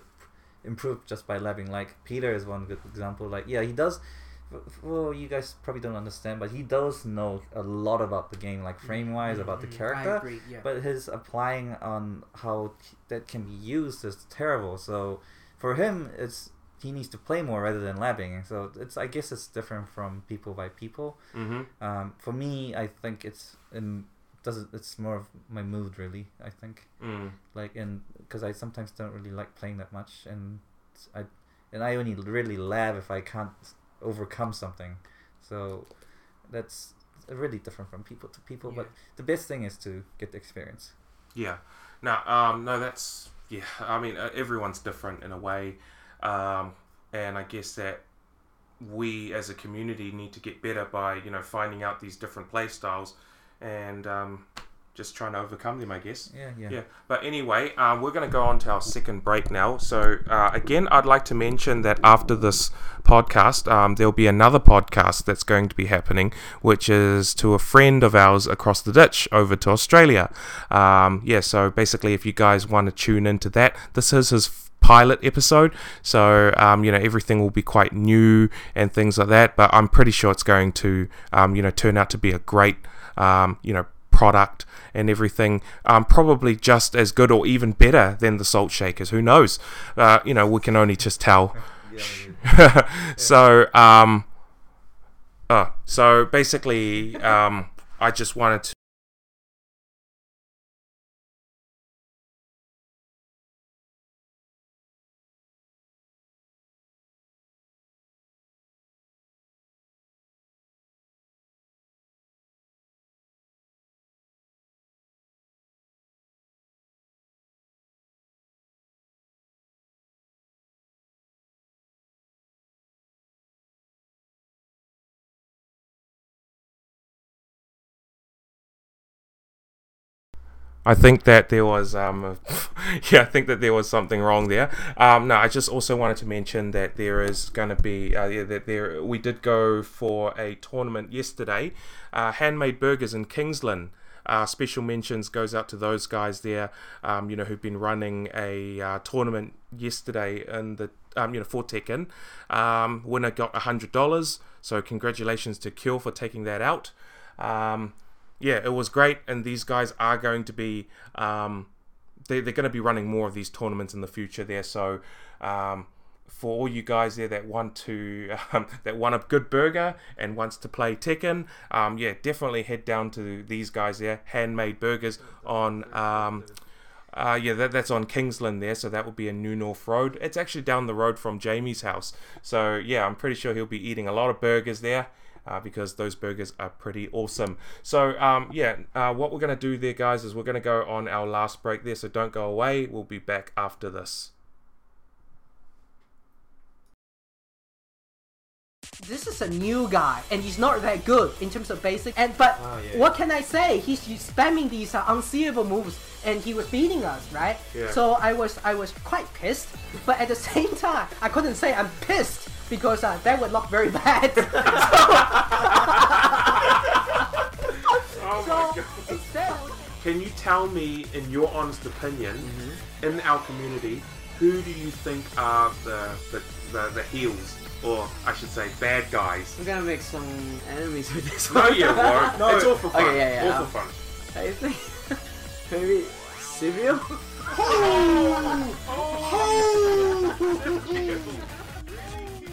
Speaker 3: improve just by labbing. Like Peter is one good example. Like yeah, he does. Well, you guys probably don't understand, but he does know a lot about the game, like frame wise, about the
Speaker 2: Mhm. I
Speaker 3: character.
Speaker 2: agree, yeah.
Speaker 3: But his applying on how that can be used is terrible. So for him, it's he needs to play more rather than labbing. So it's I guess it's different from people by people.
Speaker 1: Mhm.
Speaker 3: Um, for me, I think it's in doesn't it's more of my mood really. I think
Speaker 1: Mm.
Speaker 3: like and because I sometimes don't really like playing that much, and I and I only really lab if I can't overcome something. So that's really different from people to people. But the best thing is to get the experience.
Speaker 1: Yeah. No, um, no, that's yeah. I mean, uh, everyone's different in a way, um, and I guess that we as a community need to get better by you know finding out these different play styles and um, just trying to overcome them. I guess.
Speaker 3: Yeah, yeah.
Speaker 1: Yeah. But anyway, uh, we're going to go on to our second break now. So uh, again, I'd like to mention that after this podcast, um, there'll be another podcast that's going to be happening, which is to a friend of ours across the ditch over to Australia. Um, yeah. So basically, if you guys want to tune into that, this is his pilot episode. So um, you know everything will be quite new and things like that but i'm pretty sure it's going to um, you know turn out to be a great um, you know product and everything. Um, probably just as good or even better than the salt shakers. Who knows? Uh, you know we can only just tell. So um uh, so basically um, i just wanted to I think that there was um yeah I think that there was something wrong there. Um no, I just also wanted to mention that there is going to be uh, yeah, that there we did go for a tournament yesterday, uh, handmade burgers in Kingsland. Uh, special mentions goes out to those guys there, um, you know, who've been running a uh, tournament yesterday in the um, you know for Tekken. Um, winner got hundred dollars, so congratulations to Kill for taking that out. Um, yeah, it was great, and these guys are going to be um, they, they're going to be running more of these tournaments in the future there. So um, for all you guys there that want to um, that want a good burger and wants to play Tekken, um, yeah, definitely head down to these guys there, handmade burgers on. Um, Uh, yeah, that, that's on Kingsland there, so that would be a New North Road. It's actually down the road from Jamie's house. So, yeah, I'm pretty sure he'll be eating a lot of burgers there. Uh, because those burgers are pretty awesome. So, um, yeah, uh, what we're going to do there, guys, is we're going to go on our last break there. So, don't go away. We'll be back after this.
Speaker 2: this is a new guy and he's not that good in terms of basic and but
Speaker 1: Ah, yeah.
Speaker 2: what can i say he's, he's spamming these uh, unseeable moves and he was beating us right
Speaker 1: Yeah.
Speaker 2: so i was i was quite pissed but at the same time i couldn't say i'm pissed because uh, that would look very bad
Speaker 1: Oh
Speaker 2: so instead
Speaker 1: Can you tell me, in your honest opinion, in our community, who do you think are the, the, the, the heels, or I should say, bad guys?
Speaker 18: We're gonna make some enemies with this
Speaker 1: No,
Speaker 18: one.
Speaker 1: you won't.
Speaker 18: no,
Speaker 1: It's all for fun.
Speaker 18: Okay, yeah, yeah.
Speaker 1: All
Speaker 18: um,
Speaker 1: for fun.
Speaker 18: I think maybe Savio.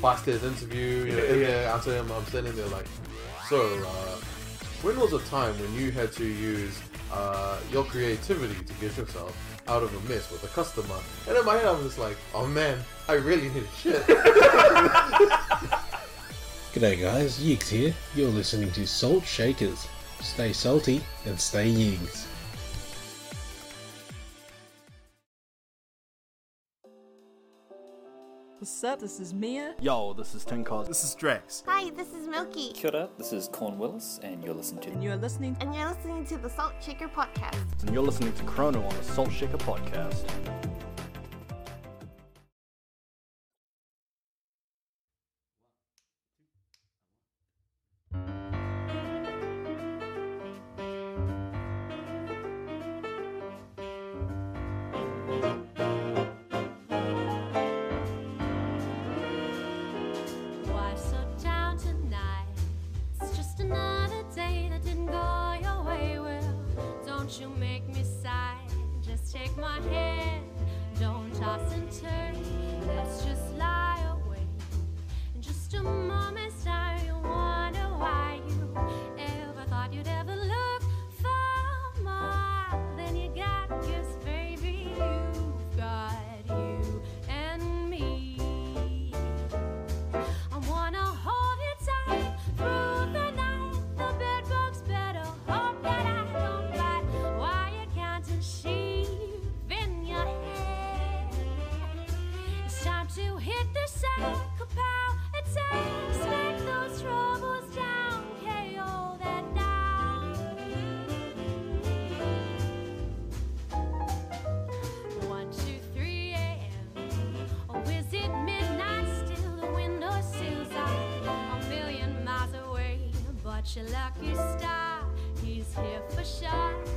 Speaker 4: Past his interview, you know, in there answering him, I'm standing there like, so, uh, when was a time when you had to use uh, your creativity to get yourself out of a mess with a customer? And in my head, I'm just like, oh man, I really need a shit.
Speaker 5: G'day guys, Yeeks here. You're listening to Salt Shakers. Stay salty and stay yigs.
Speaker 16: What's up? This is Mia.
Speaker 8: Yo, this is Tinkos.
Speaker 20: This is Drex.
Speaker 21: Hi, this is Milky.
Speaker 22: Kia ora, this is Corn Willis, and you're listening to.
Speaker 16: And you're listening.
Speaker 21: And you're listening to the Salt Shaker Podcast.
Speaker 8: And you're listening to Chrono on the Salt Shaker Podcast.
Speaker 23: Go your way. Well, don't you make me sigh. Just take my hand, don't toss and turn. Let's just lie awake. In just a moment's time, Your lucky star, he's here for sure.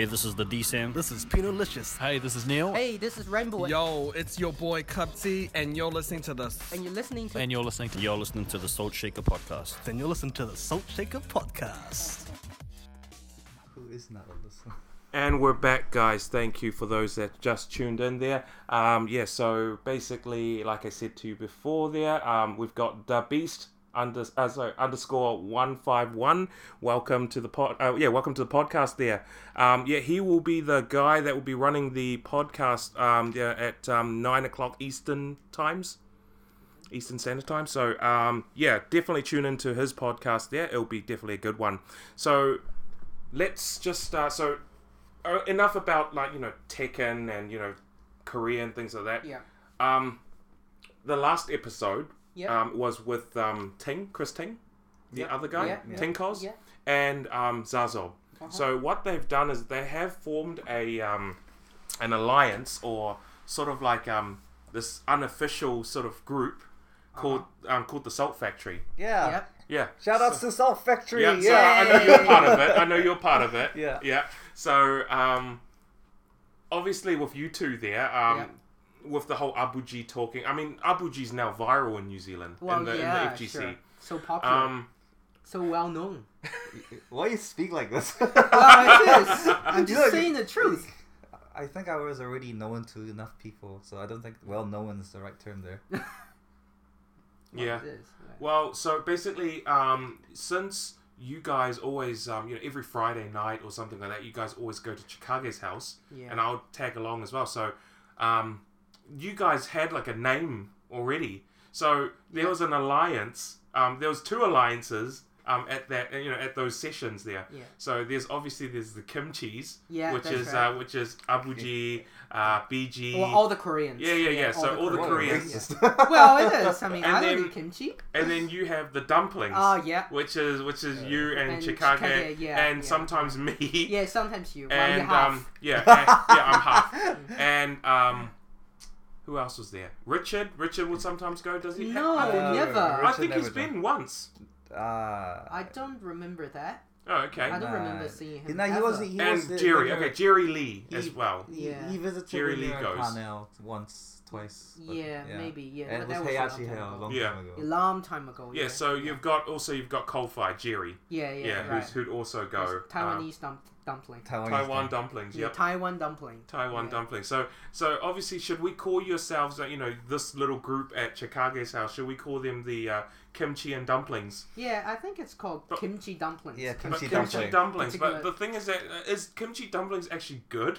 Speaker 15: Hey, this is the D Sam.
Speaker 17: This is Pinolicious.
Speaker 24: Hey, this is Neil.
Speaker 2: Hey, this is Rainbow.
Speaker 25: Yo, it's your boy Cupsy, and you're listening to this.
Speaker 2: And you're listening to.
Speaker 15: And you're listening to you're listening to the Salt Shaker podcast.
Speaker 17: Then you're listening to the Salt Shaker podcast.
Speaker 3: Who is not on this one?
Speaker 1: And we're back, guys. Thank you for those that just tuned in there. Um, yeah, so basically, like I said to you before, there, um, we've got the Beast under uh, sorry, underscore one five one. Welcome to the pod. Uh, yeah, welcome to the podcast. There. Um, yeah, he will be the guy that will be running the podcast. Um, yeah, at um, nine o'clock Eastern times. Eastern Standard Time. So, um, yeah, definitely tune into his podcast there. It'll be definitely a good one. So, let's just start. So, uh, enough about like you know Tekken and you know Korea and things like that.
Speaker 2: Yeah.
Speaker 1: Um, the last episode
Speaker 2: Yeah.
Speaker 1: um, was with um, Ting, Chris Ting, the
Speaker 2: Yeah.
Speaker 1: other guy,
Speaker 2: Yeah, yeah.
Speaker 1: Ting Cos,
Speaker 2: Yeah.
Speaker 1: and um, Zazob.
Speaker 2: Uh-huh.
Speaker 1: So what they've done is they have formed a um, an alliance or sort of like um, this unofficial sort of group called um, called the Salt Factory.
Speaker 3: Yeah.
Speaker 2: Yep.
Speaker 1: Yeah.
Speaker 3: Shout outs to Salt Factory.
Speaker 1: Yeah,
Speaker 3: Yeah.
Speaker 1: so I know you're part of it. I know you're part of it.
Speaker 3: Yeah.
Speaker 1: Yeah. So, um, obviously with you two there, um,
Speaker 2: Yeah.
Speaker 1: With the whole Abuji talking, I mean, Abuji's now viral in New Zealand
Speaker 2: Well,
Speaker 1: in, the,
Speaker 2: yeah,
Speaker 1: in the FGC.
Speaker 2: sure. So popular.
Speaker 1: Um,
Speaker 2: so well known.
Speaker 3: Why you speak like this?
Speaker 2: well, it is. I'm just
Speaker 3: know,
Speaker 2: saying the truth.
Speaker 3: I think I was already known to enough people, so I don't think well known is the right term there.
Speaker 1: yeah.
Speaker 2: right.
Speaker 1: Well, so basically, um, since you guys always, um, you know, every Friday night or something like that, you guys always go to Chikage's house,
Speaker 2: Yeah.
Speaker 1: and I'll tag along as well. So, um, you guys had like a name already. So there was an alliance. Um, there was two alliances. Um, at that, you know, at those sessions there.
Speaker 2: Yeah.
Speaker 1: So there's obviously there's the kimchi's,
Speaker 2: Yeah,
Speaker 1: which is
Speaker 2: right.
Speaker 1: uh, which is Abuji, uh, BG.
Speaker 2: Well, all the Koreans.
Speaker 1: Yeah, yeah, yeah. so all the Koreans.
Speaker 2: well, it is. I mean,
Speaker 1: And
Speaker 2: I
Speaker 1: then-
Speaker 2: don't kimchi.
Speaker 1: And then you have the dumplings.
Speaker 2: Oh, yeah.
Speaker 1: Which is which is you and,
Speaker 2: And
Speaker 1: Chikage,
Speaker 2: Chikage, yeah,
Speaker 1: and
Speaker 2: yeah.
Speaker 1: sometimes me.
Speaker 2: Yeah, sometimes you. Well,
Speaker 1: And um yeah, and, yeah, I'm half. And um who else was there? Richard. Richard would sometimes go. Does he?
Speaker 2: No,
Speaker 1: I think,
Speaker 2: never.
Speaker 1: I
Speaker 3: Richard
Speaker 1: think he's
Speaker 3: never
Speaker 1: been once.
Speaker 3: Ah.
Speaker 2: I don't remember that.
Speaker 1: Oh, okay.
Speaker 2: I don't
Speaker 3: Nah.
Speaker 2: remember seeing him.
Speaker 3: Nah, he
Speaker 2: ever.
Speaker 3: was- he
Speaker 1: and
Speaker 3: was the-
Speaker 1: Jerry.
Speaker 3: the-
Speaker 1: Okay, Jerry Lee
Speaker 3: He-
Speaker 1: as well.
Speaker 3: He,
Speaker 2: Yeah.
Speaker 3: he visited
Speaker 1: Jerry
Speaker 3: me
Speaker 1: Lee
Speaker 3: near
Speaker 1: goes.
Speaker 3: Parnell once, twice. but
Speaker 2: Yeah, maybe, yeah,
Speaker 3: And
Speaker 2: but
Speaker 3: it was
Speaker 2: that was a long
Speaker 3: Heihachi
Speaker 2: time
Speaker 3: Hale a
Speaker 2: ago.
Speaker 3: long
Speaker 1: Yeah.
Speaker 3: time ago.
Speaker 2: A long time ago.
Speaker 1: Yeah, so you've got also you've got Coldfire Jerry.
Speaker 2: Yeah, yeah,
Speaker 1: yeah,
Speaker 2: right.
Speaker 1: who's, who'd also go.
Speaker 2: It's Taiwanese dump- dumpling.
Speaker 3: Taiwanese
Speaker 1: Taiwan
Speaker 3: thing.
Speaker 1: dumplings.
Speaker 2: Yeah, Taiwan dumpling.
Speaker 1: Taiwan
Speaker 2: Yeah.
Speaker 1: dumpling. So, so obviously, should we call yourselves, uh, you know, this little group at Chikage's house? Should we call them the uh, kimchi and dumplings?
Speaker 2: Yeah, I think it's called kimchi dumplings.
Speaker 3: Yeah,
Speaker 1: But
Speaker 3: Kimchi
Speaker 1: kimchi
Speaker 3: dumpling.
Speaker 1: dumplings. But the thing is that uh, is kimchi dumplings actually good?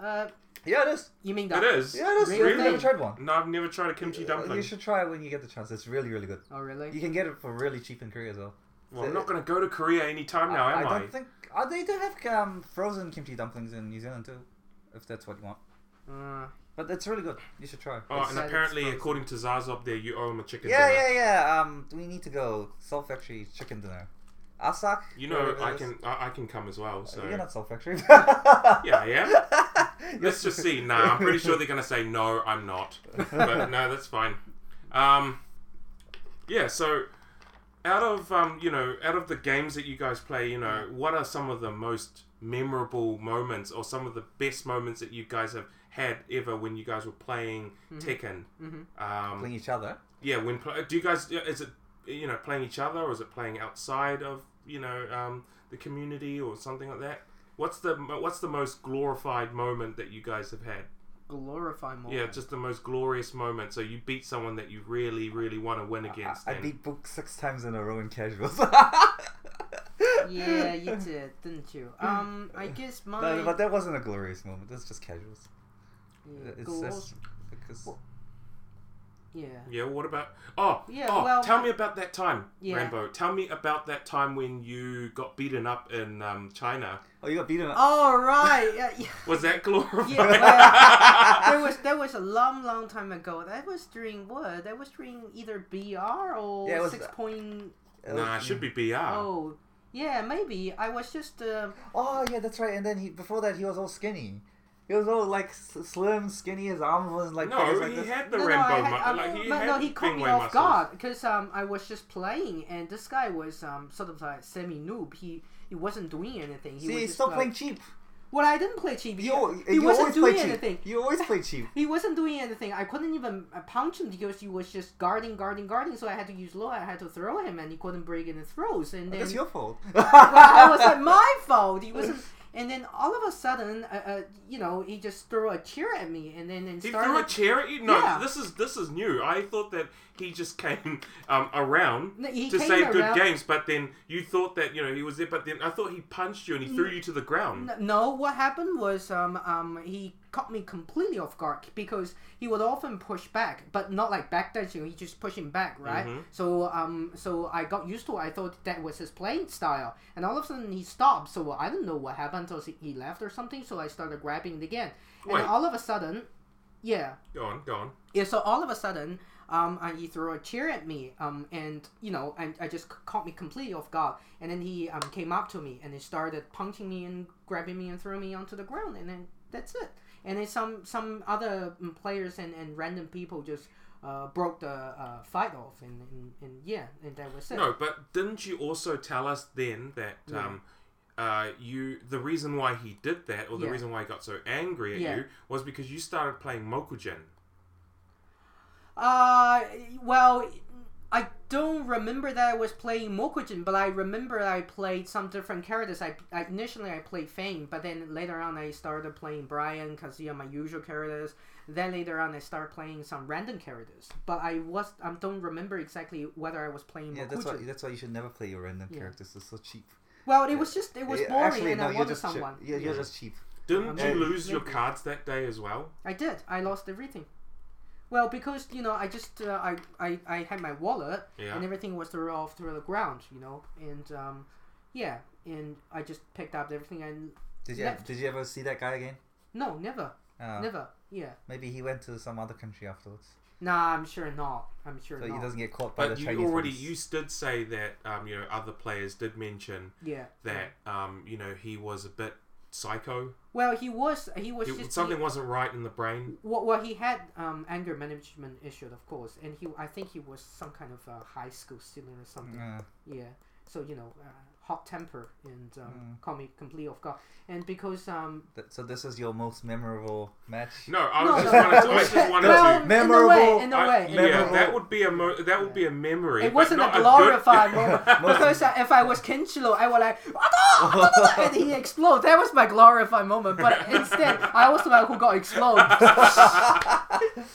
Speaker 2: Uh,
Speaker 3: Yeah, it is.
Speaker 2: you mean that?
Speaker 1: It is.
Speaker 3: Yeah, it is.
Speaker 2: Real
Speaker 3: You've never tried one.
Speaker 1: No, I've never tried a kimchi
Speaker 3: Uh,
Speaker 1: dumpling.
Speaker 3: You should try it when you get the chance. It's really, really good.
Speaker 2: Oh, really?
Speaker 3: You can get it for really cheap in Korea as well.
Speaker 1: Well, I'm not going to go to Korea anytime now, am I?
Speaker 3: I don't think. Uh, they do have um, frozen kimchi dumplings in New Zealand too, if that's what you want.
Speaker 2: Uh,
Speaker 3: But it's really good. You should try.
Speaker 1: Oh,
Speaker 2: It's
Speaker 1: and apparently, according to Zazob, there you owe him a chicken
Speaker 3: Yeah,
Speaker 1: dinner.
Speaker 3: yeah, yeah. Um, we need to go. Salt Factory chicken dinner. Asak.
Speaker 1: You know, I can I, I can come as well. So
Speaker 3: You're not Salt Factory.
Speaker 1: yeah, yeah. Let's just see. Nah, I'm pretty sure they're gonna say no. I'm not. But no, that's fine. Um, yeah. So, out of um, you know, out of the games that you guys play, you know, what are some of the most memorable moments, or some of the best moments that you guys have had ever when you guys were playing
Speaker 2: Mhm.
Speaker 1: Tekken?
Speaker 2: Mhm.
Speaker 1: Um,
Speaker 3: Playing each other.
Speaker 1: yeah. When do you guys? Is it you know playing each other, or is it playing outside of you know um, the community or something like that? What's the what's the most glorified moment that you guys have had?
Speaker 2: glorify moment.
Speaker 1: Yeah, just the most glorious moment. So you beat someone that you really, really want to win against.
Speaker 3: I
Speaker 1: and-
Speaker 3: beat Book six times in a row in casuals.
Speaker 2: yeah, you did, didn't you? Um, I guess my
Speaker 3: No, but that wasn't a glorious moment. That's just casuals.
Speaker 2: Yeah,
Speaker 3: it's
Speaker 2: glor-
Speaker 3: just because.
Speaker 2: Yeah.
Speaker 1: Yeah. What about? Oh,
Speaker 2: Yeah,
Speaker 1: Oh,
Speaker 2: well-
Speaker 1: tell me about that time,
Speaker 2: Yeah.
Speaker 1: Rambo. Tell me about that time when you got beaten up in um, China.
Speaker 3: Oh, you got beaten up.
Speaker 2: Oh right, yeah, yeah.
Speaker 1: Was that glorified?
Speaker 2: Yeah, well, there was that was a long, long time ago. That was during what? That was during either BR or
Speaker 3: Yeah, it was-
Speaker 2: six point.
Speaker 1: nah, it should be BR.
Speaker 2: Oh, yeah, maybe. I was just. Uh,
Speaker 3: Oh yeah, that's right. And then he before that he was all skinny. He was all like slim, skinny. His arm was like
Speaker 1: No,
Speaker 3: fingers like
Speaker 1: he had the
Speaker 2: No, no,
Speaker 1: Rambo.
Speaker 2: I had,
Speaker 1: mu- like he
Speaker 2: but
Speaker 1: had
Speaker 2: no, he caught me off
Speaker 1: muscles.
Speaker 2: guard because um, I was just playing and this guy was um, sort of like semi noob. He he wasn't doing anything. He
Speaker 3: See,
Speaker 2: was
Speaker 3: he's
Speaker 2: just,
Speaker 3: still
Speaker 2: like-
Speaker 3: playing cheap.
Speaker 2: Well, I didn't play cheap. He,
Speaker 3: You,
Speaker 2: he
Speaker 3: you
Speaker 2: wasn't doing anything.
Speaker 3: You always play cheap.
Speaker 2: He wasn't doing anything. I couldn't even uh, punch him because he was just guarding, guarding, guarding. So I had to use low. I had to throw him, and he couldn't break any throws. And then
Speaker 3: That's your fault.
Speaker 2: well, that was like my fault. He wasn't. And then all of a sudden, uh, uh, you know, he just threw a chair at me, and then and
Speaker 1: He
Speaker 2: started.
Speaker 1: threw a chair at you. No,
Speaker 2: Yeah.
Speaker 1: this is this is new. I thought that he just came um, around
Speaker 2: he
Speaker 1: to
Speaker 2: came
Speaker 1: say good games, but then you thought that you know he was there. But then I thought he punched you and he threw you to the ground.
Speaker 2: No, what happened was um, um, he caught me completely off guard because he would often push back, but not like back backdashing. He just pushing back, right?
Speaker 1: Mhm.
Speaker 2: So um, so I got used to it. I thought that was his playing style, and all of a sudden he stopped. So I don't know what happened until he- left or something. So I started grabbing it again, and
Speaker 1: Wait.
Speaker 2: then all of a sudden, yeah,
Speaker 1: Go on, go on.
Speaker 2: yeah, so all of a sudden, um, uh, he threw a chair at me, um, and you know, and I just caught me completely off guard. And then he um, came up to me and he started punching me and grabbing me and throwing me onto the ground, and then that's it. And then some some other um, players and, and random people just uh, broke the uh, fight off, and, and, and yeah, and that was it.
Speaker 1: No, but didn't you also tell us then that
Speaker 2: Yeah.
Speaker 1: um, uh, you the reason why he did that, or the
Speaker 2: Yeah.
Speaker 1: reason why he got so angry at
Speaker 2: Yeah.
Speaker 1: you, was because you started playing Mokujin.
Speaker 2: Uh, well, I don't remember that I was playing Mokujin, but I remember I played some different characters. I, I initially I played Feng, but then later on I started playing Brian, Kazuya, my usual characters. Then later on I started playing some random characters, but I was I don't remember exactly whether I was playing
Speaker 3: Yeah,
Speaker 2: Mokujin.
Speaker 3: that's why. That's why you should never play your random
Speaker 2: Yeah.
Speaker 3: characters. It's so cheap.
Speaker 2: Well, it was just it was
Speaker 3: Yeah,
Speaker 2: boring,
Speaker 3: actually,
Speaker 2: and
Speaker 3: no,
Speaker 2: I
Speaker 3: you're
Speaker 2: wanted
Speaker 3: just cheap.
Speaker 2: someone.
Speaker 3: Yeah, you're just cheap.
Speaker 1: Didn't
Speaker 3: Uh,
Speaker 1: you lose your cards that day as well?
Speaker 2: I did. I lost everything. Well, because you know, I just uh, I, I I had my wallet
Speaker 1: Yeah.
Speaker 2: and everything was thrown off through the ground, you know, and um, yeah, and I just picked up everything and
Speaker 3: Did you
Speaker 2: left.
Speaker 3: Did you ever see that guy again?
Speaker 2: No, never,
Speaker 3: Oh.
Speaker 2: never. Yeah.
Speaker 3: Maybe he went to some other country afterwards.
Speaker 2: Nah, I'm sure not. I'm sure
Speaker 3: So
Speaker 2: not.
Speaker 3: he doesn't get caught by
Speaker 1: But
Speaker 3: the
Speaker 1: you
Speaker 3: Chinese
Speaker 1: already
Speaker 3: police.
Speaker 1: you did say that um, you know other players did mention
Speaker 2: Yeah,
Speaker 1: that um, you know he was a bit psycho.
Speaker 2: Well, he was he was
Speaker 1: He-
Speaker 2: just
Speaker 1: something
Speaker 2: he,
Speaker 1: wasn't right in the brain.
Speaker 2: Well, well, he had um, anger management issue, of course, and he I think he was some kind of uh, high school student or something.
Speaker 3: Yeah.
Speaker 2: Yeah. So you know, uh, hot temper and um,
Speaker 3: Mm.
Speaker 2: caught me completely off guard. And because um,
Speaker 3: Th- So this is your most memorable match.
Speaker 1: No, I
Speaker 2: No,
Speaker 1: was just
Speaker 2: no,
Speaker 1: wanted to. I
Speaker 2: no.
Speaker 1: just wanted
Speaker 2: Well,
Speaker 1: to.
Speaker 2: in a way, in a
Speaker 1: I-
Speaker 2: way, in
Speaker 1: yeah,
Speaker 2: way.
Speaker 1: that would be a mo- that would be a memory.
Speaker 2: it
Speaker 1: but
Speaker 2: wasn't a
Speaker 1: not good-
Speaker 2: glorified moment because uh, if I was Kenshiro, I would like and he explode. That was my glorified moment. But instead, I was the one who got exploded.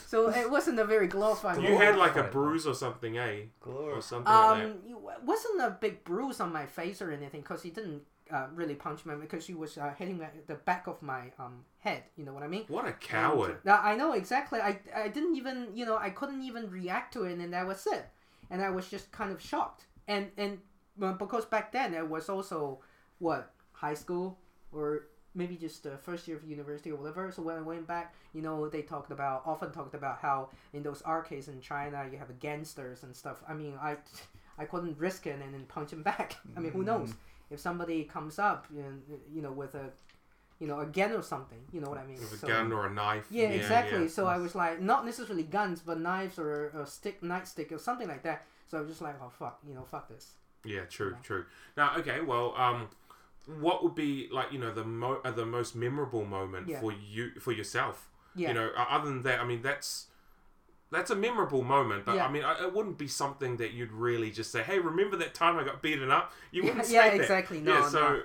Speaker 2: so it wasn't a very glorified.
Speaker 1: You had like a bruise or something, eh? Or something
Speaker 2: Um,
Speaker 1: like that.
Speaker 2: it wasn't a big bruise on my face or anything because he didn't uh, really punch me because he was uh, hitting my, the back of my um head. You know what I mean?
Speaker 1: What a
Speaker 2: And,
Speaker 1: coward!
Speaker 2: uh, I know exactly. I I didn't even you know I couldn't even react to it, and that was it. And I was just kind of shocked. And and because back then it was also what high school or maybe just the first year of university or whatever. So when I went back, you know, they talked about often talked about how in those arcades in China you have gangsters and stuff. I mean, I I couldn't risk it and then punch him back. I mean, who knows if somebody comes up and you know with a you know a gun or something. You know what I mean?
Speaker 1: With a
Speaker 2: So-
Speaker 1: gun or a knife.
Speaker 2: Yeah,
Speaker 1: Yeah,
Speaker 2: exactly.
Speaker 1: yeah.
Speaker 2: So I was like, not necessarily guns, but knives or a stick, nightstick or something like that. So I was just like, oh fuck, you know, fuck this.
Speaker 1: Yeah, true, true. Now, okay, well, um, what would be like you know the mo- uh, the most memorable moment
Speaker 2: Yeah.
Speaker 1: for you for yourself?
Speaker 2: Yeah.
Speaker 1: You know, uh, other than that, I mean, that's that's a memorable moment, but
Speaker 2: Yeah.
Speaker 1: I mean, I, it wouldn't be something that you'd really just say, "Hey, remember that time I got beaten up?" You
Speaker 2: Yeah,
Speaker 1: wouldn't say
Speaker 2: yeah,
Speaker 1: that.
Speaker 2: exactly. No,
Speaker 1: yeah, so.
Speaker 2: no.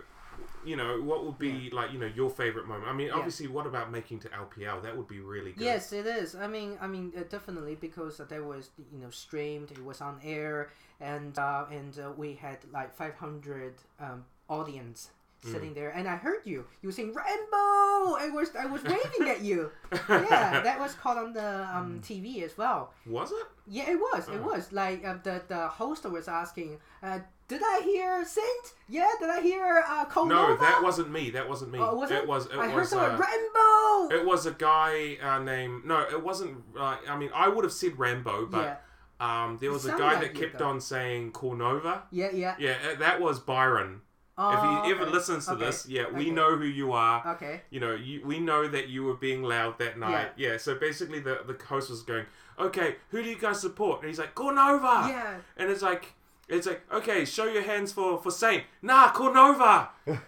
Speaker 1: You know what would be like? You know your favorite moment. I mean, obviously, what about making to LPL? That would be really good.
Speaker 2: Yes, it is. I mean, I mean, uh, definitely because that was you know streamed, it was on air, and uh, and uh, we had like 500 um, audience
Speaker 1: Mm.
Speaker 2: sitting there, and I heard you. You were saying Rainbow. I was I was waving at you. Yeah, that was caught on the um, TV as well.
Speaker 1: Was it?
Speaker 2: Yeah, it was. It
Speaker 1: Oh.
Speaker 2: was like uh, the the host was asking, uh, "Did I hear Saint? Yeah, did I hear uh, Konova?
Speaker 1: No, that wasn't me. That wasn't me.
Speaker 2: Oh, was it?
Speaker 1: it was. It
Speaker 2: I heard
Speaker 1: was.
Speaker 2: the word
Speaker 1: uh,
Speaker 2: Rainbow.
Speaker 1: It was a guy uh, named. No, it wasn't. Uh, I mean, I would have said Rambo, but um, there was a guy
Speaker 2: like
Speaker 1: that kept
Speaker 2: though.
Speaker 1: on saying Cornova.
Speaker 2: Yeah, yeah.
Speaker 1: Yeah, uh, that was Byron.
Speaker 2: Oh,
Speaker 1: if he ever
Speaker 2: okay.
Speaker 1: listens to
Speaker 2: Okay.
Speaker 1: this, yeah, we
Speaker 2: Okay.
Speaker 1: know who you are.
Speaker 2: Okay.
Speaker 1: You know, you, we know that you were being loud that night. Yeah. so basically, the the host was going, "Okay, who do you guys support?" And he's like, "Cornova."
Speaker 2: Yeah.
Speaker 1: And it's like. It's like okay, show your hands for for Saint. Nah, Cornova.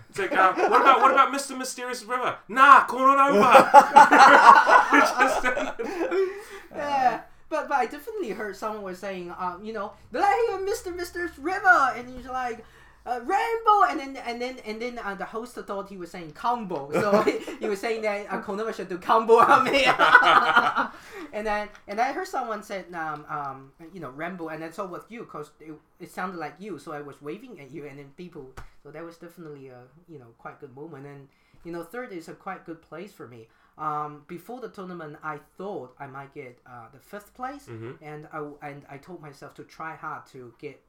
Speaker 1: It's like uh, what about what about Mr. Mysterious River? Nah, Cornova.
Speaker 2: yeah. But, but I definitely heard someone was saying, um, you know, let him Mr. Mr. River, and he's like, uh, Rainbow, and then and then and then uh, the host thought he was saying combo, so he, was saying that uh, Konova should do combo on me. and then and I heard someone said, um, um, you know, Rainbow, and then so was you, cause it, it sounded like you, so I was waving at you, and then people, so that was definitely a you know quite good moment, and you know, third is a quite good place for me. Um, before the tournament, I thought I might get uh, the fifth place,
Speaker 1: Mhm.
Speaker 2: and I and I told myself to try hard to get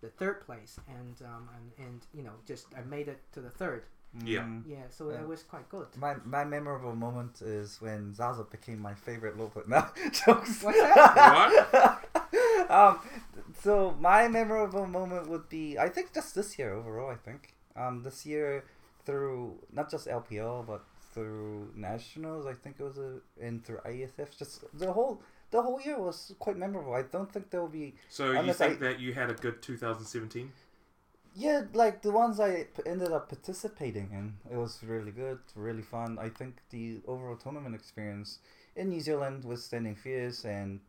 Speaker 2: the third place, and um, and, and you know, just I made it to the third.
Speaker 1: Yeah.
Speaker 3: Mm.
Speaker 2: Yeah, so that was quite good.
Speaker 3: My my memorable moment is when Zaza became my favorite Lopet. No jokes.
Speaker 2: What's that?
Speaker 3: um, so my memorable moment would be I think just this year overall. I think um this year through not just LPL but through nationals. I think it was a and through ISF. Just the whole the whole year was quite memorable. I don't think there will be.
Speaker 1: So you think
Speaker 3: I-
Speaker 1: that you had a good 2017?
Speaker 3: Yeah, like the ones I ended up participating in, it was really good, really fun. I think the overall tournament experience in New Zealand with Standing Fierce and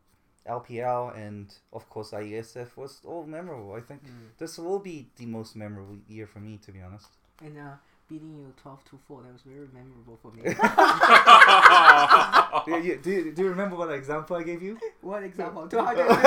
Speaker 3: LPL and of course IESF was all memorable. I think
Speaker 2: Mm.
Speaker 3: this will be the most memorable year for me, to be honest.
Speaker 2: And uh, beating you twelve to four, that was very memorable for me.
Speaker 3: do, you, do, you, do you remember what example I gave you?
Speaker 2: What example? 200.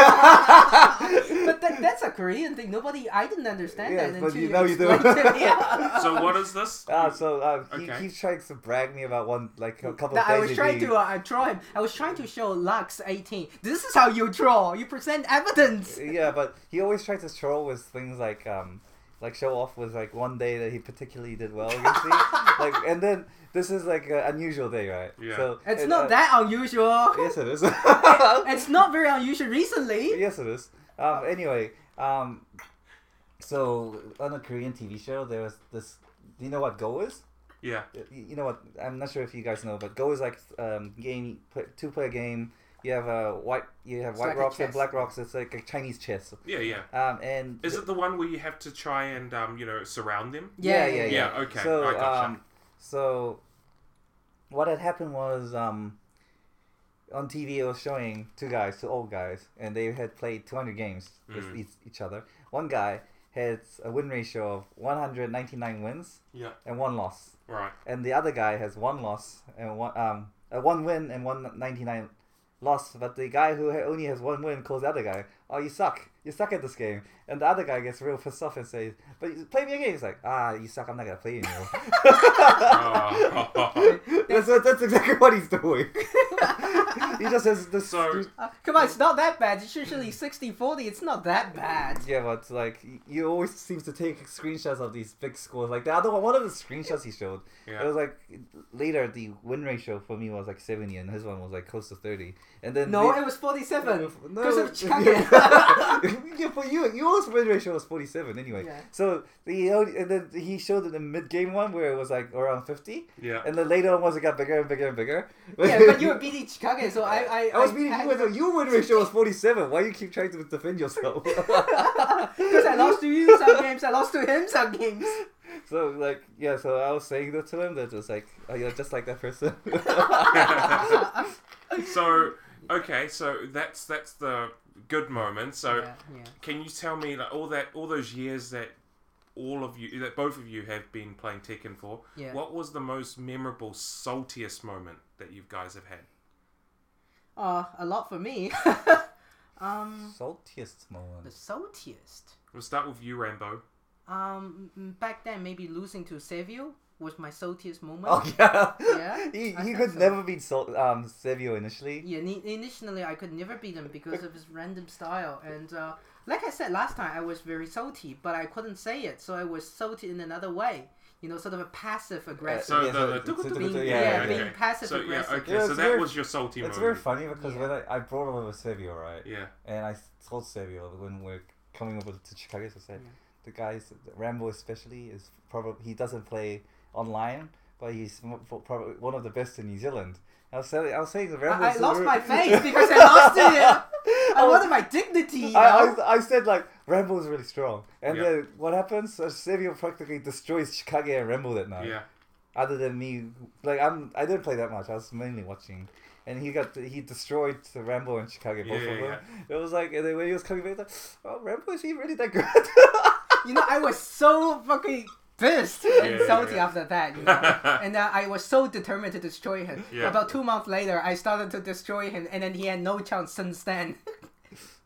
Speaker 2: but that, that's a Korean thing. Nobody, I didn't understand
Speaker 3: Yes,
Speaker 2: that
Speaker 3: but
Speaker 2: until
Speaker 3: you
Speaker 2: you,
Speaker 3: know you do.
Speaker 2: explained
Speaker 1: so what is this?
Speaker 3: Ah, so uh, he
Speaker 1: Okay.
Speaker 3: keeps trying to brag me about one like a couple
Speaker 2: No,
Speaker 3: of
Speaker 2: I was trying to uh, draw him. I was trying to show Lux 18. This is how you draw. You present evidence.
Speaker 3: yeah, but he always tries to troll with things like um like show off was like one day that he particularly did well against me. like and then this is like an unusual day, right?
Speaker 1: Yeah.
Speaker 3: So
Speaker 2: It's
Speaker 3: and,
Speaker 2: not
Speaker 3: uh,
Speaker 2: that unusual.
Speaker 3: Yes, it is.
Speaker 2: it's not very unusual recently.
Speaker 3: yes, it is. Um. Anyway, um. So on a Korean TV show, there was this. Do you know what Go is?
Speaker 1: Yeah.
Speaker 3: You you know what? I'm not sure if you guys know, but Go is like um game two player game. You have a white, you have
Speaker 1: It's
Speaker 3: white
Speaker 1: like
Speaker 3: rocks and black rocks. It's like a Chinese chess.
Speaker 1: Yeah, yeah.
Speaker 3: Um, and
Speaker 1: Is it the one where you have to try and um, you know, surround them?
Speaker 3: Yeah, yeah, yeah.
Speaker 1: Yeah, okay.
Speaker 3: So,
Speaker 1: I gotcha.
Speaker 3: um, so what had happened was, um, on TV it was showing two guys, two old guys, and they had played 200 games with
Speaker 1: Mm.
Speaker 3: each, each other. One guy had a win ratio of 199 wins
Speaker 1: Yeah.
Speaker 3: and one loss.
Speaker 1: Right.
Speaker 3: And the other guy has one loss and one um uh, one win and one 99 loss. But the guy who only has one win calls the other guy, "Oh, you suck! You suck at this game." And the other guy gets real pissed off and says, "But you- play me again." He's like, "Ah, you suck! I'm not gonna play you anymore." that's, that's exactly what he's doing. he just has this.
Speaker 1: So
Speaker 2: Uh, come on, it's not that bad. It's usually 60 40. It's not that bad.
Speaker 3: Yeah, but like he always seems to take screenshots of these big scores. Like the other one, one of the screenshots he showed,
Speaker 1: Yeah.
Speaker 3: it was like later the win ratio for me was like seventy, and his one was like close to thirty. And then
Speaker 2: No,
Speaker 3: the-
Speaker 2: it was 47.
Speaker 3: No,
Speaker 2: Because of Chage.
Speaker 3: yeah, for you, yours win ratio was forty seven anyway.
Speaker 2: Yeah.
Speaker 3: So the only- and then he showed the mid game one where it was like around fifty.
Speaker 1: Yeah.
Speaker 3: And then later on was it got bigger and bigger and bigger.
Speaker 2: yeah, but you were beating Chikage, so I. I,
Speaker 3: I was beating you with your win ratio was forty seven. Why you keep trying to defend yourself?
Speaker 2: Because I lost to you some games, I lost to him some games.
Speaker 3: So like yeah, so I was saying that to him that was like, oh, you're just like that person.
Speaker 1: so okay, so that's that's the good moment. So
Speaker 2: Yeah, yeah.
Speaker 1: can you tell me like all that all those years that all of you that both of you have been playing Tekken for?
Speaker 2: Yeah.
Speaker 1: What was the most memorable, saltiest moment that you guys have had?
Speaker 2: Uh, a lot for me. um,
Speaker 3: Saltiest moment.
Speaker 2: the saltiest.
Speaker 1: We'll start with you, Rambo.
Speaker 2: Um, back then, maybe losing to Savio was my saltiest moment.
Speaker 3: Oh yeah,
Speaker 2: Yeah,
Speaker 3: he,
Speaker 2: I
Speaker 3: he
Speaker 2: think
Speaker 3: could
Speaker 2: so.
Speaker 3: never beat Sol- um Savio initially.
Speaker 2: Yeah, ni- initially I could never beat him because of his random style, and uh, like I said last time, I was very salty, but I couldn't say it, so I was salty in another way. You know, sort of a passive uh, aggressive.
Speaker 1: So
Speaker 3: yeah,
Speaker 1: the,
Speaker 3: so-
Speaker 1: the,
Speaker 3: so-
Speaker 2: being, yeah,
Speaker 3: yeah,
Speaker 2: being
Speaker 1: okay.
Speaker 2: passive
Speaker 1: So yeah,
Speaker 2: aggressive.
Speaker 1: okay.
Speaker 3: Yeah,
Speaker 1: so
Speaker 3: it's
Speaker 1: that
Speaker 3: very-
Speaker 1: was your salty
Speaker 3: It's
Speaker 1: moment.
Speaker 3: very funny because when I, I brought him with Savio, right?
Speaker 1: Yeah.
Speaker 3: And I told Savio when we're coming over to Chikage, I said, the guys, Rambo especially, is probably he doesn't play online, but he's probably one of the best in New Zealand. I was saying, I was saying the Rambo.
Speaker 2: I, I lost my face because I lost it. I wanted my dignity. You know?
Speaker 3: I, I, I said like Rambo is really strong, and
Speaker 1: Yeah.
Speaker 3: then what happens? Uh, Savio practically destroys Chikage and Rambo that night.
Speaker 1: Yeah.
Speaker 3: Other than me, like I'm, I didn't play that much. I was mainly watching, and he got he destroyed the Rambo and Chikage both
Speaker 1: Yeah,
Speaker 3: of them.
Speaker 1: yeah,
Speaker 3: It was like, and then when he was coming back, like, oh Rambo is he really that good?
Speaker 2: you know, I was so fucking pissed and
Speaker 3: Yeah,
Speaker 2: salty
Speaker 3: yeah.
Speaker 2: after that, you know. and uh, I was so determined to destroy him.
Speaker 3: Yeah.
Speaker 2: About two months later, I started to destroy him, and then he had no chance since then.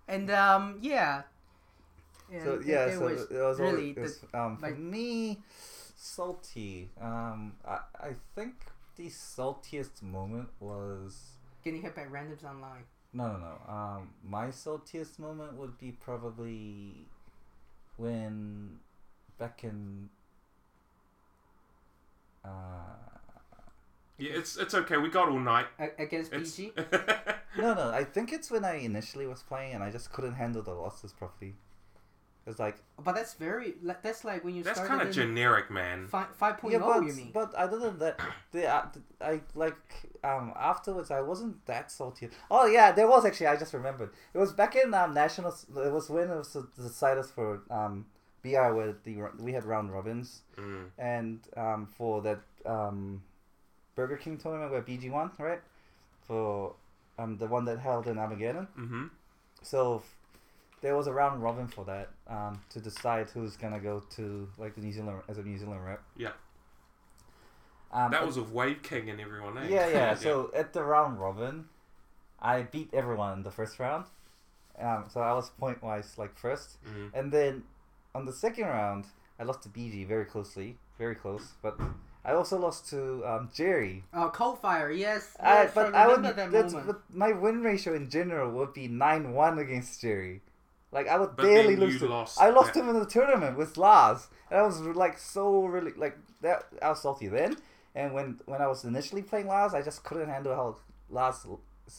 Speaker 2: and um, yeah.
Speaker 3: So
Speaker 2: it-
Speaker 3: yeah,
Speaker 2: it
Speaker 3: so
Speaker 2: was
Speaker 3: it was
Speaker 2: really
Speaker 3: really it was,
Speaker 2: the-
Speaker 3: um, for
Speaker 2: like-
Speaker 3: me salty. Um, I I think the saltiest moment was
Speaker 2: getting hit by randoms online.
Speaker 3: No, no, no. Um, my saltiest moment would be probably when back in. Uh,
Speaker 1: Yeah, it's it's okay. We got all night.
Speaker 2: A- against
Speaker 1: It's-
Speaker 2: PG?
Speaker 3: no, no. I think it's when I initially was playing and I just couldn't handle the losses properly. It's like
Speaker 2: But that's very. like, That's like when you
Speaker 1: That's
Speaker 2: started.
Speaker 1: kind of
Speaker 2: in
Speaker 1: generic, man.
Speaker 2: Fi- 5.0,
Speaker 3: yeah, but,
Speaker 2: you mean?
Speaker 3: but other than that, the, uh, I like um afterwards I wasn't that salty. Oh yeah, there was actually I just remembered. It was back in um nationals. It was when it was the decided for um BR where the we had round robins
Speaker 1: Mm.
Speaker 3: and um for that um Burger King tournament where BG won right for um the one that held in Armageddon.
Speaker 1: Mm-hmm.
Speaker 3: So f- there was a round robin for that um, to decide who's gonna go to like the New Zealand as a New Zealand rep.
Speaker 1: Yeah.
Speaker 3: Um,
Speaker 1: that was with Wave King and everyone, eh?
Speaker 3: yeah, yeah. So at the round robin, I beat everyone in the first round. Um, so I was point wise like 1st
Speaker 1: Mhm.
Speaker 3: and then on the second round, I lost to BG very closely, very close. But I also lost to um, Jerry.
Speaker 2: Oh, Coldfire, yes.
Speaker 3: I,
Speaker 2: yes,
Speaker 3: but
Speaker 2: I
Speaker 3: I would
Speaker 2: that
Speaker 3: that's, but my win ratio in general would be nine one against Jerry. Like I would
Speaker 1: But
Speaker 3: barely
Speaker 1: then
Speaker 3: lose
Speaker 1: you
Speaker 3: to
Speaker 1: lost
Speaker 3: I lost
Speaker 1: that-
Speaker 3: him in the tournament with Lars. And I was like so really like that. I was salty then. And when when I was initially playing Lars, I just couldn't handle how Lars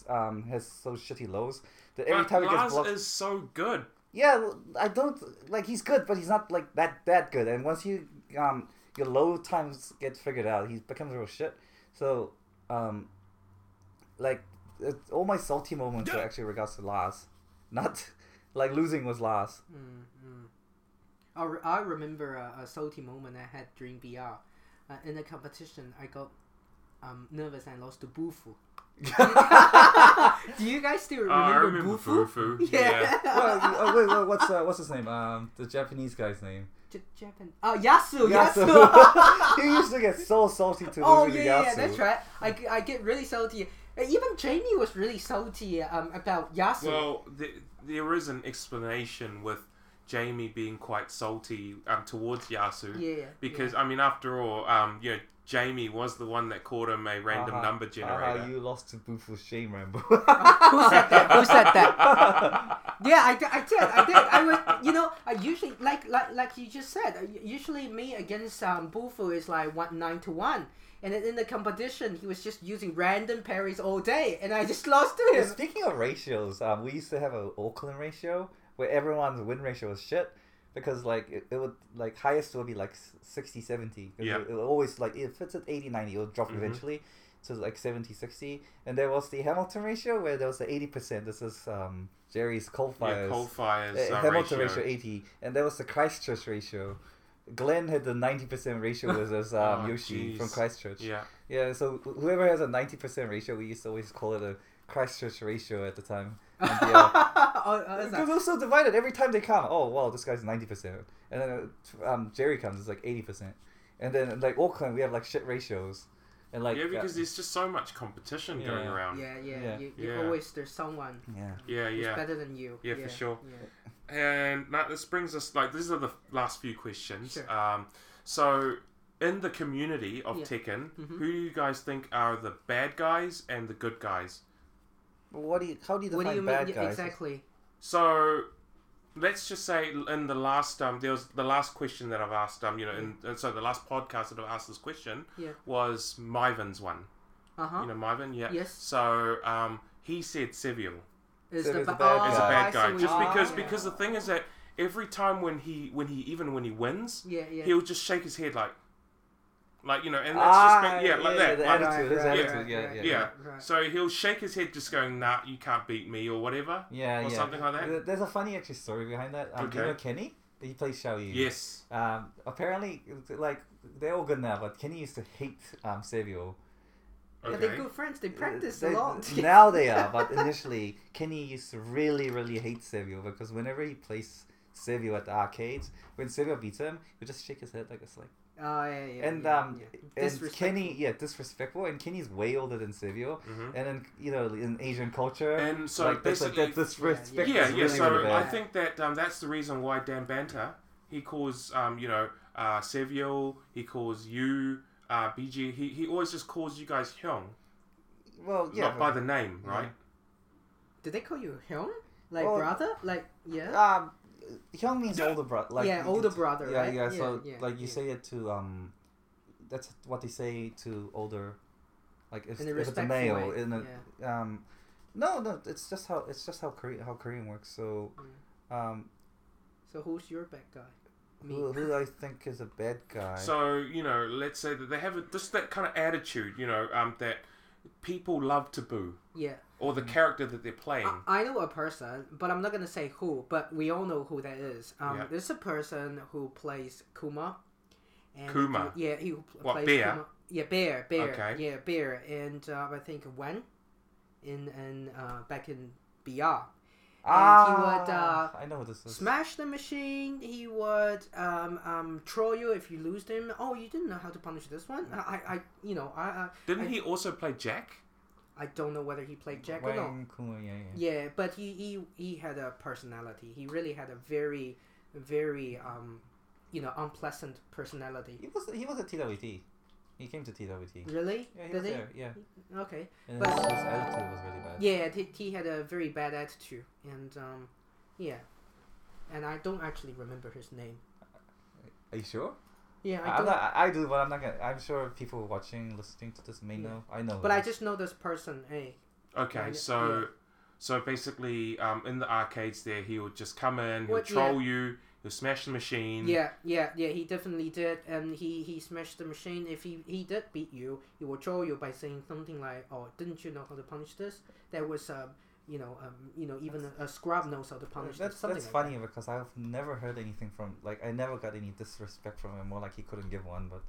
Speaker 3: um has so shitty lows that every
Speaker 1: But
Speaker 3: time he gets
Speaker 1: Lars
Speaker 3: blocked.
Speaker 1: is so good.
Speaker 3: Yeah, I don't like he's good, but he's not like that that good. And once you um your low times get figured out, he becomes real shit. So um like it, all my salty moments are actually regards to Lars, not like losing was Lars.
Speaker 2: Mm, mm. I, re- I remember a, a salty moment I had during BR. Uh, in the competition, I got um, nervous and lost to Bufu. Do you guys still
Speaker 1: Oh, I
Speaker 2: remember,
Speaker 1: remember
Speaker 2: Bufu?
Speaker 1: Bufu,
Speaker 2: Yeah.
Speaker 1: yeah.
Speaker 3: well, oh, wait, wait, what's uh, what's his name? Um, the Japanese guy's name.
Speaker 2: J- Japan. Oh, Yasu.
Speaker 3: Yasu.
Speaker 2: Yasu.
Speaker 3: he used to get so salty to
Speaker 2: oh
Speaker 3: losing
Speaker 2: yeah,
Speaker 3: to
Speaker 2: yeah, that's right. I, I get really salty. Uh, Even Jamie was really salty um, about Yasu.
Speaker 1: Well, th- there is an explanation with Jamie being quite salty um, towards Yasu.
Speaker 2: Yeah,
Speaker 1: Because I mean, after all, um, you know, Jamie was the one that called him a random
Speaker 3: Haha,
Speaker 1: number
Speaker 3: haha,
Speaker 1: generator.
Speaker 3: you lost to Bufu's shame, Rambo.
Speaker 2: Who said that? Who said that? yeah, I, did- I did. I did. I was, you know, I usually like like like you just said. uh, Usually, me against um Bufu is like one nine to one, and then in the competition, he was just using random parries all day, and I just lost to him.
Speaker 3: Speaking of ratios, um, we used to have a Auckland ratio where everyone's win ratio was shit because like it, it would like highest would be like 60 70 'cause
Speaker 1: Yeah.
Speaker 3: it, it always like if it's at 80 90 it would drop
Speaker 1: Mhm.
Speaker 3: eventually to like 70 60 and there was the Hamilton ratio where there was the 80% this is um, Jerry's coal fires
Speaker 1: Yeah, Coldfire's,
Speaker 3: uh,
Speaker 1: uh,
Speaker 3: Hamilton
Speaker 1: ratio.
Speaker 3: ratio 80 and there was the Christchurch ratio Glenn had the 90% ratio with his um,
Speaker 1: Oh,
Speaker 3: Yoshi from. Christchurch
Speaker 1: Yeah.
Speaker 3: yeah, so whoever has a ninety percent ratio, we used to always call it a Christchurch ratio at the time. And yeah,
Speaker 2: Oh, oh,
Speaker 3: because
Speaker 2: that-
Speaker 3: it was so divided. Every time they come, oh wow, this guy's ninety percent, and then uh, um, Jerry comes, it's like eighty percent, and then like Auckland, we have like shit ratios, and like
Speaker 1: yeah, because
Speaker 3: uh,
Speaker 1: there's just so much competition going around.
Speaker 2: Yeah, yeah.
Speaker 3: Yeah.
Speaker 2: You, you
Speaker 1: Yeah.
Speaker 2: always there's someone.
Speaker 3: Yeah.
Speaker 1: Yeah,
Speaker 2: who's
Speaker 1: yeah.
Speaker 2: better than you.
Speaker 1: Yeah, for sure.
Speaker 2: Yeah.
Speaker 1: And now this brings us like these are the last few questions.
Speaker 2: Sure.
Speaker 1: Um, so in the community of
Speaker 2: Yeah.
Speaker 1: Tekken,
Speaker 2: Mhm.
Speaker 1: who do you guys think are the bad guys and the good guys?
Speaker 3: what do you? How do you define
Speaker 2: What do you
Speaker 3: bad
Speaker 2: mean
Speaker 3: guys?
Speaker 2: exactly?
Speaker 1: So let's just say in the last um there was the last question that I've asked um you know in, and so the last podcast that I've asked this question
Speaker 2: Yeah.
Speaker 1: was Myvin's one.
Speaker 2: Uh-huh.
Speaker 1: You know Myvin, yeah.
Speaker 2: Yes.
Speaker 1: So um he said Seville.
Speaker 2: Is
Speaker 3: So
Speaker 2: the
Speaker 3: a
Speaker 2: ba-
Speaker 3: bad
Speaker 2: oh,
Speaker 1: is a
Speaker 3: guy.
Speaker 1: bad guy just
Speaker 2: what you
Speaker 1: because
Speaker 2: mean.
Speaker 1: because the thing is that every time when he when he even when he wins,
Speaker 2: Yeah, yeah.
Speaker 1: he'll just shake his head like. Like you know, and that's
Speaker 3: Ah,
Speaker 1: just yeah, like
Speaker 3: yeah,
Speaker 1: that. like,
Speaker 3: attitude, his
Speaker 1: yeah,
Speaker 3: attitude, yeah, yeah,
Speaker 1: yeah.
Speaker 3: yeah.
Speaker 2: Right.
Speaker 1: So he'll shake his head, just going, "Nah, you can't beat me," or whatever.
Speaker 3: Yeah,
Speaker 1: or
Speaker 3: yeah.
Speaker 1: something like that.
Speaker 3: There's a funny actually story behind that. Um, do You know Kenny? He plays Xiao Yu.
Speaker 1: Yes.
Speaker 3: Um, apparently, like they're all good now, but Kenny used to hate um, Savio.
Speaker 2: But they're good friends. They practice a lot.
Speaker 3: now they are, but initially Kenny used to really, really hate Savio because whenever he plays Savio at the arcades, when Savio beats him, he would just shake his head like it's like.
Speaker 2: Oh yeah, yeah.
Speaker 3: and
Speaker 2: yeah,
Speaker 3: um,
Speaker 2: yeah.
Speaker 3: and Kenny, yeah, disrespectful, and Kenny's way older than Savio,
Speaker 1: Mhm.
Speaker 3: and then you know in Asian culture,
Speaker 1: And so
Speaker 3: like, that's, like,
Speaker 1: basically,
Speaker 3: that disrespect.
Speaker 1: yeah,
Speaker 3: is
Speaker 1: yeah.
Speaker 3: really,
Speaker 1: So
Speaker 3: really
Speaker 1: I think that um, that's the reason why Dan Banter he calls um, you know uh, Seville, he calls you uh, BG. He he always just calls you guys Hyung,
Speaker 3: well, yeah,
Speaker 1: not by the name, right?
Speaker 2: Did they call you Hyung? Like
Speaker 3: Well,
Speaker 2: brother? Like yeah.
Speaker 3: Um, Hyung means older brother. Like
Speaker 2: Yeah, older brother,
Speaker 3: Yeah,
Speaker 2: right?
Speaker 3: yeah.
Speaker 2: Yeah,
Speaker 3: So
Speaker 2: yeah,
Speaker 3: like you
Speaker 2: yeah.
Speaker 3: say it to um, that's what they say to older, like if, if it's a male
Speaker 2: way,
Speaker 3: in a um, no, no. It's just how it's just how Korean how Korean works. So, um,
Speaker 2: So who's your bad guy? Me.
Speaker 3: who, who I think is a bad guy.
Speaker 1: So you know, let's say that they have a, just that kind of attitude, you know, um, that people love to boo,
Speaker 2: Yeah.
Speaker 1: Or the character that they're playing.
Speaker 2: I know a person, but I'm not gonna say who. But we all know who that is. Um,
Speaker 1: Yeah.
Speaker 2: There's a person who plays Kuma. And
Speaker 1: Kuma?
Speaker 2: Yeah, he pl-
Speaker 1: What,
Speaker 2: plays
Speaker 1: Bear?
Speaker 2: Kuma. Yeah, Bear, Bear.
Speaker 1: Okay.
Speaker 2: Yeah, Bear, and uh, I think Wen, in in uh, back in BR. And he would uh,
Speaker 3: Ah, I know this is.
Speaker 2: smash the machine. He would um, um, troll you if you lose him. Oh, you didn't know how to punish this one. I, I, I you know, I, I
Speaker 1: Didn't
Speaker 2: I,
Speaker 1: he also play Jack?
Speaker 2: I don't know whether he played Jack or not.
Speaker 3: Yeah, yeah.
Speaker 2: Yeah, but he, he he had a personality. He really had a very, very um, you know, unpleasant personality.
Speaker 3: He was he was at TWT. He came to TWT.
Speaker 2: Really?
Speaker 3: Yeah, he
Speaker 2: Did
Speaker 3: was
Speaker 2: he?
Speaker 3: there. Yeah.
Speaker 2: Okay.
Speaker 3: And
Speaker 2: But
Speaker 3: his, his attitude was really bad.
Speaker 2: yeah, he, he had a very bad attitude, and um, yeah, and I don't actually remember his name.
Speaker 3: Are you sure?
Speaker 2: Yeah, I
Speaker 3: I, I'm
Speaker 2: don't.
Speaker 3: I do, but I'm not gonna. I'm sure people watching, listening to this may
Speaker 2: Yeah.
Speaker 3: know. I know.
Speaker 2: But
Speaker 3: who
Speaker 2: I just know this person. Hey.
Speaker 1: Okay,
Speaker 2: I-
Speaker 1: so
Speaker 2: yeah.
Speaker 1: so basically, um, in the arcades there, he would just come in, he'll
Speaker 2: What-
Speaker 1: troll
Speaker 2: yeah.
Speaker 1: you, he'll smash the machine.
Speaker 2: Yeah, yeah, yeah. He definitely did, and he he smashed the machine. If he he did beat you, he will troll you by saying something like, "Oh, didn't you know how to punish this?" That was um, you know, um, you know, even a, a scrub knows how to punish
Speaker 3: That's.
Speaker 2: Something
Speaker 3: that's
Speaker 2: like
Speaker 3: funny because I've never heard anything from like I never got any disrespect from him. More like he couldn't give one, but.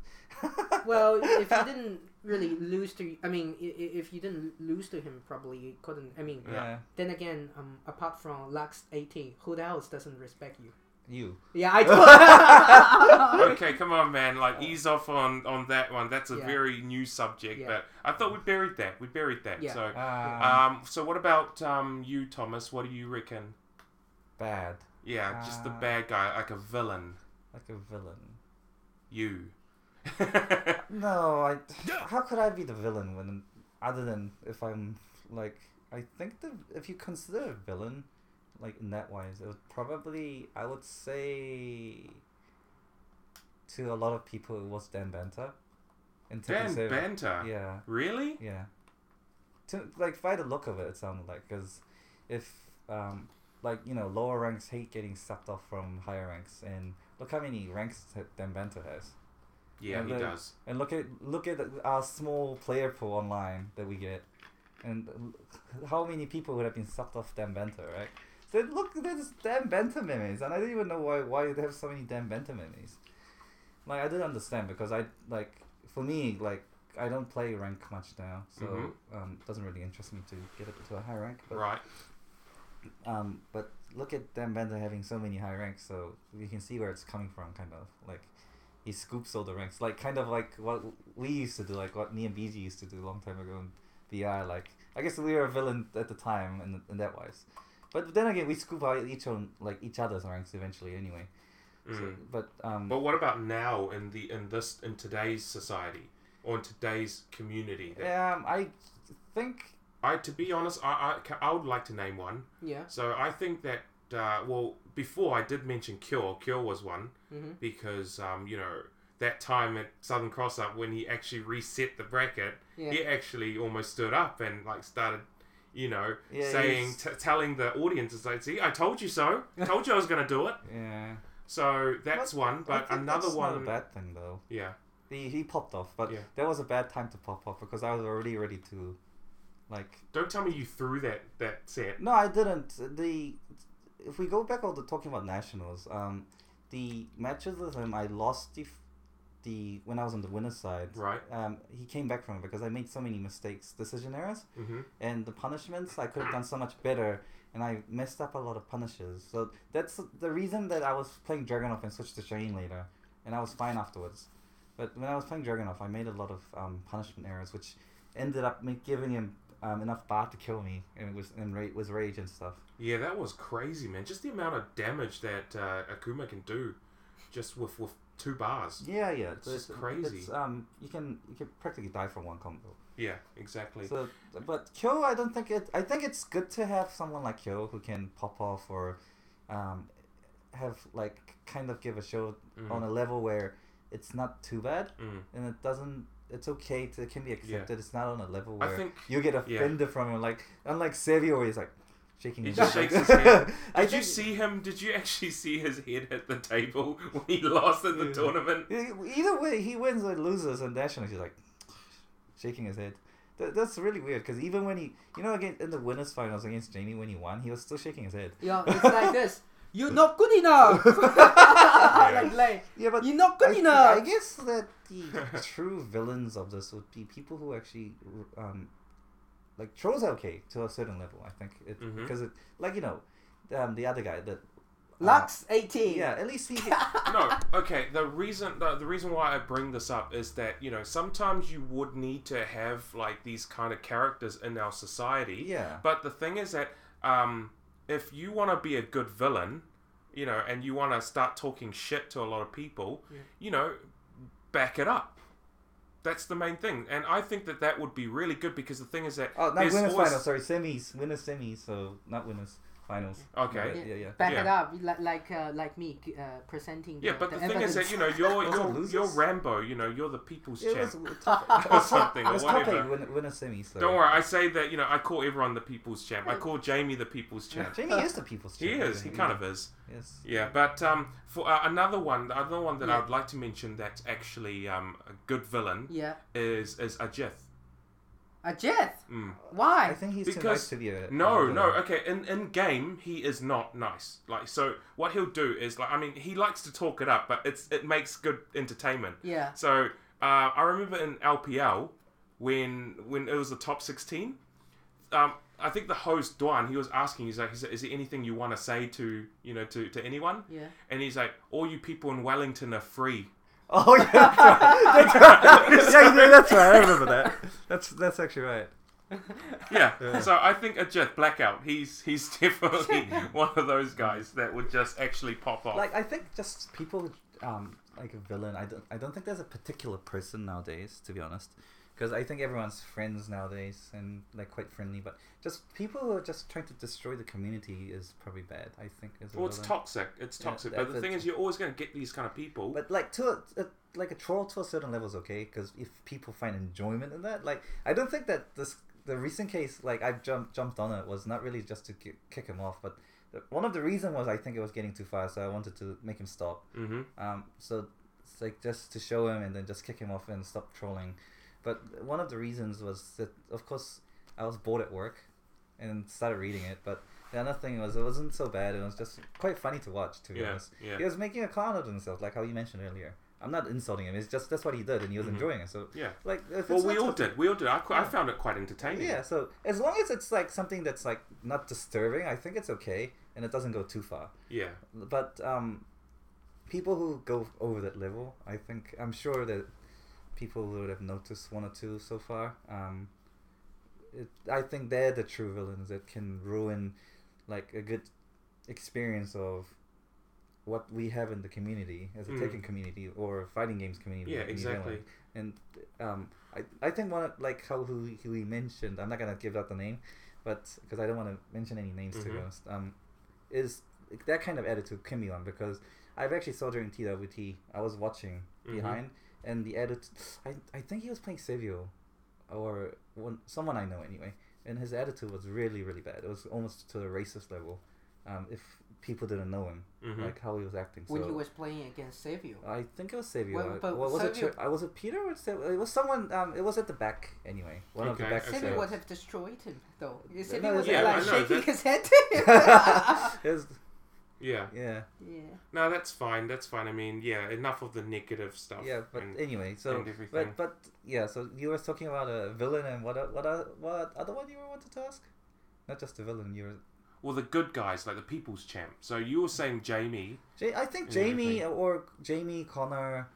Speaker 2: Well, if you didn't really lose to, I mean, if you didn't lose to him, probably you couldn't. I mean,
Speaker 3: Yeah.
Speaker 2: Then again, um, apart from Lux eighteen, who else doesn't respect you?
Speaker 3: You.
Speaker 2: Yeah, I do.
Speaker 1: okay, come on, man. Like ease off on on that one. That's a
Speaker 2: Yeah.
Speaker 1: very new subject,
Speaker 2: Yeah.
Speaker 1: but I thought we buried that. We buried that.
Speaker 2: Yeah.
Speaker 1: So,
Speaker 3: Um,
Speaker 1: um, so what about um you, Thomas? What do you reckon?
Speaker 3: Bad.
Speaker 1: Yeah, just the
Speaker 3: Uh,
Speaker 1: bad guy, like a villain.
Speaker 3: Like a villain.
Speaker 1: You.
Speaker 3: No, I. How could I be the villain when, other than if I'm like, I think the if you consider a villain, like net wise, it was probably I would say. To a lot of people, it was Dan Banter. And
Speaker 1: Dan
Speaker 3: Saber.
Speaker 1: Banter?
Speaker 3: Yeah.
Speaker 1: Really?
Speaker 3: Yeah. To like by the look of it, it sounded like because if um like you know lower ranks hate getting sucked off from higher ranks, and look how many ranks Dan Banter has.
Speaker 1: Yeah,
Speaker 3: And
Speaker 1: he
Speaker 3: the-
Speaker 1: does.
Speaker 3: And look at look at our small player pool online that we get, and how many people would have been sucked off Dan Banter, right? Look, there's Dan Banter memes, and I don't even know why why they have so many Dan Banter memes. Like I didn't understand because I like for me like I don't play rank much now, so
Speaker 1: Mhm.
Speaker 3: um, it doesn't really interest me to get up to a high rank. But,
Speaker 1: Right.
Speaker 3: Um, but look at Dan Banter having so many high ranks, so you can see where it's coming from, kind of like he scoops all the ranks, like kind of like what we used to do, like what me and BG used to do a long time ago in BI. Like I guess we were a villain at the time, in, in that wise. But then again, we scoop out each own like each other's ranks eventually, anyway. So,
Speaker 1: Mm.
Speaker 3: but um,
Speaker 1: But what about now in the in this in today's society or in today's community? that-
Speaker 3: um, I think
Speaker 1: I to be honest, I, I I would like to name one.
Speaker 2: Yeah.
Speaker 1: So I think that uh, well before I did mention Cure. Cure was one
Speaker 2: Mhm.
Speaker 1: because um you know that time at Southern Cross Up when he actually reset the bracket,
Speaker 2: Yeah.
Speaker 1: he actually almost stood up and like started, you know,
Speaker 3: Yeah,
Speaker 1: saying, t- telling the audience, it's like, see, I told you so. I told you I was going to do it.
Speaker 3: Yeah.
Speaker 1: So that's one, but another
Speaker 3: that's
Speaker 1: one.
Speaker 3: Not a bad thing though.
Speaker 1: Yeah.
Speaker 3: He he popped off, but
Speaker 1: Yeah.
Speaker 3: that was a bad time to pop off because I was already ready to, like.
Speaker 1: Don't tell me you threw that that set.
Speaker 3: No, I didn't. The if we go back all the talking about nationals, um, the matches with him, I lost the the when I was on the winner's side.
Speaker 1: Right.
Speaker 3: Um, he came back from it because I made so many mistakes, decision errors,
Speaker 1: Mhm.
Speaker 3: and the punishments I could have done so much better, and I messed up a lot of punishes. So that's the reason that I was playing Dragunov and switched to Shane later, and I was fine afterwards. But when I was playing Dragunov, I made a lot of um, punishment errors, which ended up me giving him um, enough bar to kill me, and it was and ra- was rage and stuff.
Speaker 1: Yeah, that was crazy, man. Just the amount of damage that uh, Akuma can do, just with with two bars.
Speaker 3: Yeah, yeah,
Speaker 1: it's just crazy.
Speaker 3: It's, um, you can you can practically die from one combo.
Speaker 1: Yeah, exactly.
Speaker 3: So, but Kyo, I don't think it. I think it's good to have someone like Kyo who can pop off or, um, have like kind of give a show
Speaker 1: Mhm.
Speaker 3: on a level where it's not too bad
Speaker 1: Mm.
Speaker 3: and it doesn't. It's okay to it can be accepted. It's not on a level where
Speaker 1: think-
Speaker 3: you get
Speaker 1: yeah.
Speaker 3: offended from him. Like unlike Savio, where he's like shaking.
Speaker 1: He
Speaker 3: his
Speaker 1: just
Speaker 3: head.
Speaker 1: shakes his head.
Speaker 3: I
Speaker 1: Did you
Speaker 3: think-
Speaker 1: see him? Did you actually see his head hit the table when he lost in the
Speaker 3: Yeah.
Speaker 1: tournament?
Speaker 3: Either way, he wins or loses, and National he's like shaking his head. That, that's really weird because even when he, you know, again in the winners finals against Jamie when he won, he was still shaking his head.
Speaker 2: Yeah, it's like this. You're not good enough. like, like,
Speaker 3: yeah, but
Speaker 2: you're not good
Speaker 3: I,
Speaker 2: enough.
Speaker 3: I guess that the true villains of this would be people who actually, um, like trolls are okay to a certain level. I think it
Speaker 1: Mhm.
Speaker 3: because it like you know, um, the other guy that. uh,
Speaker 2: Lux 18.
Speaker 3: Yeah, at least he.
Speaker 1: no, okay. The reason the, the reason why I bring this up is that you know sometimes you would need to have like these kind of characters in our society.
Speaker 3: Yeah.
Speaker 1: But the thing is that um, if you want to be a good villain, you know, and you want to start talking shit to a lot of people,
Speaker 2: Yeah.
Speaker 1: you know, back it up. That's the main thing, and I think that that would be really good because the thing is that
Speaker 3: Oh, not winners
Speaker 1: always-
Speaker 3: finals. Sorry, semis. Winners semis. So not winners finals.
Speaker 1: Okay.
Speaker 3: Yeah, yeah. yeah.
Speaker 2: Back it up, like like uh, like me uh, presenting.
Speaker 1: Yeah,
Speaker 2: the,
Speaker 1: but the, thing is that you know you're you're, you're Rambo. You know you're the people's
Speaker 3: It
Speaker 1: champ
Speaker 3: was
Speaker 1: or something
Speaker 3: It
Speaker 1: or
Speaker 3: was top
Speaker 1: whatever.
Speaker 3: eight, win, winner semis. So.
Speaker 1: Don't worry, I say that you know I call everyone the people's champ. I call Jamie the people's champ.
Speaker 3: Jamie is the people's champ.
Speaker 1: He
Speaker 3: isn't he?
Speaker 1: kind of is.
Speaker 3: Yes.
Speaker 1: Yeah, but um, for uh, another one, the other one that
Speaker 2: Yeah.
Speaker 1: I'd like to mention that's actually um, a good villain.
Speaker 2: Yeah.
Speaker 1: Is is Ajith.
Speaker 2: Ajith.
Speaker 1: Mm.
Speaker 2: Why?
Speaker 3: I think he's too nice to be a.
Speaker 1: no, no, okay. In in game, he is not nice. Like so, what he'll do is like I mean, he likes to talk it up, but it's it makes good entertainment.
Speaker 2: Yeah.
Speaker 1: So uh, I remember in LPL when when it was the top sixteen. Um, I think the host Duan he was asking he's like, is there anything you want to say to you know to, to anyone?
Speaker 2: Yeah.
Speaker 1: And he's like, all you people in Wellington are free.
Speaker 3: Oh yeah, that's right. That's right. yeah, yeah, that's right. I remember that. That's that's actually right.
Speaker 1: Yeah.
Speaker 3: Yeah.
Speaker 1: So I think Ajith Blackout, he's he's definitely one of those guys that would just actually pop off.
Speaker 3: Like I think just people um like a villain. I don't I don't think there's a particular person nowadays to be honest. Because I think everyone's friends nowadays and like quite friendly, but just people who are just trying to destroy the community is probably bad. I think. As
Speaker 1: well, it's toxic. It's toxic.
Speaker 3: that-
Speaker 1: but the thing is, you're always going to get these kind of people.
Speaker 3: But like to a, a like a troll to a certain level is okay because if people find enjoyment in that, like I don't think that this the recent case like I jumped jumped on it was not really just to ki- kick him off, but the, one of the reason was I think it was getting too far, so I wanted to make him stop.
Speaker 1: Mhm.
Speaker 3: Um, so it's like just to show him and then just kick him off and stop trolling. But one of the reasons was that of course I was bored at work and started reading it, but. The other thing was it wasn't so bad. It was just quite funny to watch. To be
Speaker 1: Yeah,
Speaker 3: honest,
Speaker 1: yeah.
Speaker 3: he was making a clown of himself, like how you mentioned earlier. I'm not insulting him. It's just that's what he did, and he was
Speaker 1: Mhm.
Speaker 3: enjoying it. So
Speaker 1: Yeah.
Speaker 3: like if
Speaker 1: well, we all
Speaker 3: something-
Speaker 1: did. We all did. I, qu- I found it quite entertaining.
Speaker 3: Yeah. So as long as it's like something that's like not disturbing, I think it's okay, and it doesn't go too far.
Speaker 1: Yeah.
Speaker 3: But um, people who go over that level, I think I'm sure that people would have noticed one or two so far. Um, it, I think they're the true villains that can ruin like a good experience of what we have in the community as a
Speaker 1: Mm.
Speaker 3: Tekken community or fighting games community.
Speaker 1: Yeah, exactly.
Speaker 3: Zealand. And um, I, I think one of, like how who, who he mentioned, I'm not gonna give out the name, but because I don't want to mention any names to be
Speaker 1: Mhm.
Speaker 3: honest, um, is that kind of attitude can be on because I've actually saw during TWT I was watching
Speaker 1: Mhm.
Speaker 3: behind and the attitude I, I think he was playing Savio or one someone I know anyway and his attitude was really really bad. It was almost to the racist level. Um, if people didn't know him,
Speaker 1: Mhm.
Speaker 3: like how he was acting.
Speaker 2: when
Speaker 3: so
Speaker 2: he was playing against Savio.
Speaker 3: I think it was Savio.
Speaker 2: Well, but
Speaker 3: well, was it?
Speaker 2: Savio-
Speaker 3: Ch- uh, was it Peter? Or Sa- it was someone. Um, it was at the back anyway. One of the
Speaker 1: Okay,
Speaker 3: back.
Speaker 2: Savio would have destroyed him though.
Speaker 3: Yeah,
Speaker 2: Savio
Speaker 3: no,
Speaker 2: was
Speaker 3: yeah,
Speaker 2: like shaking his head
Speaker 1: Yeah.
Speaker 3: yeah.
Speaker 2: yeah.
Speaker 1: No, that's fine. That's fine. I mean, yeah, enough of the negative stuff.
Speaker 3: Yeah, but
Speaker 1: and-
Speaker 3: anyway, so
Speaker 1: and
Speaker 3: but but yeah, so you were talking about a villain and what o- what what other one you were wanted to ask? Not just the villain. You were.
Speaker 1: well, the good guys, like the people's champ. So you were saying Jamie.
Speaker 3: Ja- I think Jamie
Speaker 1: everything.
Speaker 3: or Jamie Connor.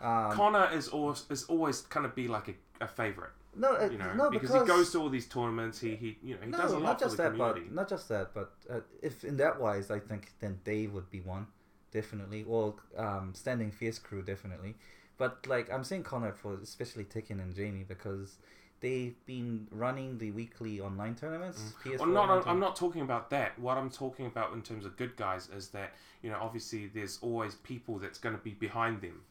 Speaker 3: Um,
Speaker 1: Connor is always is always kind of be like a, a favorite.
Speaker 3: No, uh,
Speaker 1: you know,
Speaker 3: no,
Speaker 1: because,
Speaker 3: because
Speaker 1: he goes to all these tournaments. He he you know he
Speaker 3: no,
Speaker 1: does a lot
Speaker 3: not
Speaker 1: for
Speaker 3: just
Speaker 1: the
Speaker 3: that,
Speaker 1: community.
Speaker 3: but not just that, but uh, if in that wise, I think then Dave would be one, definitely. Well, um, standing fierce crew definitely, but like I'm saying Connor for especially Tekken and Jamie because they've been running the weekly online tournaments. PS4
Speaker 1: Well, not,
Speaker 3: online
Speaker 1: I'm not talking about that. What I'm talking about in terms of good guys is that you know obviously there's always people that's going to be behind them,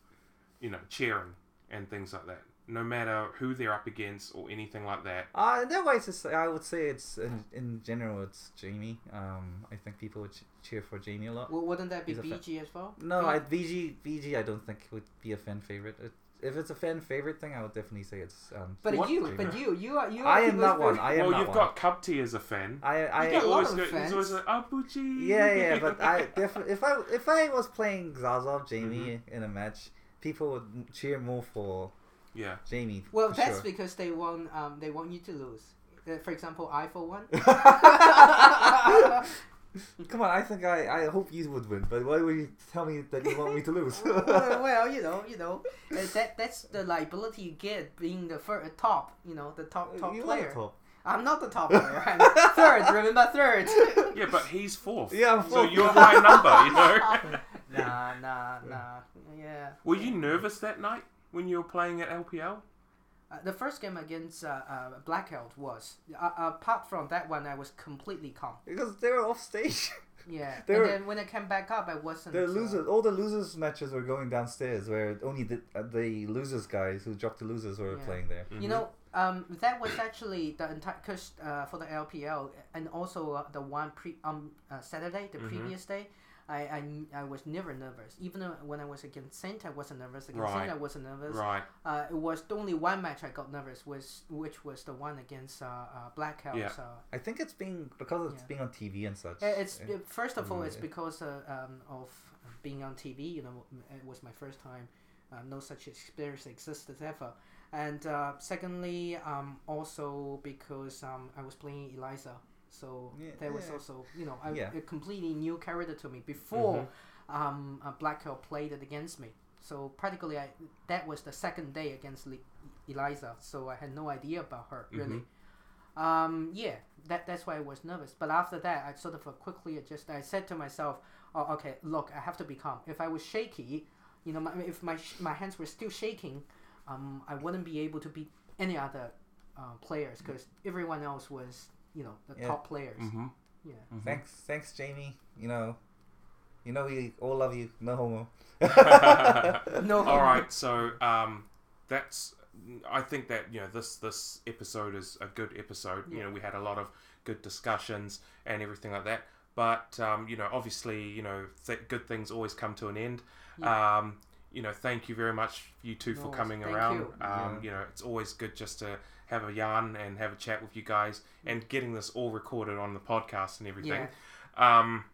Speaker 1: you know, cheering and things like that. No matter who they're up against or anything like that.
Speaker 3: Uh, in that way, it's, I would say it's in, in general it's Jamie. Um, I think people would cheer for Jamie a lot.
Speaker 2: Well, wouldn't that be
Speaker 3: He's a fa-
Speaker 2: BG as well?
Speaker 3: No,
Speaker 2: Yeah.
Speaker 3: I VG VG I don't think would be a fan favorite. It, if it's a fan favorite thing, I would definitely say it's. Um,
Speaker 2: But you,
Speaker 3: Jamie.
Speaker 2: but you, you are you. Are
Speaker 3: I am
Speaker 2: people's
Speaker 3: not one. I am
Speaker 1: well,
Speaker 3: not
Speaker 1: you've
Speaker 3: one.
Speaker 1: got Cubty as a fan.
Speaker 3: I I
Speaker 2: You
Speaker 1: He
Speaker 2: got a lot of
Speaker 1: go, he's
Speaker 2: fans.
Speaker 1: always like, oh, Bucci.
Speaker 3: yeah yeah, but I definitely if I if I was playing Zazov Jamie
Speaker 1: Mm-hmm.
Speaker 3: in a match, people would cheer more for
Speaker 1: yeah.
Speaker 3: Jamie.
Speaker 2: Well, that's
Speaker 3: sure.
Speaker 2: because they want um they want you to lose. Uh, for example, I for one.
Speaker 3: Come on, I think I, I hope you would win, but why would you tell me that you want me to lose?
Speaker 2: well, well, you know, you know, uh, that that's the liability you get being the first, top, you know, the top top
Speaker 3: you
Speaker 2: player.
Speaker 3: top.
Speaker 2: I'm not the top player. I'm third. Remember third.
Speaker 1: Yeah, but he's fourth.
Speaker 3: Yeah, I'm
Speaker 1: So you're my number, you know.
Speaker 2: nah, nah, nah. Yeah.
Speaker 1: Were you nervous that night when you were playing at LPL?
Speaker 2: Uh, the first game against uh, uh, Blackout was. Uh, apart from that one, I was completely calm.
Speaker 3: because they were off stage.
Speaker 2: Yeah.
Speaker 3: They
Speaker 2: and
Speaker 3: were-
Speaker 2: then when I came back up, I wasn't.
Speaker 3: The
Speaker 2: uh,
Speaker 3: losers, all the losers matches were going downstairs, where only the uh, the losers guys who dropped the losers were
Speaker 2: Yeah.
Speaker 3: playing there.
Speaker 1: Mm-hmm.
Speaker 2: You know, um, that was actually the entire because uh, for the LPL and also uh, the one pre um uh, Saturday, the
Speaker 1: Mhm.
Speaker 2: previous day, I, I I was never nervous. Even when I was against Saint, I wasn't nervous. Against Saint, I wasn't nervous.
Speaker 1: Right.
Speaker 2: Uh, it was the only one match I got nervous was which was the one against uh, uh Blackout.
Speaker 1: Yeah.
Speaker 2: Uh,
Speaker 3: I think it's being because it's
Speaker 2: Yeah.
Speaker 3: being on TV and such.
Speaker 2: It's
Speaker 3: Yeah.
Speaker 2: uh, first of all, it's because uh, um, of being on TV. You know, it was my first time. Uh, no such experience existed ever. And uh, secondly, um, also because um, I was playing Eliza, so
Speaker 3: Yeah,
Speaker 2: that was
Speaker 3: yeah.
Speaker 2: also you know I,
Speaker 3: Yeah.
Speaker 2: a completely new character to me before um, uh, Blackout played it against me. So practically, I that was the second day against Le- Eliza, so I had no idea about her really. Um, yeah, that that's why I was nervous. But after that, I sort of uh, quickly adjusted. I said to myself, "Oh, okay, look, I have to be calm. If I was shaky, you know, my, if my sh- my hands were still shaking, um, I wouldn't be able to beat any other uh, players because everyone else was, you know, the
Speaker 3: Yeah.
Speaker 2: top players.
Speaker 1: Mm-hmm.
Speaker 2: Yeah.
Speaker 3: Thanks, thanks, Jamie. You know, you know we all love you. No homo.
Speaker 2: No.
Speaker 1: All right, so um, that's. I think that you know this this episode is a good episode. You know, we had a lot of good discussions and everything like that. But um, you know, obviously, you know, th- good things always come to an end. Um, you know, thank you very much you two for coming around.
Speaker 2: you.
Speaker 1: Um,
Speaker 3: Yeah.
Speaker 1: You know, it's always good just to have a yarn and have a chat with you guys and getting this all recorded on the podcast and everything. Um,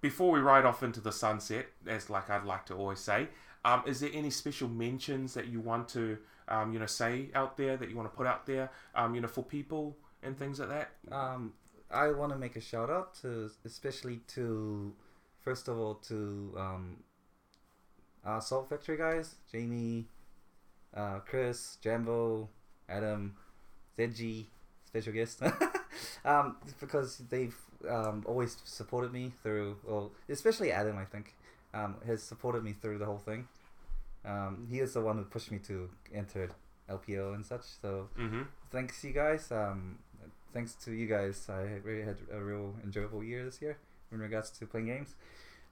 Speaker 1: before we ride off into the sunset, as like I'd like to always say, um, is there any special mentions that you want to, um, you know, say out there that you want to put out there, um, you know, for people and things like that?
Speaker 3: Um, I want to make a shout out to, especially to, first of all, to um, uh, Salt Factory guys, Jamie, uh, Chris, Jambo, Adam, Zedgy, special guest, um, because they've um, always supported me through, well, especially Adam, I think, um, has supported me through the whole thing. Um, he is the one who pushed me to enter LPL and such. So
Speaker 1: Mhm.
Speaker 3: thanks you guys. Um, thanks to you guys, I really had a real enjoyable year this year in regards to playing games.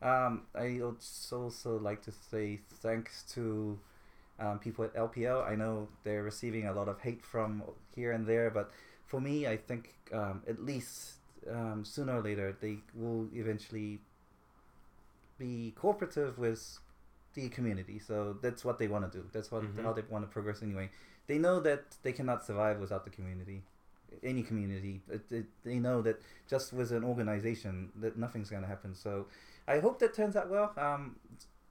Speaker 3: Um, I also like to say thanks to um, people at LPL. I know they're receiving a lot of hate from here and there, but for me, I think um, at least um, sooner or later they will eventually be cooperative with the community. So that's what they want to do. That's what
Speaker 1: Mhm.
Speaker 3: how they want to progress anyway. They know that they cannot survive without the community. Any community, it, it, they know that just with an organization that nothing's gonna happen. So I hope that turns out well. Um,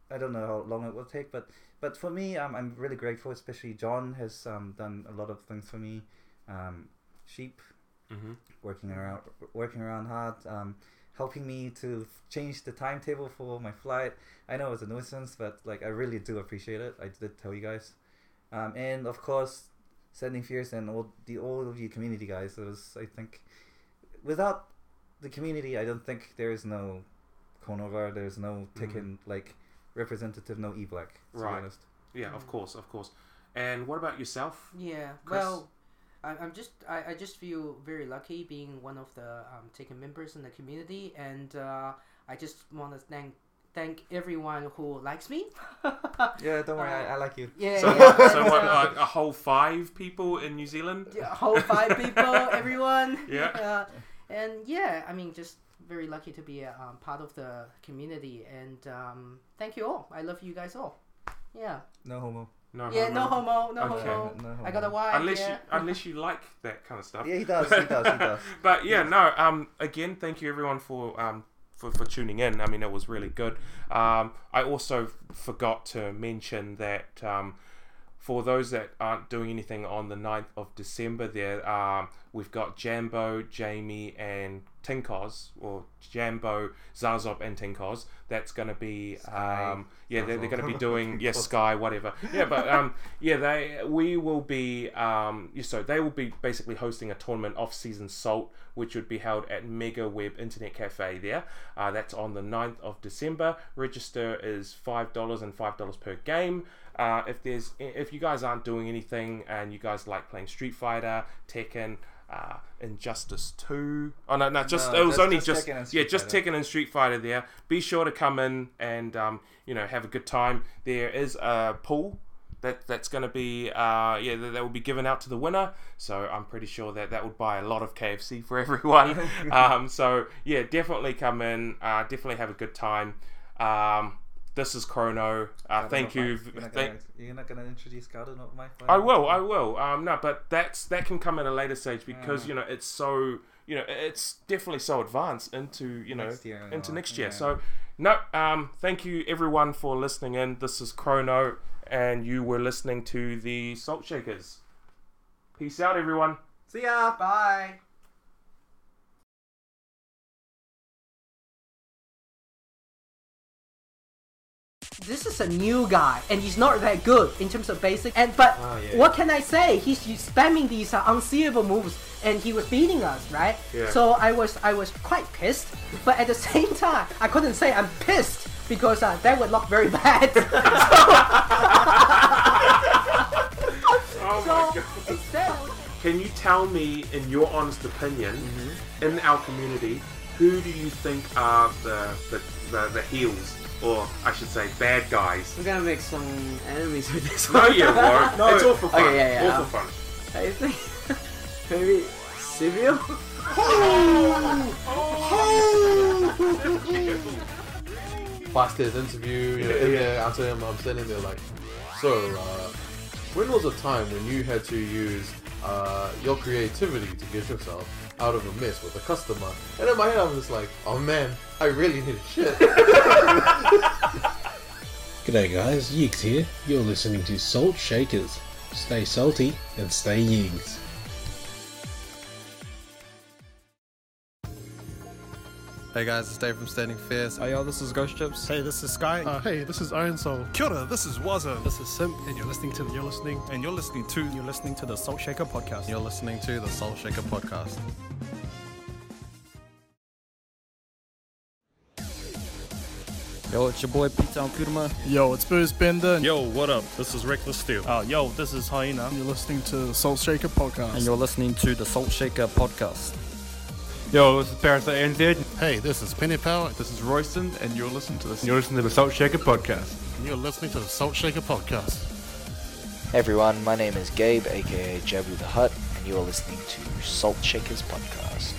Speaker 3: I don't know how long it will take, but but for me, um, I'm really grateful. Especially John has um, done a lot of things for me. Um, sheep,
Speaker 1: Mhm.
Speaker 3: working around working around hard, um, helping me to change the timetable for my flight. I know it's a nuisance, but like I really do appreciate it. I did tell you guys, um, and of course, sending fears and all the all of you community guys. It was I think without the community, I don't think there is no Konover. There's no Tekken like representative, no E Black. To be
Speaker 1: Right.
Speaker 3: honest.
Speaker 1: Yeah, of course, of course. And what about yourself?
Speaker 2: Yeah,
Speaker 1: Chris?
Speaker 2: well, I, I'm just I, I just feel very lucky being one of the um, Tekken members in the community, and uh, I just want to thank thank everyone who likes me.
Speaker 3: Yeah, don't worry, I, I like you.
Speaker 2: Yeah,
Speaker 1: So,
Speaker 2: yeah,
Speaker 1: so what,
Speaker 2: uh,
Speaker 1: like a whole five people in New Zealand?
Speaker 2: yeah, whole five people, everyone.
Speaker 1: Yeah.
Speaker 2: Uh, and yeah, I mean, just very lucky to be a um, part of the community, and um, thank you all. I love you guys all. Yeah.
Speaker 3: No homo.
Speaker 1: No
Speaker 2: yeah, no homo, no
Speaker 1: Okay.
Speaker 2: homo.
Speaker 3: No- no
Speaker 2: I got a wife.
Speaker 1: unless
Speaker 2: yeah.
Speaker 1: you unless you like that kind of stuff.
Speaker 3: Yeah, he does, he does, he does.
Speaker 1: but yeah, no. Um, again, thank you everyone for um for, for tuning in. I mean, it was really good. Um, I also forgot to mention that um. For those that aren't doing anything on the 9th of December, there um, we've got Jambo, Jamie, and Tinkos, or Jambo, Zazop, and Tinkos. That's going to be um, yeah, they're, they're going to be doing yes, Sky, whatever. Yeah, but um, yeah, they we will be um, so they will be basically hosting a tournament off season Salt, which would be held at Mega Web Internet Cafe. There, uh, that's on the 9th of December. Register is five dollars and five dollars per game. Uh, if there's if you guys aren't doing anything and you guys like playing Street Fighter, Tekken. Uh, Injustice 2. Oh no, no, just
Speaker 3: No,
Speaker 1: it was only
Speaker 3: just
Speaker 1: yeah, just
Speaker 3: Fighter.
Speaker 1: Tekken and Street Fighter there. Be sure to come in and um, you know have a good time. There is a pool that that's going to be uh, yeah that, that will be given out to the winner. So I'm pretty sure that that would buy a lot of KFC for everyone. um, so yeah, definitely come in. Uh, definitely have a good time. Um, this is Chrono. Uh, thank you.
Speaker 3: You're not,
Speaker 1: Thank,
Speaker 3: gonna, you're not gonna introduce Garden of Life?
Speaker 1: I will, I will. Um, no, but that's that can come at a later stage because
Speaker 3: Mm.
Speaker 1: you know it's so you know it's definitely so advanced into you know
Speaker 3: Next year
Speaker 1: into next year.
Speaker 3: yeah.
Speaker 1: So no, um, thank you everyone for listening in. This is Chrono, and you were listening to the Salt Shakers. Peace out, everyone.
Speaker 3: See ya.
Speaker 2: Bye. This is a new guy, and he's not that good in terms of basic. And but
Speaker 3: Oh, yeah.
Speaker 2: what can I say? He's, spamming these uh, unseeable moves, and he was beating us, right?
Speaker 1: Yeah.
Speaker 2: So I was I was quite pissed, but at the same time, I couldn't say I'm pissed because uh, that would look very bad.
Speaker 1: Oh
Speaker 2: so instead,
Speaker 1: Can you tell me, in your honest opinion,
Speaker 3: Mm-hmm.
Speaker 1: in our community, who do you think are the the, the, the heels, or I should say, bad guys?
Speaker 18: We're gonna make some enemies with this
Speaker 1: No, you won't.
Speaker 18: no,
Speaker 1: It's all for fun.
Speaker 18: Okay, yeah, yeah.
Speaker 1: All for fun.
Speaker 18: I think maybe Savio.
Speaker 4: past his interview, you know, in there answering him, I'm standing there like, so, uh, when was a time when you had to use uh, your creativity to get yourself out of a mess with a customer? And in my head, I'm just like, oh man, I really need a shit.
Speaker 5: G'day guys, Yeeks here. You're listening to Salt Shakers. Stay salty and stay Yeeks.
Speaker 25: Hey guys, it's Dave from Standing Fierce.
Speaker 15: Hey yo, this is Ghost Chips.
Speaker 12: Hey, this is Sky. Uh, hey, this is Iron Soul.
Speaker 19: Kia ora, this is Wazo. This is Simp, and you're listening to the, you're listening and you're listening to you're listening to the Salt Shaker podcast.
Speaker 25: You're listening to the Salt Shaker podcast. Yo, it's your boy Pete Town Kuruma.
Speaker 12: Yo, it's Booze Bender.
Speaker 26: Yo, what up? This is Reckless Steel.
Speaker 12: Uh, yo, this is Hyena. You're listening to the Salt Shaker Podcast.
Speaker 15: And you're listening to the Salt Shaker podcast.
Speaker 11: Yo, this is Parasite NZ.
Speaker 12: Hey, this is Penny Power.
Speaker 26: This is Royston, and you're listening to this.
Speaker 11: You're listening to the Salt Shaker Podcast.
Speaker 12: You're listening to the Salt Shaker Podcast.
Speaker 14: Hey everyone, my name is Gabe, aka Jabu the Hut, and you are listening to Salt Shakers Podcast.